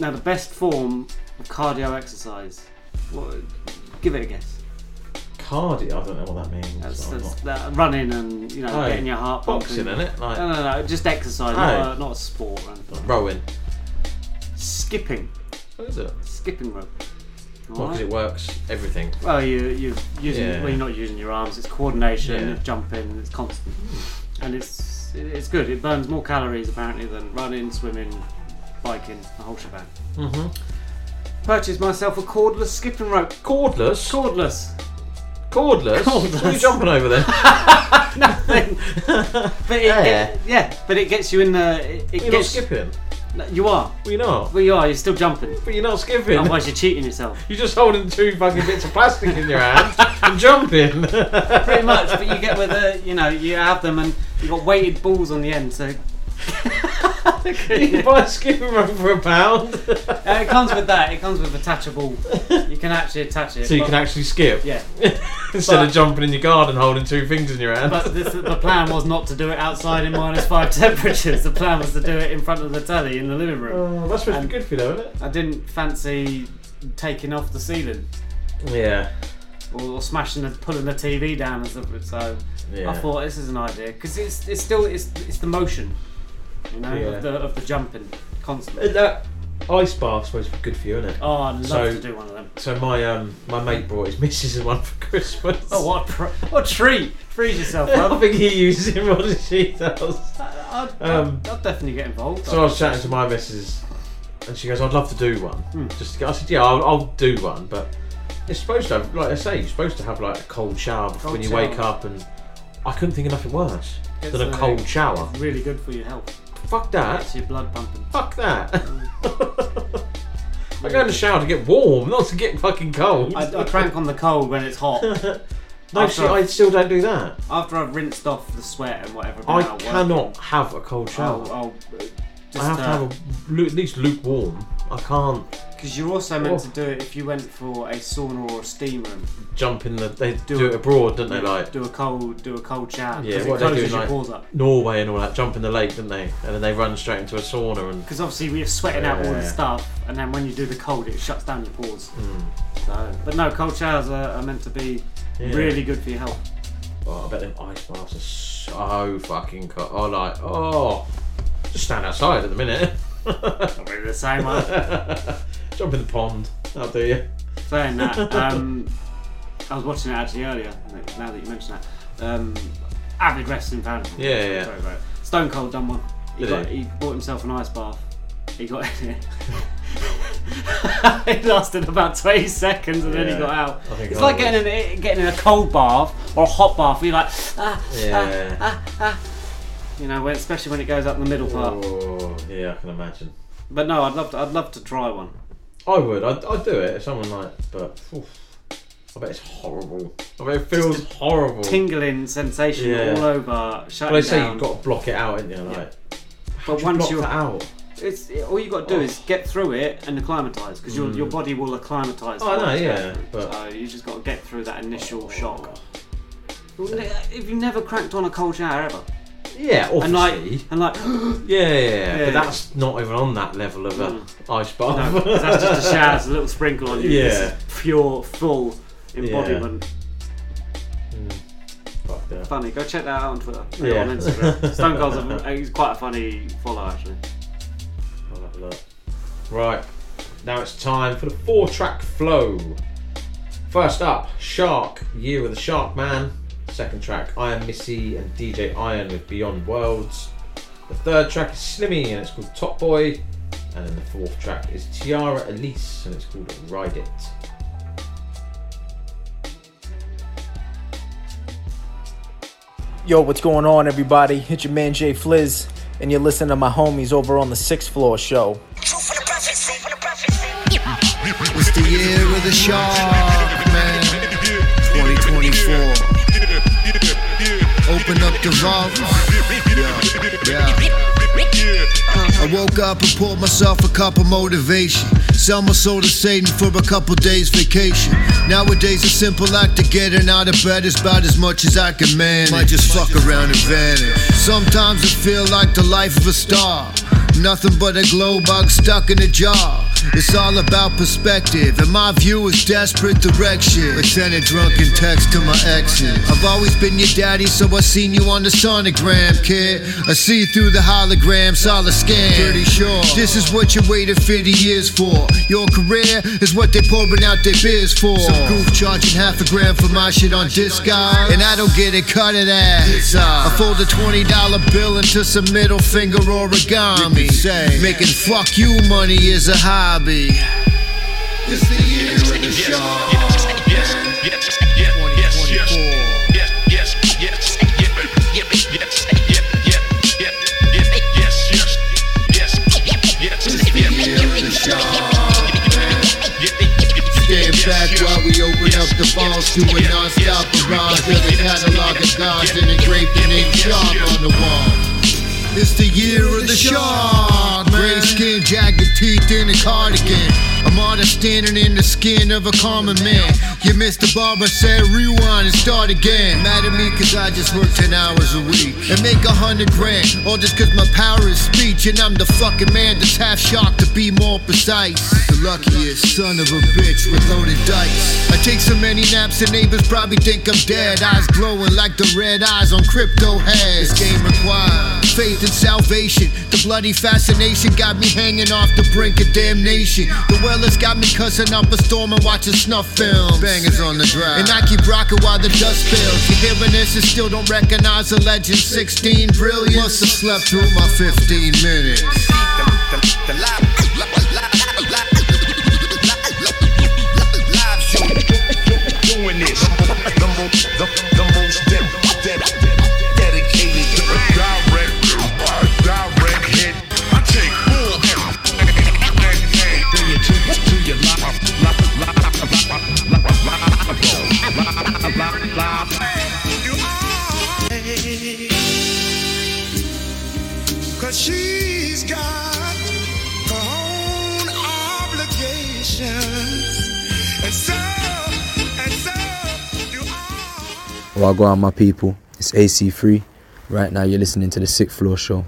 now, the best form of cardio exercise. What, give it a guess. Cardio. I don't know what that means. That's, that's, that running and you know Oh, getting your heart boxing, pumping. innit? Like- no, no, no, just exercise, not, a, not a sport. Or anything. Rowing. Skipping. What is it? Skipping rope. Well, Alright. because it works everything. Well, you you're using Yeah. well, you're not using your arms. It's coordination, Yeah. jumping, it's constant, hmm. and it's it's good. It burns more calories apparently than running, swimming, biking, the whole shebang. Mm-hmm. Purchased myself a cordless skipping rope. Cordless. Cordless. Cordless. Cordless. What are you jumping over there? <laughs> Nothing. <laughs> but it, Yeah. it- yeah, but it gets you in the. It, it You're not gets skipping. No, you are. Well, you're not. Well, you are. You're still jumping. But you're not skipping. Otherwise, you're cheating yourself. You're just holding two fucking bits of plastic in your hand and jumping. Pretty much, but you get with <laughs> the, you know, you have them and you've got weighted balls on the end, so. You can buy a skipping rope for a pound. Uh, it comes with that. It comes with attachable. You can actually attach it. So you but- can actually skip. Yeah. <laughs> Instead of jumping in your garden holding two things in your hand. But this, the plan was not to do it outside in minus five <laughs> temperatures. The plan was to do it in front of the telly in the living room. Oh, that's supposed to be good for you, though, isn't it? I didn't fancy taking off the ceiling Yeah. or, or smashing and pulling the TV down and stuff. So Yeah. I thought this is an idea because it's it's still it's it's the motion, you know, Yeah. of the of the jumping constantly. That ice bath's supposed to be good for you, isn't it? Oh, I'd love So- to do one of them. So my um my mate brought his <laughs> missus one for Christmas. Oh, what a pr- what a treat! Freeze yourself, <laughs> brother. I think he uses it more than she does. <laughs> I'd, Um, I'd definitely get involved. So I was chatting to my missus, and she goes, "I'd love to do one." Hmm. Just to go. I said, "Yeah, I'll, I'll do one, but it's supposed to have, like I say, you're supposed to have like a cold shower before Cold when you shower. wake up." And I couldn't think of nothing worse It's, than a uh, cold shower. Really good for your health. Fuck that. Gets your blood pumping. Fuck that. <laughs> I go in the shower to get warm, not to get fucking cold. I, I crank on the cold when it's hot. <laughs> No, shit, I still don't do that. After I've rinsed off the sweat and whatever. I out working, cannot have a cold shower. I'll, I'll, uh, just, I have to uh, have a, at least lukewarm. I can't Because you're also meant Oh. to do it if you went for a sauna or a steam room. jump in the. They do, it abroad, don't they? Like do a cold, do a cold shower. yeah, 'cause what it they do closes your like pores up. Norway and all that, jump in the lake, don't they? And then they run straight into a sauna and. Because obviously we're sweating out all the Yeah. stuff, and then when you do the cold, it shuts down your pores. Mm. So, but no, cold showers are, are meant to be Yeah. really good for your health. Oh, I bet them ice baths are so fucking cold. Oh, like oh, just stand outside at the minute. <laughs> Not really the same. I- <laughs> Jump in the pond. I'll do you. Saying <laughs> that, um, I was watching it actually earlier. Now that you mention that, um, avid wrestling fan. Yeah, yeah. Sorry. Stone Cold done one. He, got, he? he bought himself an ice bath. He got in it. <laughs> it lasted about 20 seconds and then he got out. It's like getting in, getting in a cold bath or a hot bath. You're like, ah, Yeah. ah, ah, ah. You know, especially when it goes up in the middle part. Oh, yeah, I can imagine. But no, I'd love to. I'd love to try one. I would. I'd, I'd do it if someone like, but oof, I bet it's horrible. I bet it feels horrible. Tingling sensation Yeah. all over, But shutting they say down. you've got to block it out, ain't you? Like, But once block you're that out, it's all you got to do oh. is get through it and acclimatise because your your hmm. body will acclimatise. Oh, I know, yeah, going but- so you just got to get through that initial oh. shock. If you've never cranked on a cold shower ever, Yeah, obviously. And like, and <gasps> like, yeah, yeah, yeah, Yeah. but that's not even on that level of a mm. ice bath. No, that's just a shower, it's a little sprinkle on you. Yeah. This is pure, full embodiment. Mm. Fuck yeah. Funny. Go check that out on Twitter. Yeah. On Instagram. <laughs> Stone Cold's a, he's quite a funny follow actually. I'll have a look. Right, now it's time for the four track flow. First up, Shark, Year of the Shark Man. Second track, Iron Missy and DJ Iron with Beyond Worlds. The third track is Slimmy and it's called Top Boy. And then the fourth track is Tiara Elyse and it's called Ride It. Yo, what's going on, everybody? It's your man Jay Fliz, and you're listening to my homies over on the Sixth Floor Show. It's the year of the shark, man. 2024. Open up the. Yeah, yeah. I woke up and poured myself a cup of motivation. Sell my soul to Satan for a couple days vacation. Nowadays, a simple act of getting out of bed is about as much as I can manage. Might just fuck around and vanish. Sometimes I feel like the life of a star. Nothing but a glow bug stuck in a jar. It's all about perspective, and my view is desperate direction. Like sending drunken text to my exes. I've always been your daddy, so I seen you on the sonogram, kid. I see through the holograms, all a scam. Pretty sure this is what you waited 50 years for. Your career is what they pouring out their beers for. Some goof charging half a gram for my shit on Discog, and I don't get it, cut it out. Uh, I fold a $20 bill into some middle finger origami. Making fuck you money is a hobby. It's the year of the shark. Stand back while we open up the balls to a non-stop barrage of the catalog of gods and engrave the name shark on the wall. It's the year of the shark, Gray skin, jagged teeth in a cardigan. I'm artist standing in the skin of a common man. You missed the bar, but said rewind and start again. Mad at me cause I just work 10 hours a week and make a hundred grand. All just cause my power is speech and I'm the fucking man that's half shocked to be more precise. The luckiest son of a bitch with loaded dice. I take so many naps and neighbors probably think I'm dead. Eyes glowing like the red eyes on crypto heads. This game requires faith and salvation. The bloody fascination got me hanging off the brink of damnation. The well has got me cussing up a storm and watching snuff films. Bangers on the drive. And I keep rocking while the dust fails. You're hearing this and still don't recognize the legend 16 brilliant. Must have slept through my 15 minutes. doing this. The most, the, the most de- de- she's got her own obligations. And so, and so, do all. Well, I... Wagwan, my people. It's AC3. Right now, you're listening to the Sixth Floor Show.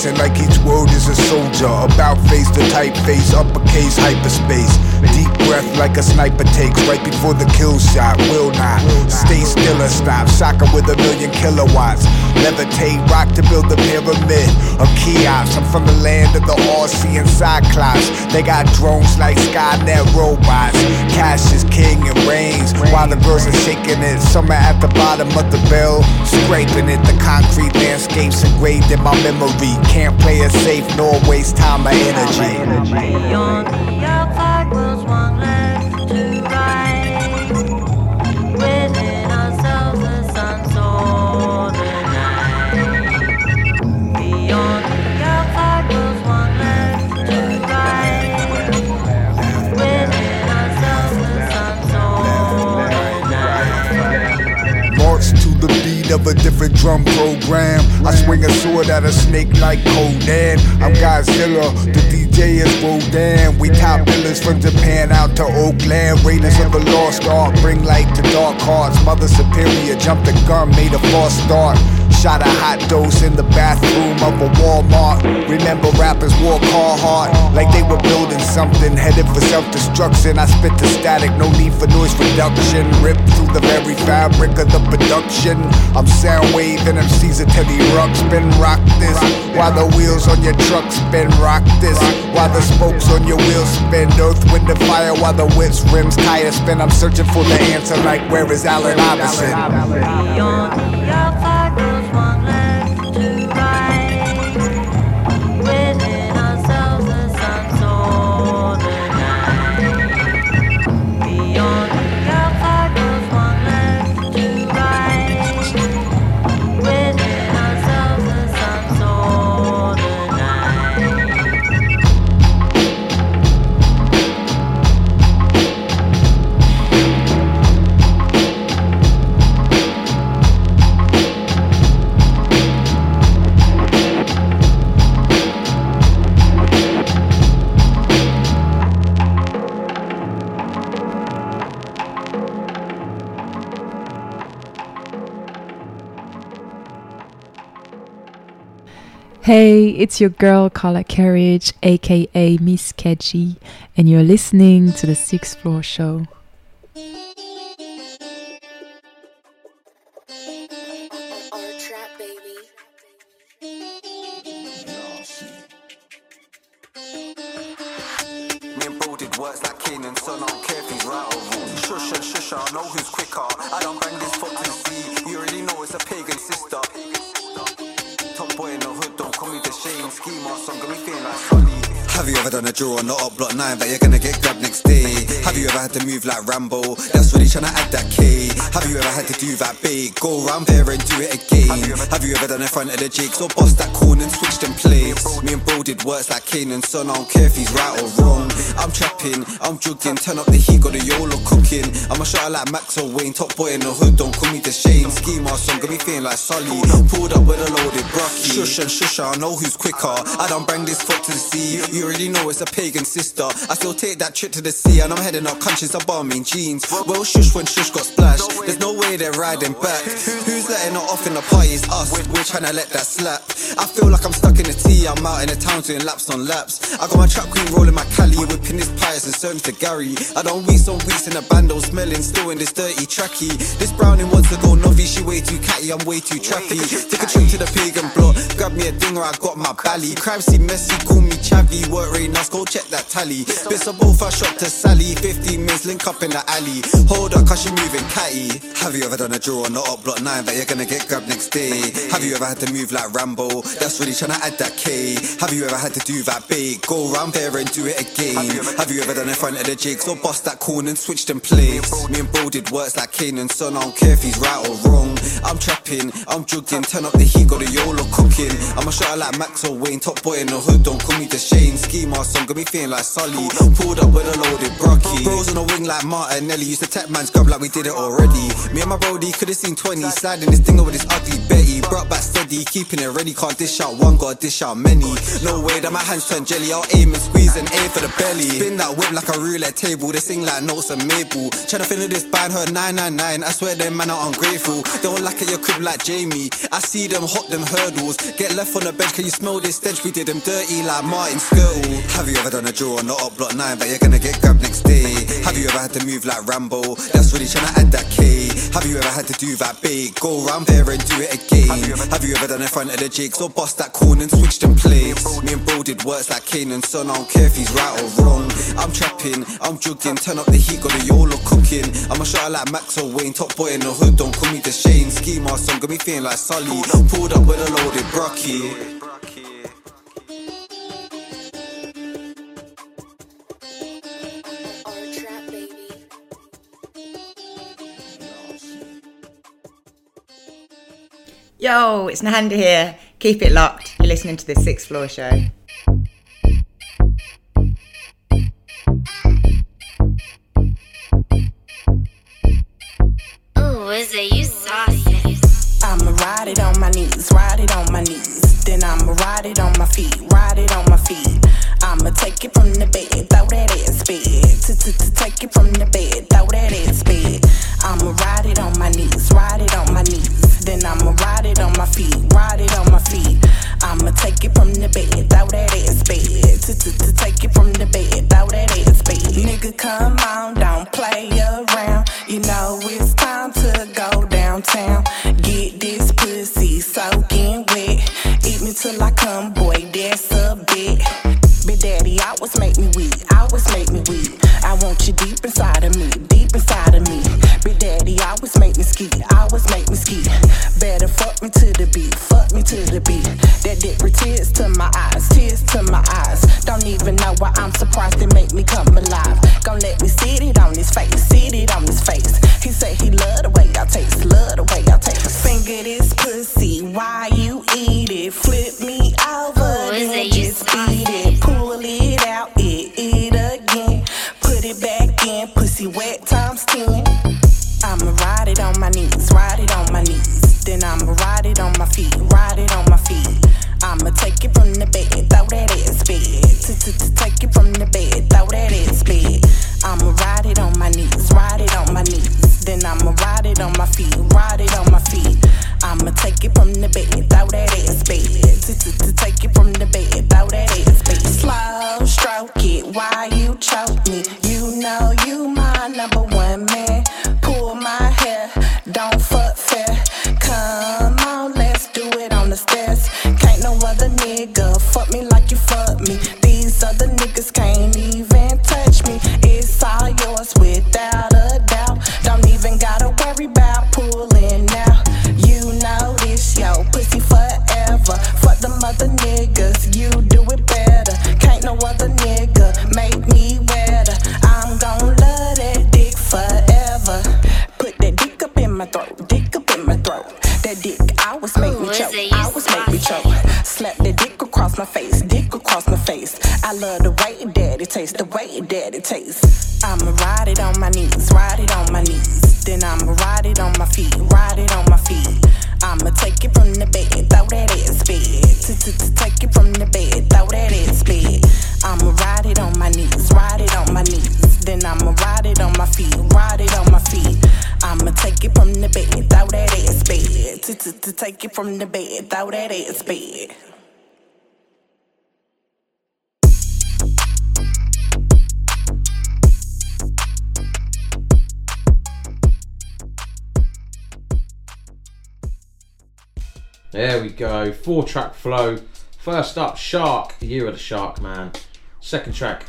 Information like each word is a soldier. About face to typeface, uppercase, hyperspace. Deep breath like a sniper takes right before the kill shot. Will not stay still or stop. Shaka with a million kilowatts. Levitate, rock to build a pyramid of Cheops. I'm from the land of the all-seeing Cyclops. They got drones like Skynet robots. Cash is king and reigns while the girls are shaking it. Summer at the bottom of the bell, scraping it. The concrete landscapes engraved in my memory. Can't play it safe nor waste time or energy. Of a different drum program. I swing a sword at a snake like Conan. I'm Godzilla, the DJ is Rodan. We top billers from Japan out to Oakland. Raiders of the Lost Ark, bring light to dark hearts. Mother Superior jumped the gun, made a false start. Shot a hot dose in the bathroom of a Walmart. Remember rappers wore Carhartt like they were building something, headed for self-destruction. I spit the static, no need for noise reduction. Ripped through the very fabric of the production. I'm sound waving MCs until they rock, spin rock this. While the wheels on your truck spin rock this. While the spokes on your wheels spin. Earth, wind, and fire. While the whips, rims, tires spin. I'm searching for the answer like where is Allen Iverson? The Hey, it's your girl Carla Carriage, aka Miss Kedgy, and you're listening to the Sixth Floor Show. I don't bang this fuck to see. You already know it's a pagan sister. Shame. Schema song, got me feeling like Sully. Have you ever done a draw on the up block 9 that you're gonna get grabbed next day? Have you ever had to move like Rambo? That's really tryna add that key. Have you ever had to do that big? Go round there and do it again. Have you ever done in front of the jigs or bust that corn and switched in place? Me and bro did works like Kane and Son, I don't care if he's right or wrong. I'm trapping, I'm jugging, turn up the heat, got a YOLO cooking. I'm a shot like Max or Wayne, top boy in the hood, don't call me the shame. Ski mask on, got me feeling like Sully. Pulled up with a loaded brocky. Shush and shush, I know who's quicker. I don't bang this foot to the sea. You already know it's a pagan sister. I still take that trip to the sea, and I'm heading up countries of bombing jeans. Well, shush when shush got splashed. There's no way they're riding back. Who's letting her off in the party? It's us. We're trying to let that slap. I feel like I'm stuck in the tea. I'm out in the town doing laps on laps. I got my trap queen rolling my Cali, whipping this pies and serving to Gary. I don't weeks on weeks in a bando, smelling still in this dirty tracky. This brownie wants to go novi, she way too catty, I'm way too trappy. Take a trip to the pagan block, grab me a dinger, I got my bally. Crime see messy, call me chavvy, work rate nuts, go check that tally. Bits of both, I shot to Sally, 15 mins, link up in the alley. Hold up, cause she moving catty. Have you ever done a draw on the up block 9 that you're gonna get grabbed next day? Have you ever had to move like Rambo? That's really trying to add that K. Have you ever had to do that big? Go round there and do it again. Have you ever done in front of the jigs or bust that corn and switched them plates? Me and bro did works like Kane and Son, I don't care if he's right or wrong. I'm trapping, I'm jugging, turn up the heat, got a YOLO cooking. I'm a shot like Max or Wayne, top boy in the hood, don't call me the Shane. Ski mask on, got me feeling like Sully. Pulled up with a loaded brocky. Bros on the wing like Martinelli, used to tap man's grub like we did it already. Me and my brody could've seen 20, sliding this thing over this ugly Betty. Brought back steady, keeping it ready, can't dish out one, gotta dish out many. No way that my hands turn jelly, I'll aim and squeeze and aim for the belly. Spin that whip like a roulette table, they sing like notes and Mabel. Tryna finish this band, her 999, I swear them man are ungrateful. Don't like at your crib like Jamie. I see them hot, them hurdles. Get left on the bench, can you smell this stench? We did them dirty like Martin Have you ever done a draw on the up block 9 but you're gonna get grabbed next day? Have you ever had to move like Rambo? That's really tryna add that K. Have you ever had to do that big? Go round there and do it again. Have you ever done in front of the jigs or bust that corn and switched them plates? Me and bro did works like Kane and Son, I don't care if he's right or wrong. I'm trapping, I'm jugging, turn up the heat, got a YOLO cooking. I'm a shot like Max or Wayne, top boy in the hood, don't call me the Shane. Ski mask on, got me feeling like Sully. Pulled up with a loaded brocky. Yo, it's Nahanda here. Keep it locked. You're listening to the Sixth Floor Show.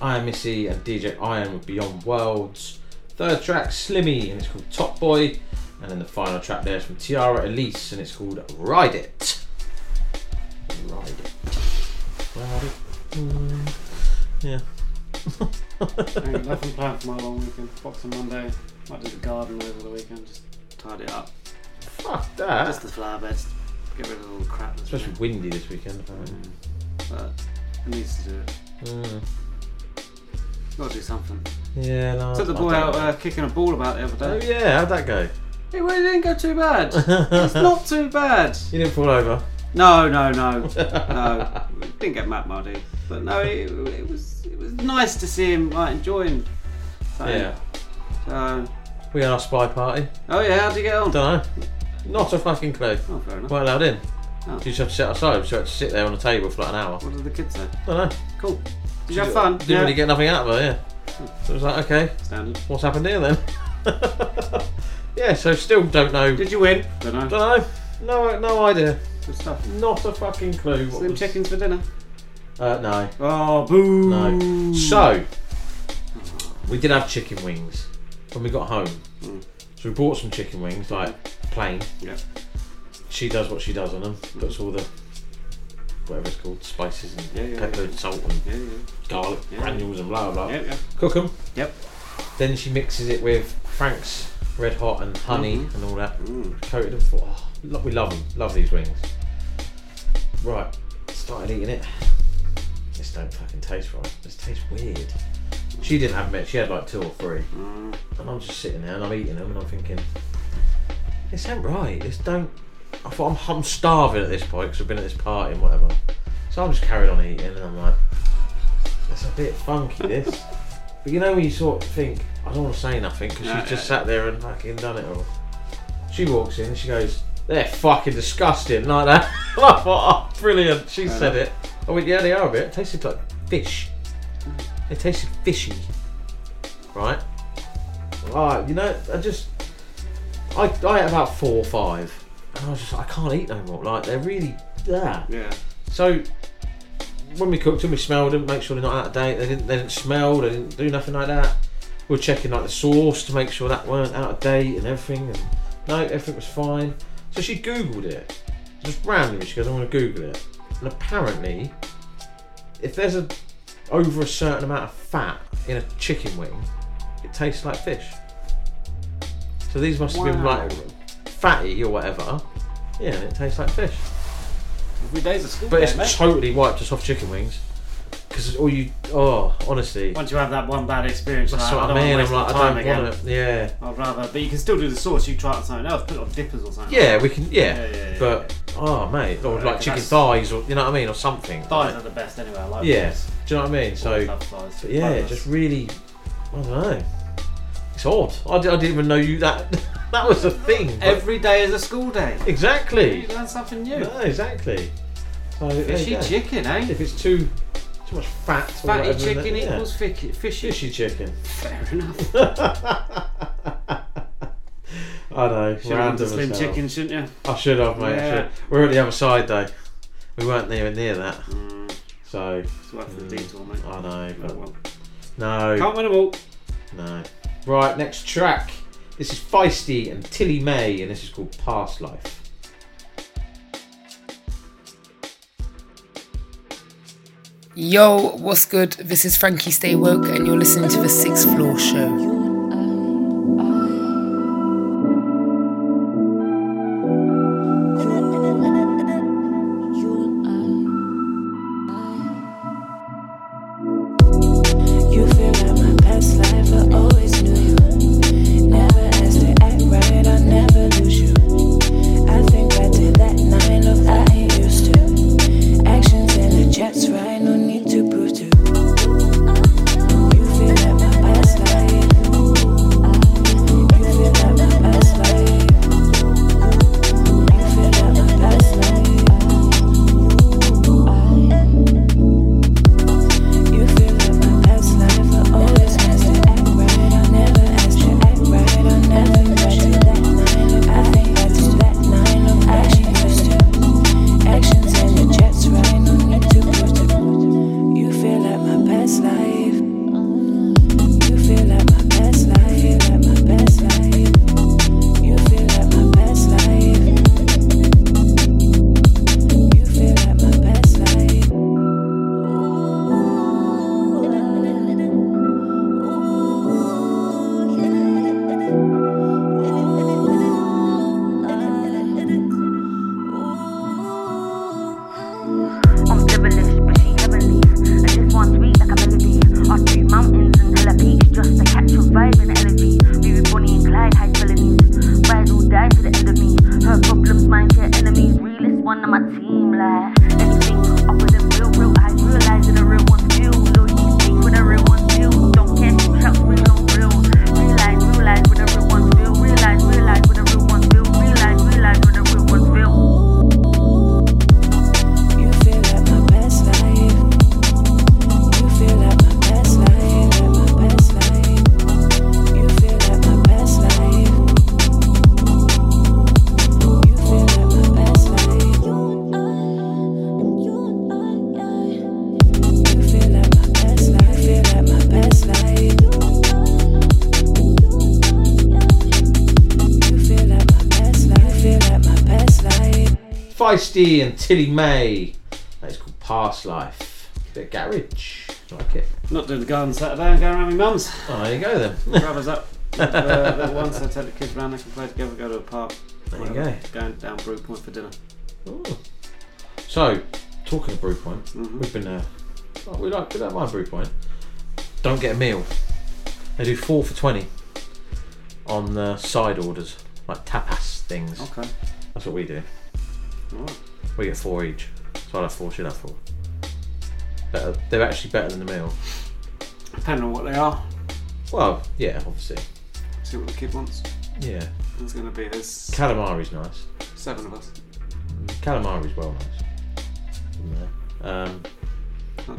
Iamisee and DJ Iron with Beyond Worlds. Third track, Slimmy, and it's called Top Boy. And then the final track there is from Tiara Elyse, and it's called Ride It. Ride it. Ride it. Mm. Yeah. <laughs> Ain't nothing planned for my long weekend. Boxing Monday. Might do the garden over the weekend. Just tidy it up. Fuck that. Just the flower beds. Get rid of all the crap. That's Especially windy this weekend, apparently. But it needs to do it. Mm. Gotta do something. Yeah, no. Took the boy out uh, kicking a ball about the other day. Oh yeah, how'd that go? It, well, it didn't go too bad. <laughs> it's not too bad. You didn't fall over. No, no, no, no. Didn't get mad muddy, but no, it, it was it was nice to see him like enjoying. something. Yeah. So. We had our spy party. Oh yeah, how'd you get on? Don't know. Not a fucking clue. Oh, fair enough. Weren't allowed in. Oh. You just have to sit outside. So you had to sit there on the table for like an hour. What did the kids say? Don't know. Cool. Did you have fun? Didn't Yeah. really get nothing out of her, yeah. So it was like, okay, Standard. what's happened here then? <laughs> yeah, so still don't know. Did you win? Don't know. Don't know. No, no idea. Good stuff. Not a fucking clue. Slim was- chickens for dinner. Uh, no. Oh, boo. No. So, we did have chicken wings when we got home. So we bought some chicken wings, like plain. Yeah. She does what she does on them. Puts all the whatever it's called, spices and Yeah, yeah, pepper and salt and garlic granules and blah blah. blah. Yeah, yeah. Cook them. Yep. Then she mixes it with Frank's Red Hot and honey Mhm. and all that. Mm. Coated them. Thought, oh, we love them. Love these wings. Right. Started eating it. This don't fucking taste right. This tastes weird. She didn't have much. She had like two or three. Mm. And I'm just sitting there and I'm eating them and I'm thinking, this ain't right. This don't. I thought I'm, I'm starving at this point because I've been at this party and whatever. So I'm just carried on eating and I'm like, it's a bit funky this. But you know when you sort of think, I don't want to say nothing because No, she's just sat there and fucking done it all. She walks in and she goes, "They're fucking disgusting," like that. <laughs> I thought, oh, brilliant. She Fair said enough. it. I went, yeah, they are a bit. It tasted like fish. It tasted fishy, right? Ah, you know, I just, I, I ate about four or five, and I was just, like, I can't eat no more. Like they're really, yeah. Yeah. So when we cooked them, we smelled them, make sure they're not out of date. They didn't, they didn't smell. They didn't do nothing like that. We were checking like the sauce to make sure that weren't out of date and everything. And no, everything was fine. So she googled it, just randomly. She goes, "I want to Google it," and apparently, if there's a over a certain amount of fat in a chicken wing, it tastes like fish. So these must have been Wow. like fatty or whatever. Yeah, and it tastes like fish. Every day's a school But day, it's mate. totally wiped us off chicken wings. Because all you, oh, honestly. Once you have that one bad experience, That's like, what I I don't mean. I'm like, waste I don't again. want it. Yeah. I'd rather, but you can still do the sauce. You try it on something else, put it on dippers or something. Yeah, we can. Yeah. Yeah, yeah, yeah. But oh, mate, or Yeah, like 'cause chicken that's- thighs, or you know what I mean, or something. Thighs are the best anyway. I like yeah. Do you know what I mean? So, love thighs. but yeah, it just really, I don't know. It's odd. I, I didn't even know you that <laughs> that was a thing. but- Every day is a school day. exactly. You learn something new. No, exactly. So, Fishy chicken, eh? If it's too too much fat, Fatty whatever chicken equals fishy. Fishy. fishy chicken. Fair enough. <laughs> I know. Should have random to slim chicken, shouldn't you? I should have, mate. Yeah. should. We're at the other side though. We weren't near near that. So It's worth the detour, mate. I know, but Oh, no, Can't win them all. no. Right, next track. This is Feisty and Tilliee Mae, and this is called Past Life. Yo, what's good? This is Frankie Stay Woke, and you're listening to the Sixth Floor Show. And Tilliee Mae. That is called Past Life. Bit of garage. Like it. Not doing the garden Saturday. I'm going around my mum's. Oh, there you go then. Brothers up. uh, little ones, so take the kids round, they can play together, go to a park. There you whatever. go. Going down Brew Point for dinner. Ooh. So, talking of Brew Point, Mm-hmm. we've been there. Oh, we like we don't mind Brew Point. Don't get a meal. They do four for twenty on the side orders, like tapas things. Okay. That's what we do. We get four each. So I'll have four. Should have four. Better. They're actually better than the meal. Depending on what they are. Well, yeah, obviously. See what the kid wants. Yeah. There's going to be there's Calamari's nice. seven of us. Calamari's well nice. Yeah. Um,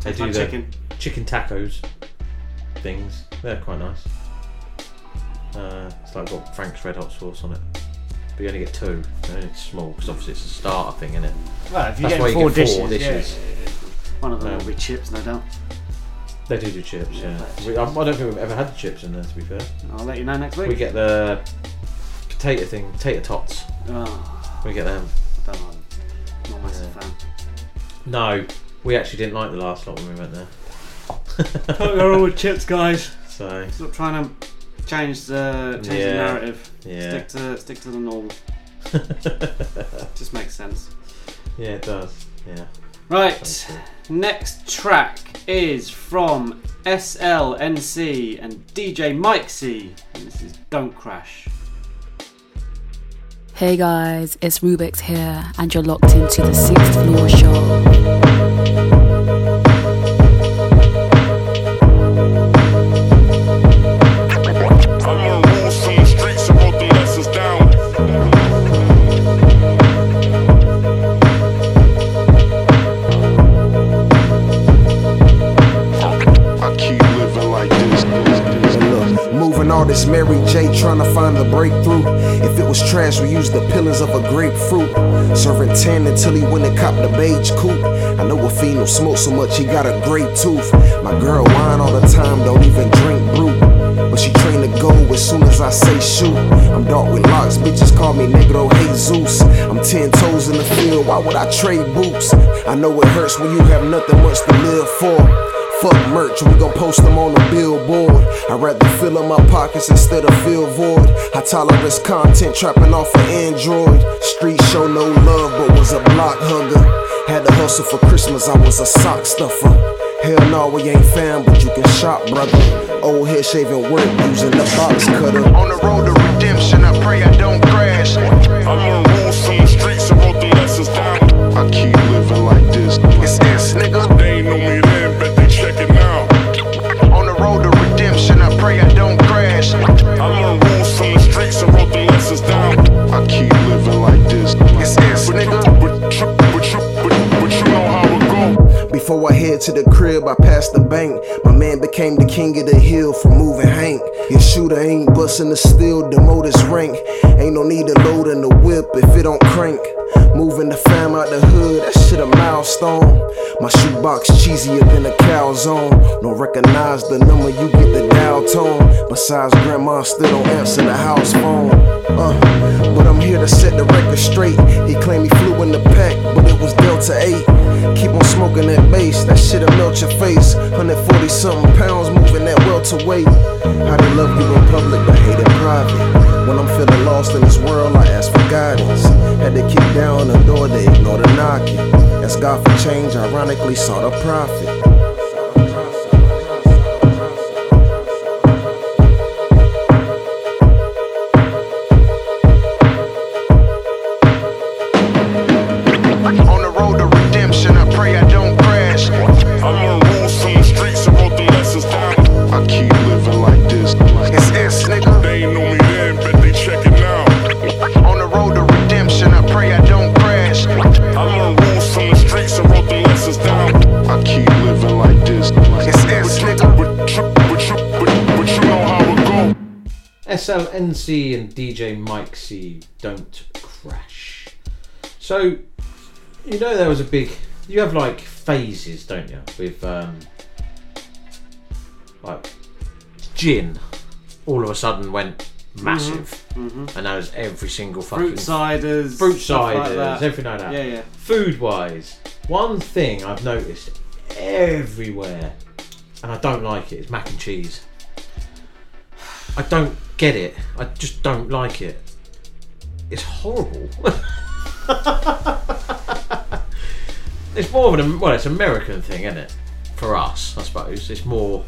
they do the chicken. chicken tacos things. They're quite nice. Uh, it's like got Frank's Red Hot sauce on it. But you only get two. They're only small because obviously it's a starter thing, isn't it? Well, if you That's get why you four get dishes, four yeah, dishes. yeah, yeah. one of them Um, will be chips, no doubt. They do do chips, yeah. We, I, I don't think we've ever had the chips in there, to be fair. I'll let you know next week. We get the potato thing, potato tots. Oh, We get them. I don't know. Not a massive fan. No, we actually didn't like the last lot when we went there. Can't go wrong with chips, guys. <laughs> So Stop trying to change the change the narrative. yeah. Stick to stick to the normal. <laughs> Just makes sense. yeah, it does. Yeah. Right. Next track is from SLNC and DJ Mike C. And this is Don't Crash. Hey guys, it's Rubik's here, and you're locked into the sixth floor show. This Mary J, trying to find the breakthrough. If it was trash, we used the peelings of a grapefruit. Serving 10 until he went and copped the beige coupe. I know a fiend will smoke so much he got a great tooth. My girl whine all the time, don't even drink brew. But she trained to go as soon as I say shoot. I'm dark with locks, bitches call me Negro Jesus. I'm 10 toes in the field, why would I trade boots? I know it hurts when you have nothing much to live for. Fuck merch, we gon' post them on the billboard. I'd rather fill up my pockets instead of feel void. High tolerance content trapping off of Android. Street show no love, but was a block hugger. Had to hustle for Christmas, I was a sock stuffer. Hell no, we ain't fam, but you can shop, brother. Old head shaving work using the box cutter. On the road to redemption, I pray I don't crash. I learned rules from the streets and wrote the lessons down. I keep living like this. It's S, nigga. They ain't know me pray I don't crash. I learned rules from the streets and wrote the lessons down. I keep living like this. It's S, nigga. Before I head to the crib, I passed the bank. My man became the king of the hill from moving Hank. Your shooter ain't busting the steel, the motor's rank. Ain't no need to load in the whip if it don't crank. Moving the fam out the hood, that shit a milestone. My shoebox cheesier than a calzone. Don't recognize the number, you get the dial tone. Besides, grandma still don't answer the house phone. Uh, but I'm here to set the record straight. He claimed he flew in the pack, but it was Delta 8. Keep on smoking that that shit'll melt your face. 140 something pounds moving that welterweight. How they love you in public, but hate in private. When I'm feeling lost in this world, I ask for guidance. Had to kick down the door, they ignore the knocking. Ask God for change, ironically sought a prophet. SLNC and DJ Mike C don't crash. So, you know, there was a big. You have like phases, don't you? With um, like gin, all of a sudden went massive, Mhm. and that was every single fucking Fruit ciders, fruit like ciders, that. everything like that. Yeah, yeah. Food wise, one thing I've noticed everywhere, and I don't like it, is mac and cheese. I don't get it. I just don't like it. It's horrible. <laughs> it's more of an well, it's an American thing, isn't it? For us, I suppose it's more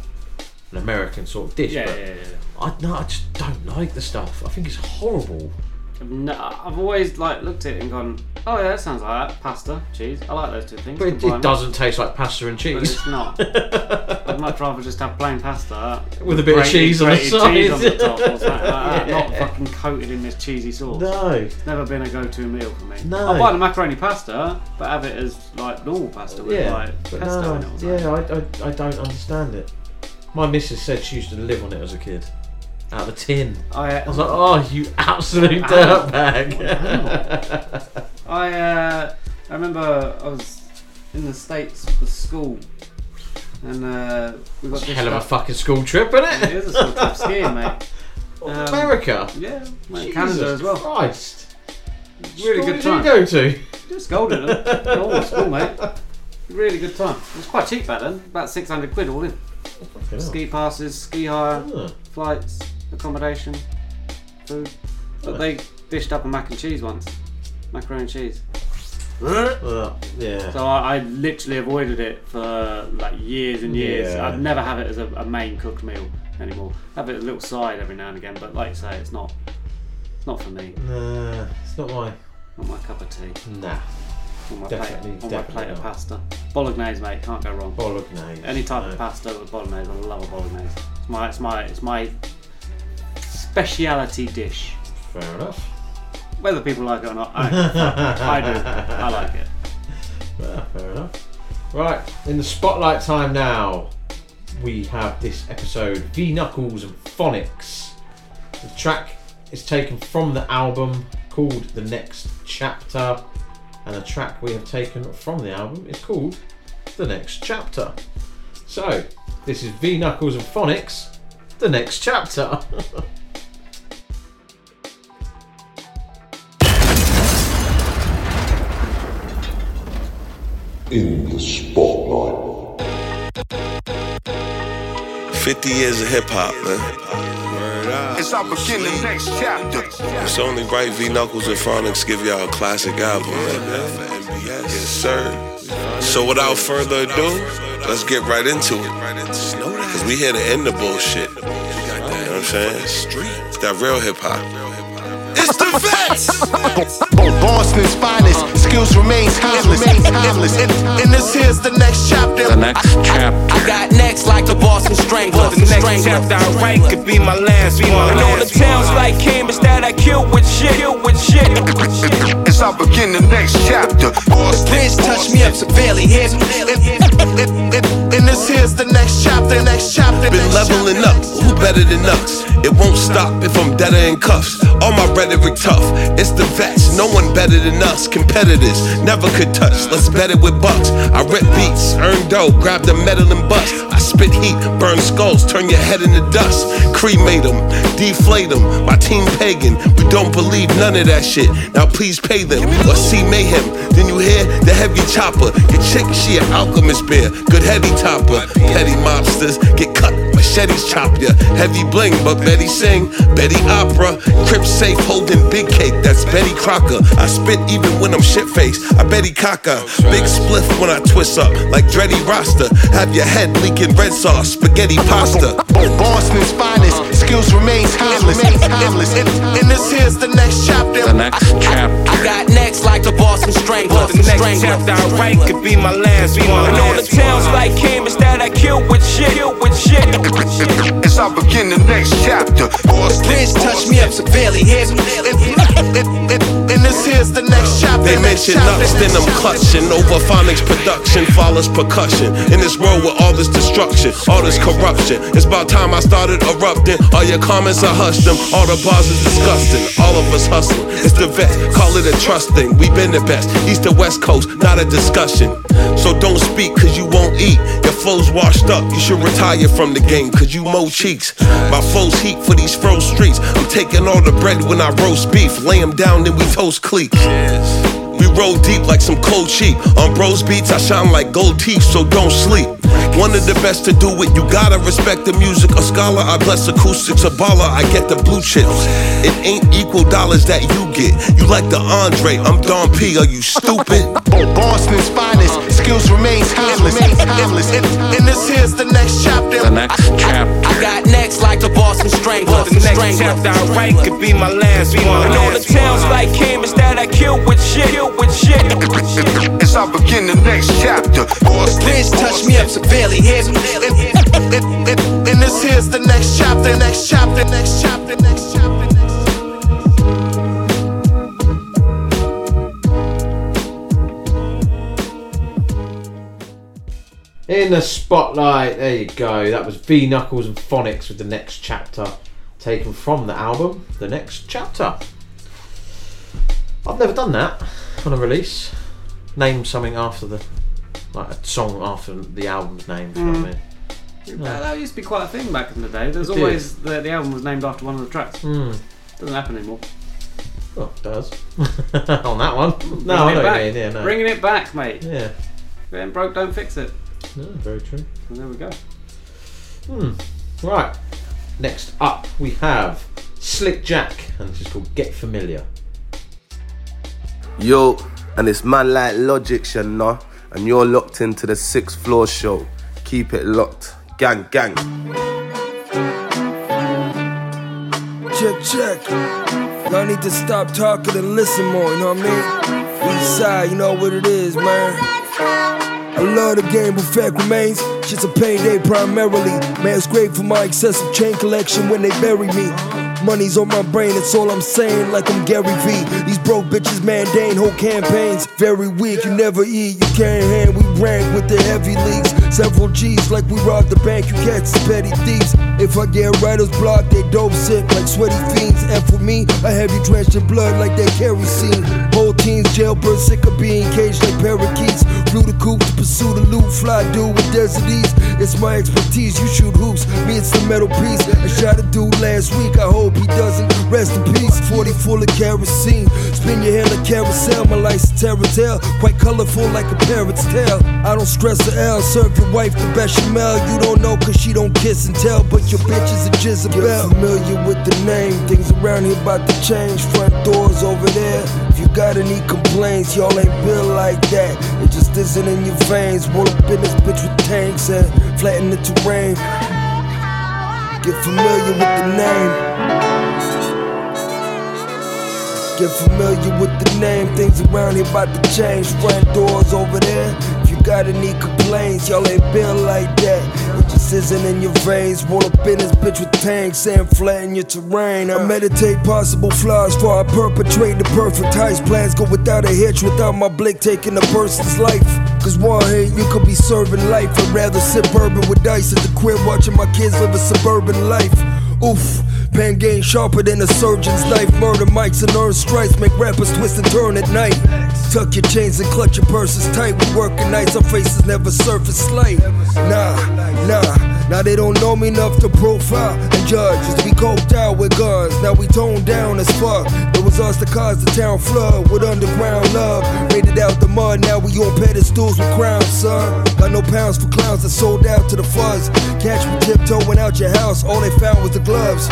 an American sort of dish. Yeah, but yeah, yeah. I no, I just don't like the stuff. I think it's horrible. I've, no, I've always like looked at it and gone, Oh yeah, that sounds like that. Pasta, cheese. I like those two things. But it, it doesn't taste like pasta and But cheese. it's not. <laughs> I'd much rather just have plain pasta With a bit of grated- cheese on the grated cheese on the top or something like that, <laughs> Yeah. not fucking coated in this cheesy sauce. No. It's never been a go-to meal for me. No. I'll buy the macaroni pasta, but have it as like normal pasta with yeah, like pesto no, in it. Yeah, I, I, I don't understand it. My missus said she used to live on it as a kid. Out of a tin. I, I was like, oh, you absolute dirtbag. <laughs> I uh, I remember I was in the states for school, and uh, we got It's a hell of a fucking school trip, isn't it? It is a school trip skiing, mate. <laughs> Um, America? Yeah, Jesus Canada as well. Christ. Really School good did time. you go to? Just Golden. oh, <laughs> school, mate. Really good time. It was quite cheap back then. About 600 quid all in. Ski passes, ski hire, Oh. flights, accommodation, food. But they dished up a mac and cheese once. Macaroni and cheese. Well, yeah. So I, I literally avoided it for like years and years. Yeah. I'd never have it as a, a main cooked meal anymore. Have it as a little side every now and again, but like you say, it's not it's not for me. Nah, it's not my. Not my cup of tea. Nah. On my Definitely, plate, on my definitely plate of not. pasta. Bolognese, mate, can't go wrong. Bolognese. Any type no. of pasta with bolognese, I love a bolognese. It's my it's my it's my speciality dish. Fair enough. Whether people like it or not, I, I do. I like it. Well, fair enough. Right, in the spotlight time now, we have this episode V Knuckles and Phoniks. The track is taken from the album called The Next Chapter, and the track we have taken from the album is called The Next Chapter. So, this is V Knuckles and Phoniks, The Next Chapter. <laughs> In the spotlight. 50 years of hip hop, man. As I begin the next chapter. It's only right V Knuckles and Phoniks give y'all a classic album, man. Yes, sir. So without further ado, let's get right into it. Cause we here to end the bullshit. You know what I'm saying? It's that real hip hop. It's the vets! Boston's finest, skills remain timeless. timeless. And, and this here's the next chapter. The next chapter. I got next like the Boston Strangler. The next chapter I write could be my last one. And all the towns like Cambridge that I kill with shit, kill with shit. As I begin the next chapter. Bitch touch me up severely, hit me. This here's the next chapter. Next chapter. Been leveling up, who better than us? It won't stop if I'm deader in cuffs. All my rhetoric tough, it's the vets, no one better than us. Competitors never could touch, let's bet it with bucks. I rip beats, earn dough, grab the metal and bust. I spit heat, burn skulls, turn your head into dust. Cremate them, deflate them. My team pagan, we don't believe none of that shit. Now please pay them or see mayhem. Then you hear the heavy chopper. Your chick, she an alchemist bear, good heady topper. Petty mobsters get cut, machetes chop ya. Heavy bling, but Betty sing, Betty opera. Crip safe holding big cake, that's Betty Crocker. I spit even when I'm shit faced. I Betty Cocker. Big spliff when I twist up, like Dreddy Rasta. Have your head leaking red sauce, spaghetti pasta. Boston's finest, skills remain timeless. timeless. And, and this here's the next chapter. The next chapter. I got next like the Boston Strangler. The next chapter I write could be my last one. And all the towns like Cambridge that I kill with shit, kill with shit. As I begin the next chapter. Bitch touch me up severely, hit me. And, this here's the next chapter. They mention chapter. nuts, then I'm clutching over Phoniks production, follows percussion. In this world with all this destruction, all this corruption. It's about time I started erupting. All your comments, I hushed them. All the bars is disgusting. All of us hustling. It's the vet, call it a trust thing. We've been the best, east to west coast, not a discussion. So don't speak, cause you won't eat. Your flow's washed up, you should retire from the game, cause you mo cheeks. My flow's heat for these froze streets. I'm taking all the bread when I roast beef. Lay 'em down, then we toast cliques. We roll deep like some cold sheep. On bros beats, I shine like gold teeth, so don't sleep. One of the best to do it, you gotta respect the music. A scholar, I bless acoustics. A baller, I get the blue chips. It ain't equal dollars that you get. You like the Andre, I'm Dom P. Are you stupid? <laughs> Boston's finest, skills remain timeless. timeless. And, and this here's the next chapter. The next chapter. I got next like the Boston Strangler. The next Next chapter I write could be my last one. And all the towns like him is that I kill with shit. Kill with shit. As I begin the next chapter, Bridge touch me up severely, hear me? and, and, and, and this here's the next chapter, next chapter, next chapter, next chapter. In the spotlight, there you go. That was V Knuckles and Phoniks with the next chapter, taken from the album, The Next Chapter. I've never done that on a release. Name something after the, like a song after the album's name. if You know what I mean? That, that used to be quite a thing back in the day. There's It did. always the, the album was named after one of the tracks. Hmm. Doesn't happen anymore. Well, it does. <laughs> on that one. No, Bringing I it know what back. you mean. Yeah, no. Bringing it back, mate. Yeah. If it ain't broke, don't fix it. No, very true. And there we go. Hmm. Right. Next up, we have Slik Jack, and this is called Get Familiar. Yo, and it's man like Logic, you know, and you're locked into the sixth floor show. Keep it locked. Gang, gang. Check, check. Y'all need to stop talking and listen more, you know what I mean? East side, you know what it is, man. I love the game, but fact remains. Shit's a payday primarily. Man's great for my excessive chain collection when they bury me. Money's on my brain, that's all I'm saying, like I'm Gary V. These broke bitches mandate whole campaigns. Very weak, you never eat, you can't hang. We rank with the heavy leagues. Several G's, like we robbed the bank, you is petty thieves. If I get writer's block, they dope sick like sweaty fiends. And for me, I have you drenched in blood like that kerosene. Whole teens, jailbird sick of being caged like parakeets. Flew the coop to pursue the loot, fly dude with desert ease. It's my expertise, you shoot hoops, me it's the metal piece. I shot a dude last week, I hope he doesn't rest in peace. 40 full of kerosene, spin your hair like carousel. My life's a terror tale, quite colorful like a parrot's tail. I don't stress the L, serve your wife the bechamel. You don't know cause she don't kiss and tell, but your bitch is a Jezebel. Get familiar with the name, things around here about to change. Front doors over there. If you got any complaints, y'all ain't built like that. It just isn't in your veins. Roll up in this bitch with tanks and flatten the terrain. Get familiar with the name. Get familiar with the name. Things around here about to change. Front doors over there. If you got any complaints, y'all ain't been like that. It just isn't in your veins. Roll up in this bitch with tanks and flatten your terrain. I meditate possible flaws for I perpetrate the perfect heist. Plans go without a hitch, without my blick taking a person's life. Cause one hate, you could be serving life. I'd rather sip bourbon with dice at the crib, watching my kids live a suburban life. Oof, pen game sharper than a surgeon's knife. Murder mics and earn strikes make rappers twist and turn at night. Tuck your chains and clutch your purses tight. We working nights, our faces never surface slight. Nah, nah, now they don't know me enough to profile and judge. Just we coked out with guns, now we toned down as fuck. It was us that caused the town flood with underground love. It out the mud, now we on pedestals with crowns, son. Got no pounds for clowns that sold out to the fuzz. Catch me tiptoeing out your house, all they found was the gloves.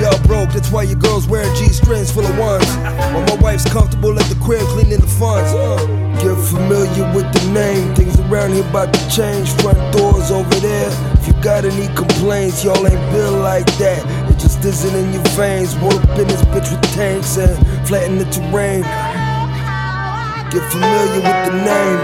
Y'all broke, that's why your girls wearing G strings full of ones. While my wife's comfortable at the crib cleaning the funds. Uh, get familiar with the name, things around here about to change. Front doors over there. If you got any complaints, y'all ain't built like that. It just isn't in your veins. Roll up in this bitch with tanks and flatten the terrain. Get familiar with the name.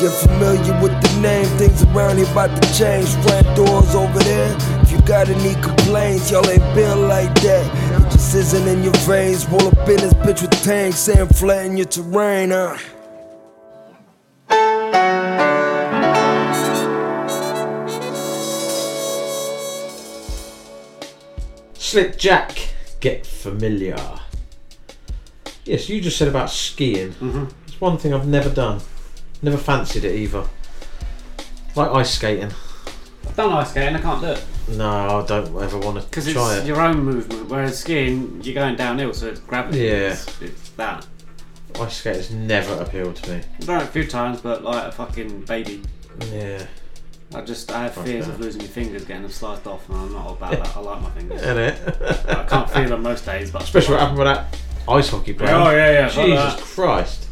Get familiar with the name, things around here about to change. Front doors over there. If you got any complaints, y'all ain't built like that. It in your veins. Roll up in this bitch with tanks and flatten your terrain. Uh. Slik Jack, Get Familiar. Yes, you just said about skiing. It's one thing I've never done. Never fancied it either. Like ice skating. Done ice skating, I can't do it. No, I don't ever want to Because try it's it. your own movement, whereas skiing, you're going downhill, so it's gravity. Yeah. It's, it's that. Ice skating's never appealed to me. I've done it a few times, but like a fucking baby. Yeah. I just I have Fuck fears that. of losing my fingers, getting them sliced off, and I'm not all about that. I like my <laughs> fingers. Innit? I can't feel them most days, but Especially what happened with that ice hockey player. Oh, yeah, yeah, fuck Jesus that. Christ.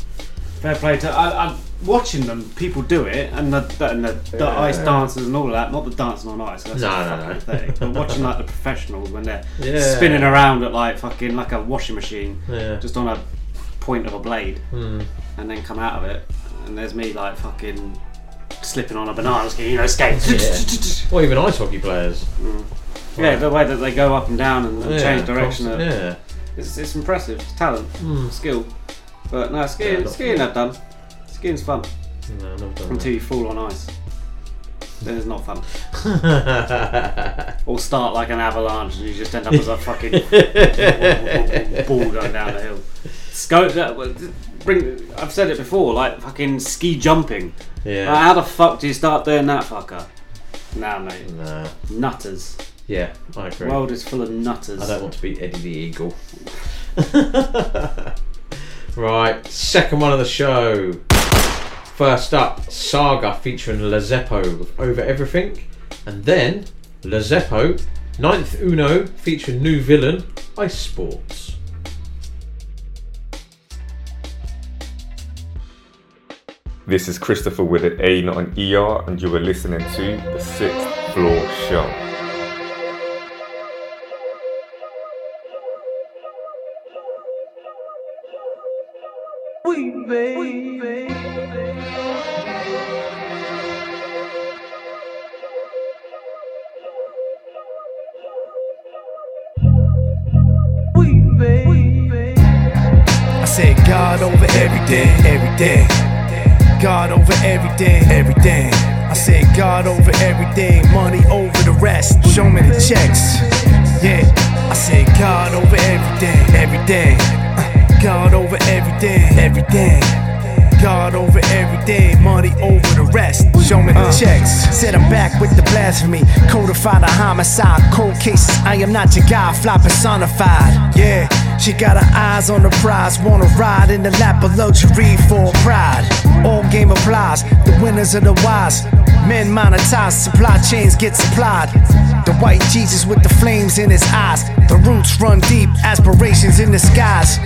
Fair play to. I, I'm watching them. People do it, and the, the, and the, the Yeah. ice dancers and all of that. Not the dancing on ice. That's No, a no, fucking no. thing. But watching like the professionals when they're Yeah. spinning around at like fucking like a washing machine, Yeah. just on a point of a blade, Hmm. and then come out of it, and there's me like fucking slipping on a banana skin, you know, skate. Yeah. <laughs> Or even ice hockey players. Yeah, the way that they go up and down and, and Yeah, change direction. constant- uh, yeah. It's, it's impressive. It's talent, Mm. skill. But no, skiing, skiing I've done. Skiing's fun. No, I've never done Until you fall on ice. Then it's not fun. <laughs> or start like an avalanche and you just end up as a fucking <laughs> ball going down the hill. Sco- that- well, bring, I've said it before, like fucking ski jumping. Yeah. Like, how the fuck do you start doing that, fucker? Nah, mate. Nah. Nutters. Yeah, I agree. The world is full of nutters. I don't want to be Eddie the Eagle. <laughs> right, second one of the show. First up, Saga featuring Le Zeppo with Over Everything. And then Le Zeppo, Ninth Uno featuring New Villain, Ice Sports. This is Christopher with an A, not an ER, and you are listening to the Sixth Floor Show. I said God over everything, everything. God over everything, everything. I said God over everything, money over the rest. Show me the checks. Yeah, I said God over everything, everything. Uh, God over everything, everything. God over everything, money over the rest. Show me the uh. checks. Said I'm back with the blasphemy. Codified a homicide, cold cases. I am not your guy, fly personified. Yeah, she got her eyes on the prize. Wanna ride in the lap of luxury for pride. All game applies, the winners are the wise. Men monetize, supply chains get supplied. The white Jesus with the flames in his eyes. The roots run deep, aspirations in the skies.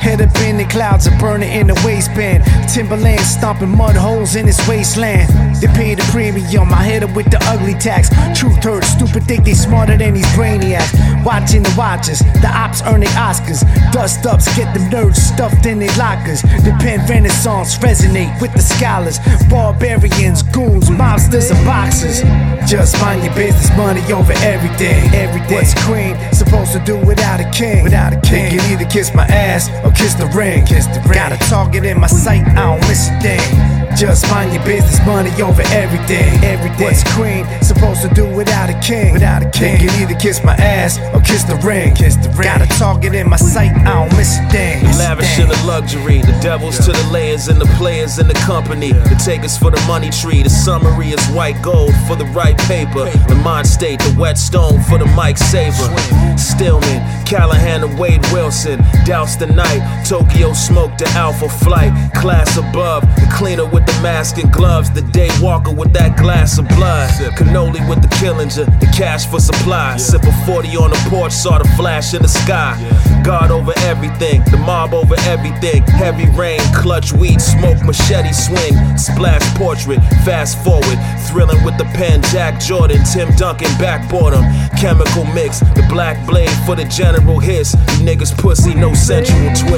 Head up in the clouds and burning in the waistband. Timberland stomping mud holes in his wasteland. They pay the premium, I hit up with the ugly tax. Truth hurts, stupid think they smarter than these brainiacs. Watching the watchers, the ops earning Oscars. Dust ups get them nerds stuffed in their lockers. The pen renaissance resonate with the scholars. Barbarians, goons, mobsters, and boxers. Just mind your business, money over everything. Everything. What's queen supposed to do without a king? Without a king, you can either kiss my ass or kiss the ring. Kiss the ring. Got a target in my sight, I don't miss a thing. Just mind your business, money over everything. Everything. What's queen supposed to do without a king? Without a king, you can either kiss my ass or kiss the ring. Kiss the ring. Got a target in my sight, I don't miss a thing. A Lavish in the luxury, the devils to the layers and the players in the company. The takers for the money tree, the summary is white gold for the right paper. The mind state, the whetstone for the mic saver. Stillman, Callahan and Wade Wilson. Douse the night, Tokyo smoke the alpha flight. Class above, the cleaner with the mask and gloves. The day walker with that glass of blood. Cannoli with the Killinger, the cash for supply. Sip a 40 on the porch, saw the flash in the sky. God over everything, the mob over everything. Heavy rain, clutch weed, smoke, machete swing. Splash portrait, fast forward. Thrilling with the pen, Jack Jordan, Tim Duncan, backboard him. Chemical mix, the black blade for the general hiss. You niggas pussy, no sensual twist.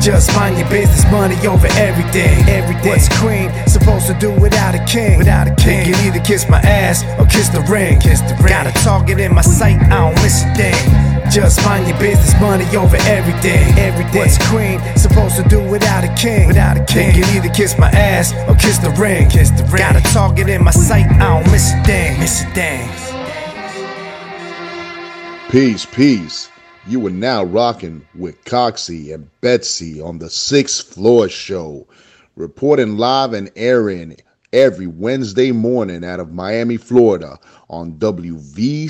Just mind your business, money over everything. Everything. What's queen supposed to do without a king? Without a king, you can either kiss my ass or kiss the ring. Kiss the ring. Got a target in my sight, I don't miss a thing. Just mind your business, money over everything. Everything. What's queen supposed to do without a king? Without a king, you can either kiss my ass or kiss the ring. Kiss the ring. Got a target in my sight, I don't miss a thing. Miss a thing. Peace, peace. You are now rocking with Coxie and Betsy on the Sixth Floor Show, reporting live and airing every Wednesday morning out of Miami, Florida on WVCC.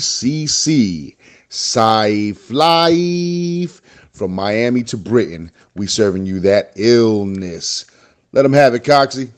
Safe Life. From Miami to Britain, we serving you that illness. Let them have it, Coxie.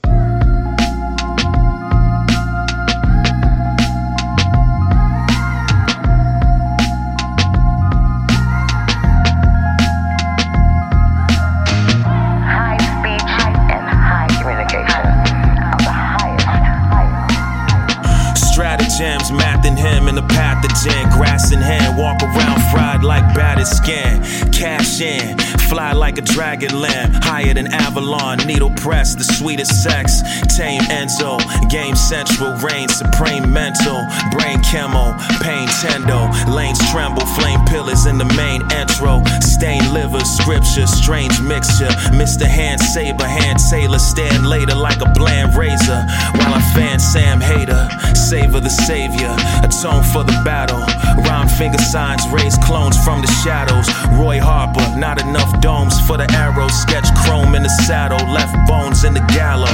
Battered skin. Cash in, fly like a dragon lamb. Higher than Avalon, needle press, the sweetest sex. Tame Enzo, game central, reign supreme mental. Brain chemo, pain tendo. Lanes tremble, flame pillars in the main intro. Stained liver, scripture, strange mixture. Mr. Hand Saber, hand sailor, stand later like a bland razor. While I fan Sam Hater, savor the savior, atone for the battle. Rhyme finger signs, raise clones from the shadows. Roy Harper, not enough domes for the arrow. Sketch chrome in the saddle, left bones in the gallow.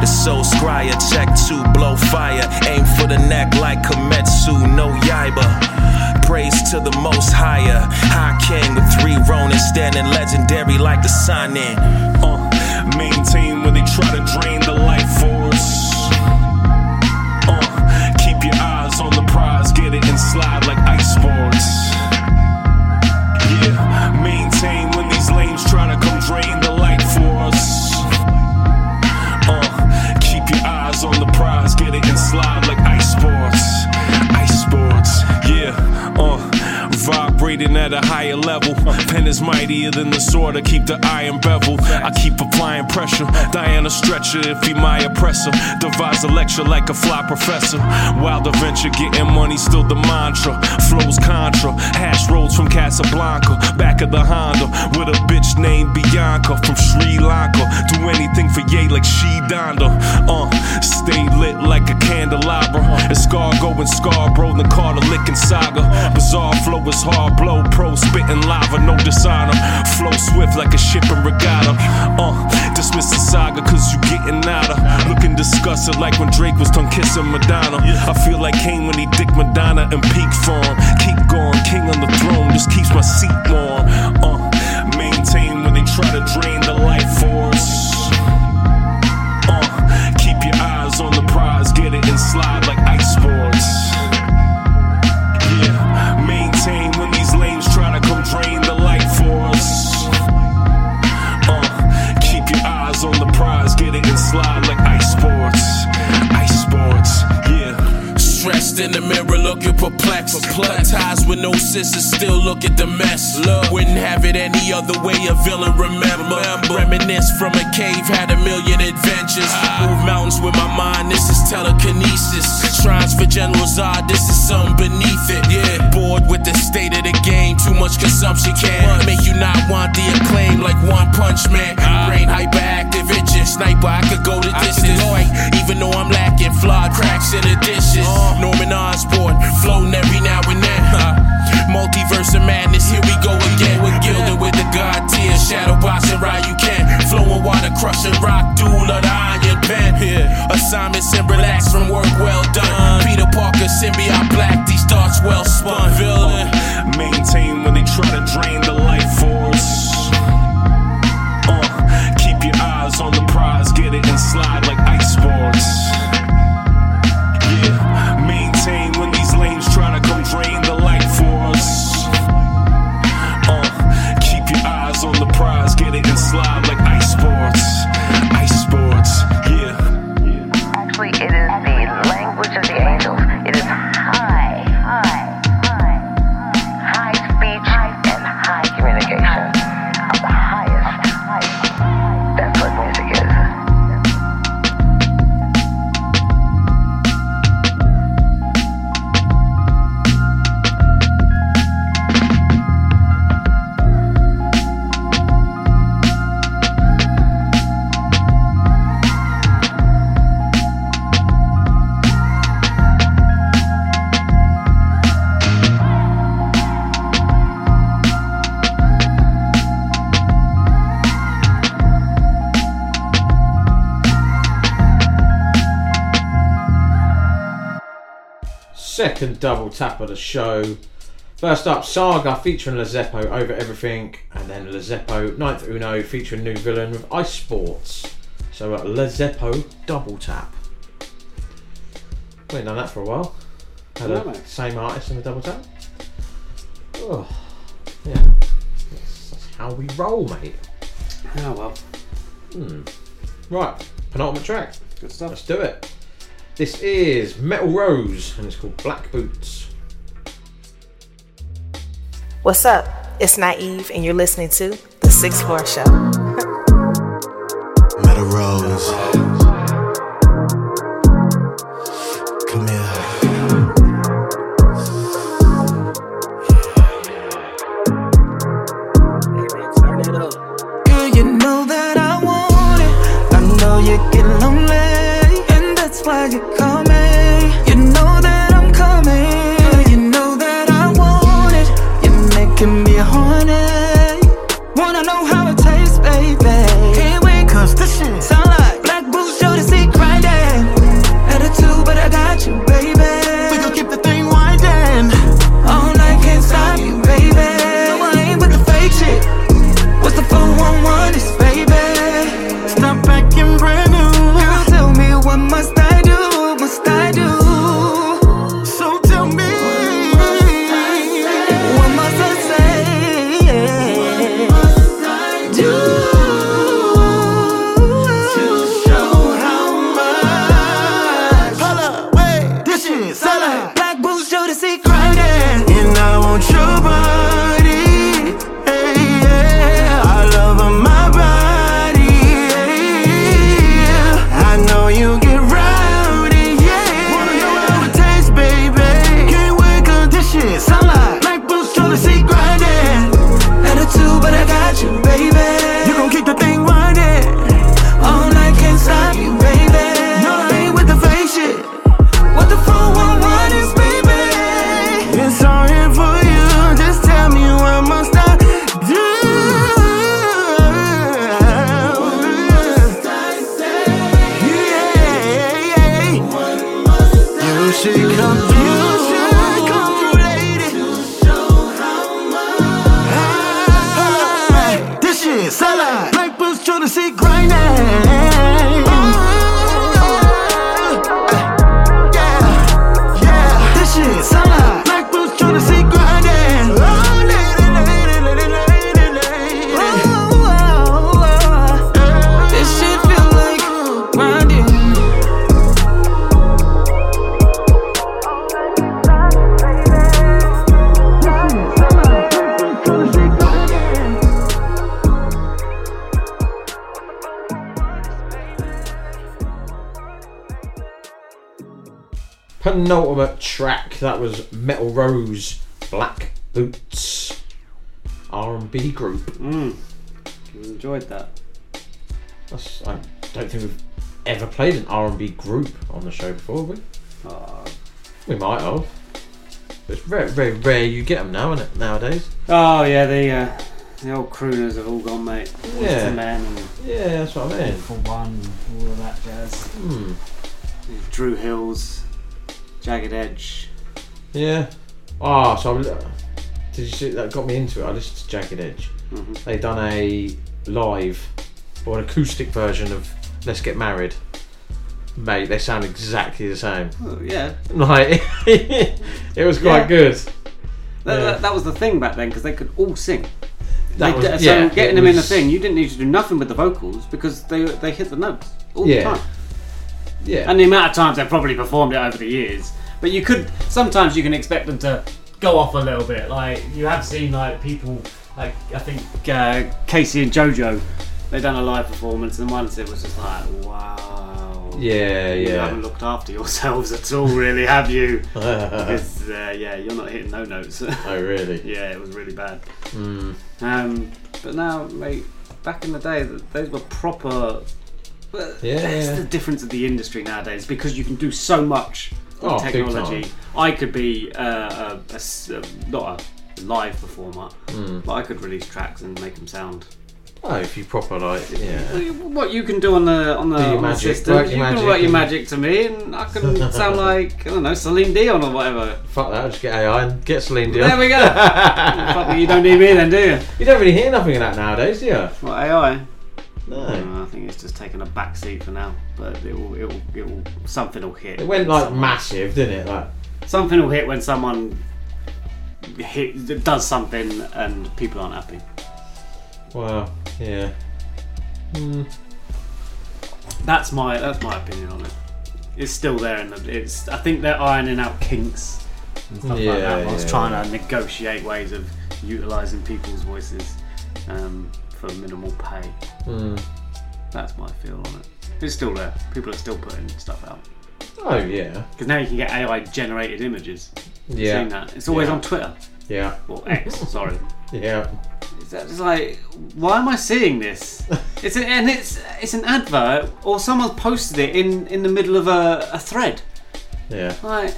The soul scryer, check two, blow fire. Aim for the neck like Kimetsu, no Yaiba. Praise to the most higher. High king with three Ronins standing legendary like the sun in. Uh, maintain when they try to drain the life force. Uh, keep your eyes on the prize, get it and slide vibrating at a higher level. Pen is mightier than the sword. I keep the iron bevel. I keep applying pressure. Diana stretcher if he my oppressor. Devise a lecture like a fly professor. Wild adventure, getting money, still the mantra. Flows contra. Hash roads from Casablanca. Back of the Honda with a bitch named Bianca from Sri Lanka. Do anything for Ye like she Donda. Uh, stay lit like a candelabra. Escargot and Scarborough, the Carter licking saga. Bizarre flow is hard blow, pro spitting lava, no dishonor. Flow swift like a ship in regatta. Uh, dismiss the saga cause you getting nada. Looking disgusted like when Drake was tongue kissing Madonna. I feel like Kane when he dick Madonna in peak form. Keep going, king on the throne, just keeps my seat warm. Uh, maintain when they try to drain the life force. Uh, keep your eyes on the prize, get it and slide like In the mirror, looking perplexed. Perplexed. Ties with no sisters, still look at the mess. Look. Wouldn't have it any other way. A villain, remember. Reminisce from a cave, had a million adventures. Ah. Move mountains with my mind, this is telekinesis. Shrines for General Zod, this is something beneath it. Yeah, bored with the state of the game. Too much consumption can't make you not want the acclaim like One Punch Man. Ah. Brain rock, duel the iron pen. Assignments and relax from work well done. Peter Parker, symbiote black, these thoughts well spun. Villain. Double tap of the show. First up, Saga featuring Le Zeppo over everything, and then Le Zeppo Ninth Uno featuring New Villain with Ice Sports. So uh, Le Zeppo double tap. We ain't done that for a while. Had No, a same artist in the double tap. Oh, yeah. That's, that's how we roll, mate. Oh well. Hmm. Right, penultimate track. Good stuff. Let's do it. This is Metal Roze, and it's called Black Boots. What's up? It's Naive, and you're listening to The Sixth Floor Show. <laughs> Metal Roze. Boots, R&B group. Mm. Enjoyed that. That's, I don't think we've ever played an R&B group on the show before, have we? Oh. We might have. But it's very, very rare you get them now, isn't it, nowadays? Oh yeah, the uh, the old crooners have all gone, mate. Yeah. Boyz Men and Yeah, that's what I mean. For One, all of that jazz. Hmm. Dru Hills, Jagged Edge. Yeah. Ah, so I, did you see that got me into it? I listened to Jagged Edge. Mhm. They done a live or an acoustic version of Let's Get Married. Mate, they sound exactly the same. Oh, yeah. Like <laughs> it was quite Yeah. good. That, Yeah. that, that was the thing back then because they could all sing. That They- was- so yeah, getting them in the thing, you didn't need to do nothing with the vocals because they they hit the notes all the time. Yeah. And the amount of times they've probably performed it over the years. But you could sometimes you can expect them to go off a little bit. Like you have seen like people like I think uh, K-Ci and JoJo, they done a live performance and once it was just like wow. Yeah, You yeah. haven't looked after yourselves at all, really, have you? <laughs> because uh, yeah, you're not hitting no notes. <laughs> Oh, really? yeah, it was really bad. Mm. Um, but now, mate, back in the day, those were proper. Yeah, that's yeah. the difference of the industry nowadays because you can do so much Oh, technology. I could be uh, a, a a- not a live performer, Mm. but I could release tracks and make them sound. Oh, if you proper like, yeah. What you can do on the on the, on the system, work you can work your magic to me, and I can <laughs> sound like I don't know Celine Dion or whatever. Fuck that, I'll just get AI and get Celine Dion. There we go. <laughs> Fuck, you don't need me then, do you? You don't really hear nothing of that nowadays, do you? What AI? No. I think it's just taking a back seat for now, but it will, it will, it will, something will hit. It went like massive, didn't it? Like, Something will hit when someone hit, does something and people aren't happy. wow, yeah. Hmm. That's my that's my opinion on it. it's still there, and it's. I think they're ironing out kinks and stuff Yeah, like that. whilst yeah, trying yeah. to negotiate ways of utilizing people's voices um, for minimal pay. Mm. That's my feel on it. It's still there. People are still putting stuff out. Oh yeah. Because now you can get AI generated images. Yeah. Seen that? It's always Yeah. on Twitter. Yeah. Or X, <laughs> sorry. Yeah. It's like, why am I seeing this? <laughs> It's a, and it's it's an advert, or someone posted it in in the middle of a, a thread. Yeah. Like,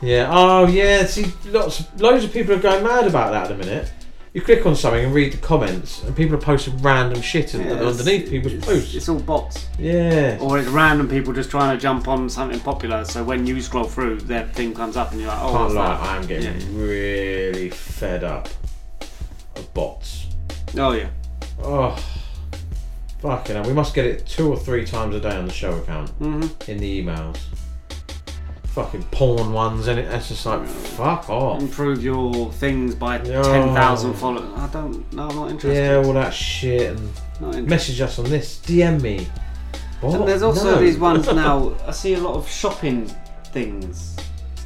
Yeah. Oh yeah. See, lots, loads of people are going mad about that at the minute. You click on something and read the comments, and people are posting random shit Yeah, underneath people's posts. it's all bots. Yeah. Or it's random people just trying to jump on something popular. So when you scroll through, their thing comes up, and you're like, oh, Can't lie, that? I'm getting really fed up of bots. Oh yeah. Oh, fucking hell. We must get it two or three times a day on the show account Mhm. in the emails. Fucking porn ones, and it, it's just like, fuck off. Improve your things by No. ten thousand followers. I don't. No, I'm not interested. Yeah, all that shit, and interested. message us on this, DM me. What? And there's also No. these ones <laughs> now. I see a lot of shopping things,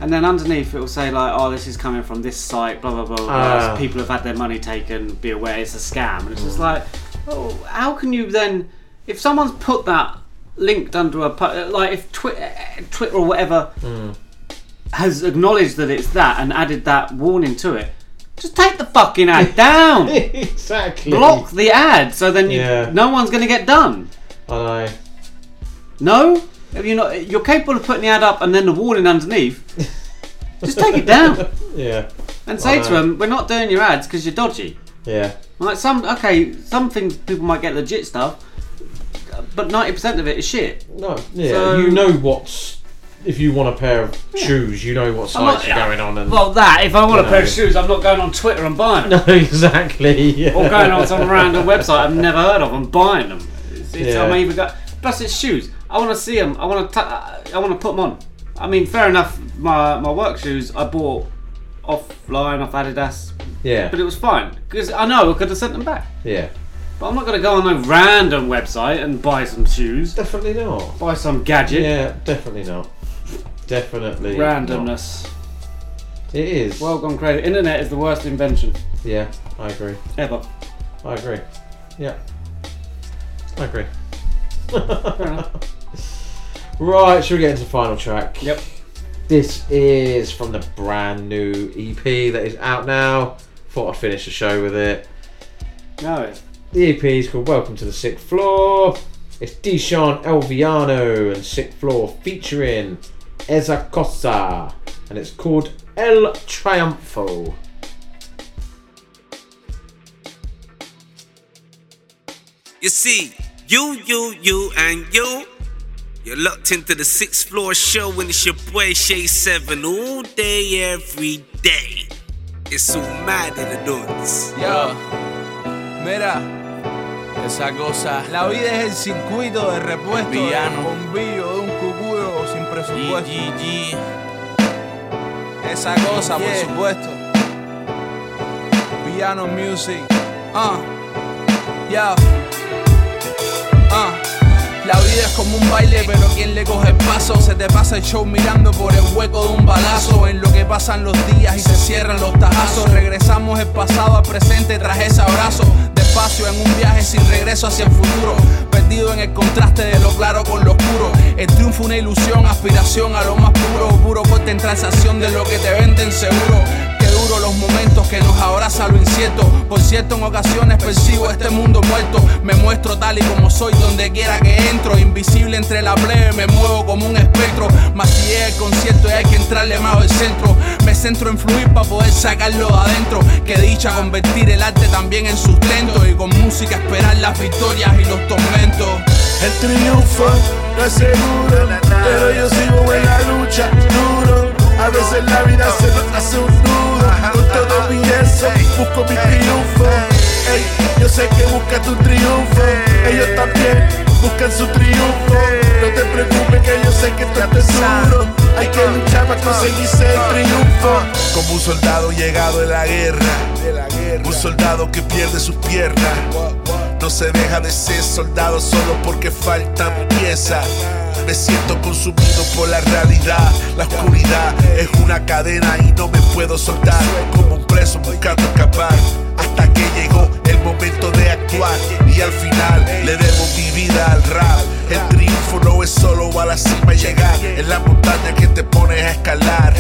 and then underneath it will say like, "Oh, this is coming from this site." Blah blah blah. blah. Ah. People have had their money taken. Be aware, it's a scam. And it's Mm. just like, oh, how can you then, if someone's put that linked under a like if Twi- Twitter or whatever Mm. has acknowledged that it's that and added that warning to it. Just take the fucking ad <laughs> down. exactly. Block the ad so then you, Yeah. no one's going to get done. I know. No? Have you not? You're capable of putting the ad up and then the warning underneath. <laughs> Just take it down Yeah. and say to them, "We're not doing your ads because you're dodgy." Yeah. Like some, okay, some things people might get legit stuff, but ninety percent of it is shit. No, yeah, So- you know what's. If you want a pair of shoes, you know what I'm not- sites are going on. And, Well, that if I want you a pair of know. shoes, I'm not going on Twitter and buying them. <laughs> No, exactly. Yeah. or going on some random website I've never heard of and buying them. It's, it's, Yeah. I'm even got. Plus, it's shoes. I want to see them. I want to. I want to put them on. I mean, fair enough. My my work shoes I bought offline off Adidas, Yeah. but it was fine because I know I could have sent them back. Yeah. But I'm not going to go on a random website and buy some shoes. Definitely not. Buy some gadget. Yeah, definitely not. Definitely. Randomness. not. It is. Well gone crazy. Internet is the worst invention Yeah, I agree. ever. I agree. Yeah. I agree. <laughs> right, should we get into the final track? Yep. This is from the brand new EP that is out now. Thought I'd finish the show with it. No. The EP is called Welcome to the Sixth Floor. It's D'shon El Villano and Sixth Floor featuring Ezakossa. And it's called El Triunfo. You see, you, you, you, and you. You're locked into the sixth floor show and it's your boy Shay 7 all day, every day. It's so mad in the notes. Yo, mira, esa cosa. La vida es el circuito de repuesto. Villano. El bombillo de un cucuyo sin presupuesto. Esa cosa, por supuesto. Villano Music. Ah, yo. Ah. La vida es como un baile, pero quien le coge el paso se te pasa el show mirando por el hueco de un balazo. En lo que pasan los días y se cierran los tajazos. Regresamos el pasado al presente tras ese abrazo. Despacio en un viaje sin regreso hacia el futuro. Perdido en el contraste de lo claro con lo oscuro. El triunfo, una ilusión, aspiración a lo más puro. Puro en transacción de lo que te venden seguro. Duro que nos abraza lo incierto. Por cierto, en ocasiones percibo este mundo muerto. Me muestro tal y como soy donde quiera que entro. Invisible entre la plebe, me muevo como un espectro. Más si llega el concierto hay que entrarle más al centro. Me centro en fluir para poder sacarlo de adentro. Que dicha convertir el arte también en sustento. Y con música esperar las victorias y los tormentos. El triunfo no es seguro, pero yo sigo en la lucha duro. A veces la vida se nos hace un nudo. Con todo mi eso busco mi triunfo. Ey, yo sé que buscas tu triunfo. Ellos también buscan su triunfo. No te preocupes que yo sé que esto es duro. Hay que luchar para conseguirse el triunfo. Como un soldado llegado de la guerra. Un soldado que pierde sus piernas. No se deja de ser soldado solo porque faltan piezas. Me siento consumido por la realidad. La oscuridad es una cadena y no me puedo soltar. Como un preso buscando escapar. Hasta que llegó el momento de actuar. Y al final le debo mi vida al rap. El triunfo no es solo a la cima llegar. Es la montaña que te pones a escalar.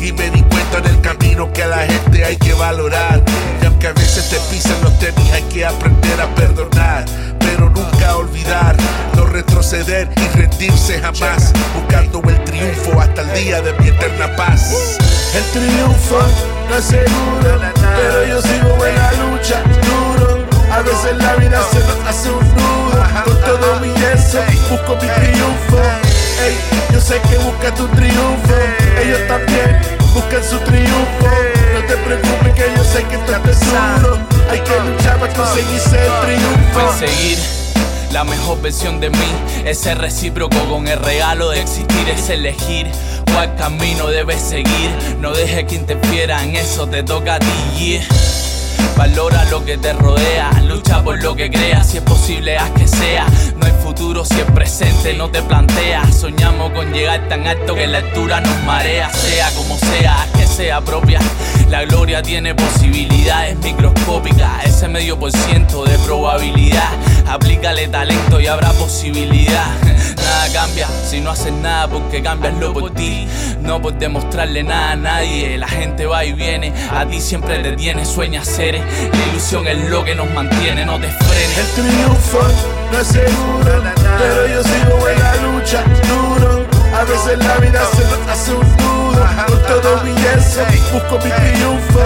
Y me di cuenta en el camino que a la gente hay que valorar. Y aunque a veces te pisan los tenis, hay que aprender a perdonar. Pero nunca olvidar, no retroceder y rendirse jamás. Buscando el triunfo hasta el día de mi eterna paz. El triunfo no es seguro, pero yo sigo en la lucha duro. A veces la vida se nos hace un nudo. Con todo mi eso, busco mi triunfo. Ey, yo sé que buscas tu triunfo. Ellos también buscan su triunfo. No te preocupes que yo sé que estás seguro. Hay que luchar para conseguirse el triunfo. Perseguir la mejor versión de mí es recíproco con el regalo de existir, es elegir cuál camino debes seguir. No dejes que interfiera en eso, te toca a ti. Valora lo que te rodea, lucha por lo que creas, si es posible haz que sea. No hay futuro si es presente, no te planteas. Soñamos con llegar tan alto que la altura nos marea, sea como sea, haz que sea propia. La gloria tiene posibilidades microscópicas, ese medio por ciento de probabilidad. Aplícale talento y habrá posibilidad. <laughs> Nada cambia si no haces nada porque cambiaslo por ti. No por demostrarle nada a nadie. La gente va y viene, a ti siempre te tiene, sueña ser. La ilusión es lo que nos mantiene, no te frenes. El triunfo no es seguro, pero yo sigo en la lucha duro. A veces la vida se nos hace un nudo. Con todo mi eso, busco mi triunfo.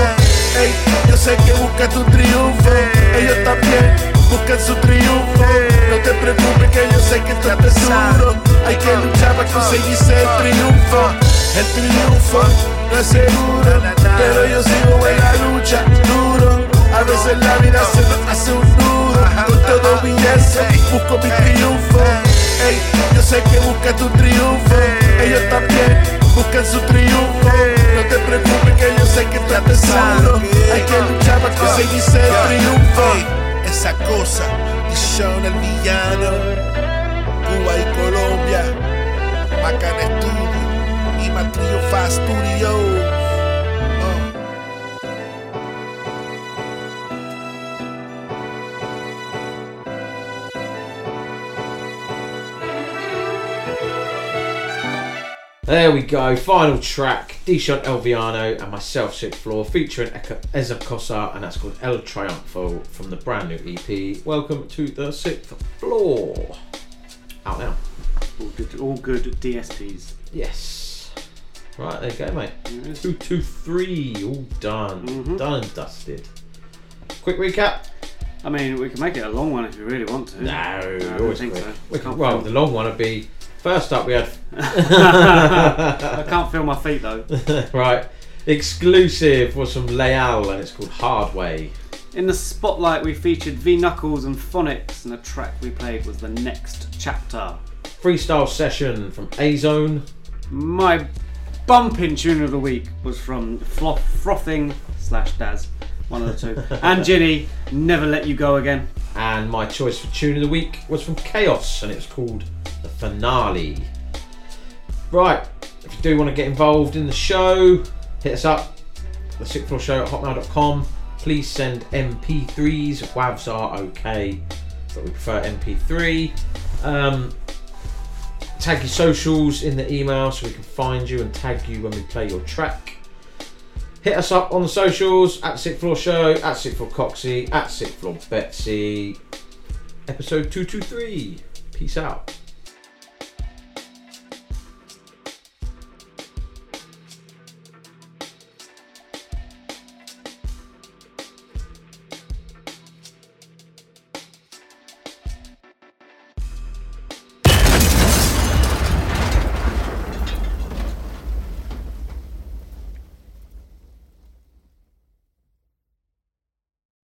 Ey, yo sé que buscas tu triunfo. Ellos también buscan su triunfo. No te preocupes que yo sé que estás seguro. Hay que luchar para conseguirse el triunfo. El triunfo no es seguro, pero yo sigo en la lucha duro. A veces la vida se hace un nudo. Con todo mi eso, busco mi triunfo. Ey, yo sé que buscas tu triunfo. Ellos también buscan su triunfo. No te preocupes que yo sé que estás solo. Hay que luchar para conseguirse el triunfo. Esa cosa, Dishon el villano. Cuba y Colombia. Bacana Studio. Y Matrio Fast Studio. There we go, final track. D'shon El Villano and myself, Sixth Floor, featuring Eza and that's called El Triunfo from the brand new EP. Welcome to the Sixth Floor. Out now. All good, all good DSPs. Yes. Right, there you go, mate. Two, two, three, all done. Mm-hmm. Done and dusted. Quick recap. I mean, we can make it a long one if you really want to. No, I always think quick. so. We Can't can- well, the long one would be first up. We had. I can't feel my feet though. <laughs> right, exclusive was from Layal and it's called Hard Way. In the spotlight, we featured V Knuckles and Phoniks, and the track we played was the next chapter. Freestyle session from A Zone. My bumping tune of the week was from Frothing slash Daz, one of the two, and Ginny. Never let you go again. And my choice for tune of the week was from Chaos and it's called The Finale. Right, if you do want to get involved in the show, hit us up, the sixth floor show at hotmail.com. Please send MP3s. WAVs are okay, but we prefer MP3. Um, tag your socials in the email so we can find you and tag you when we play your track. Hit us up on the socials at Sixth Floor Show, at Sixth Floor Coxie, at Sixth Floor Betsy. Episode 223. Peace out.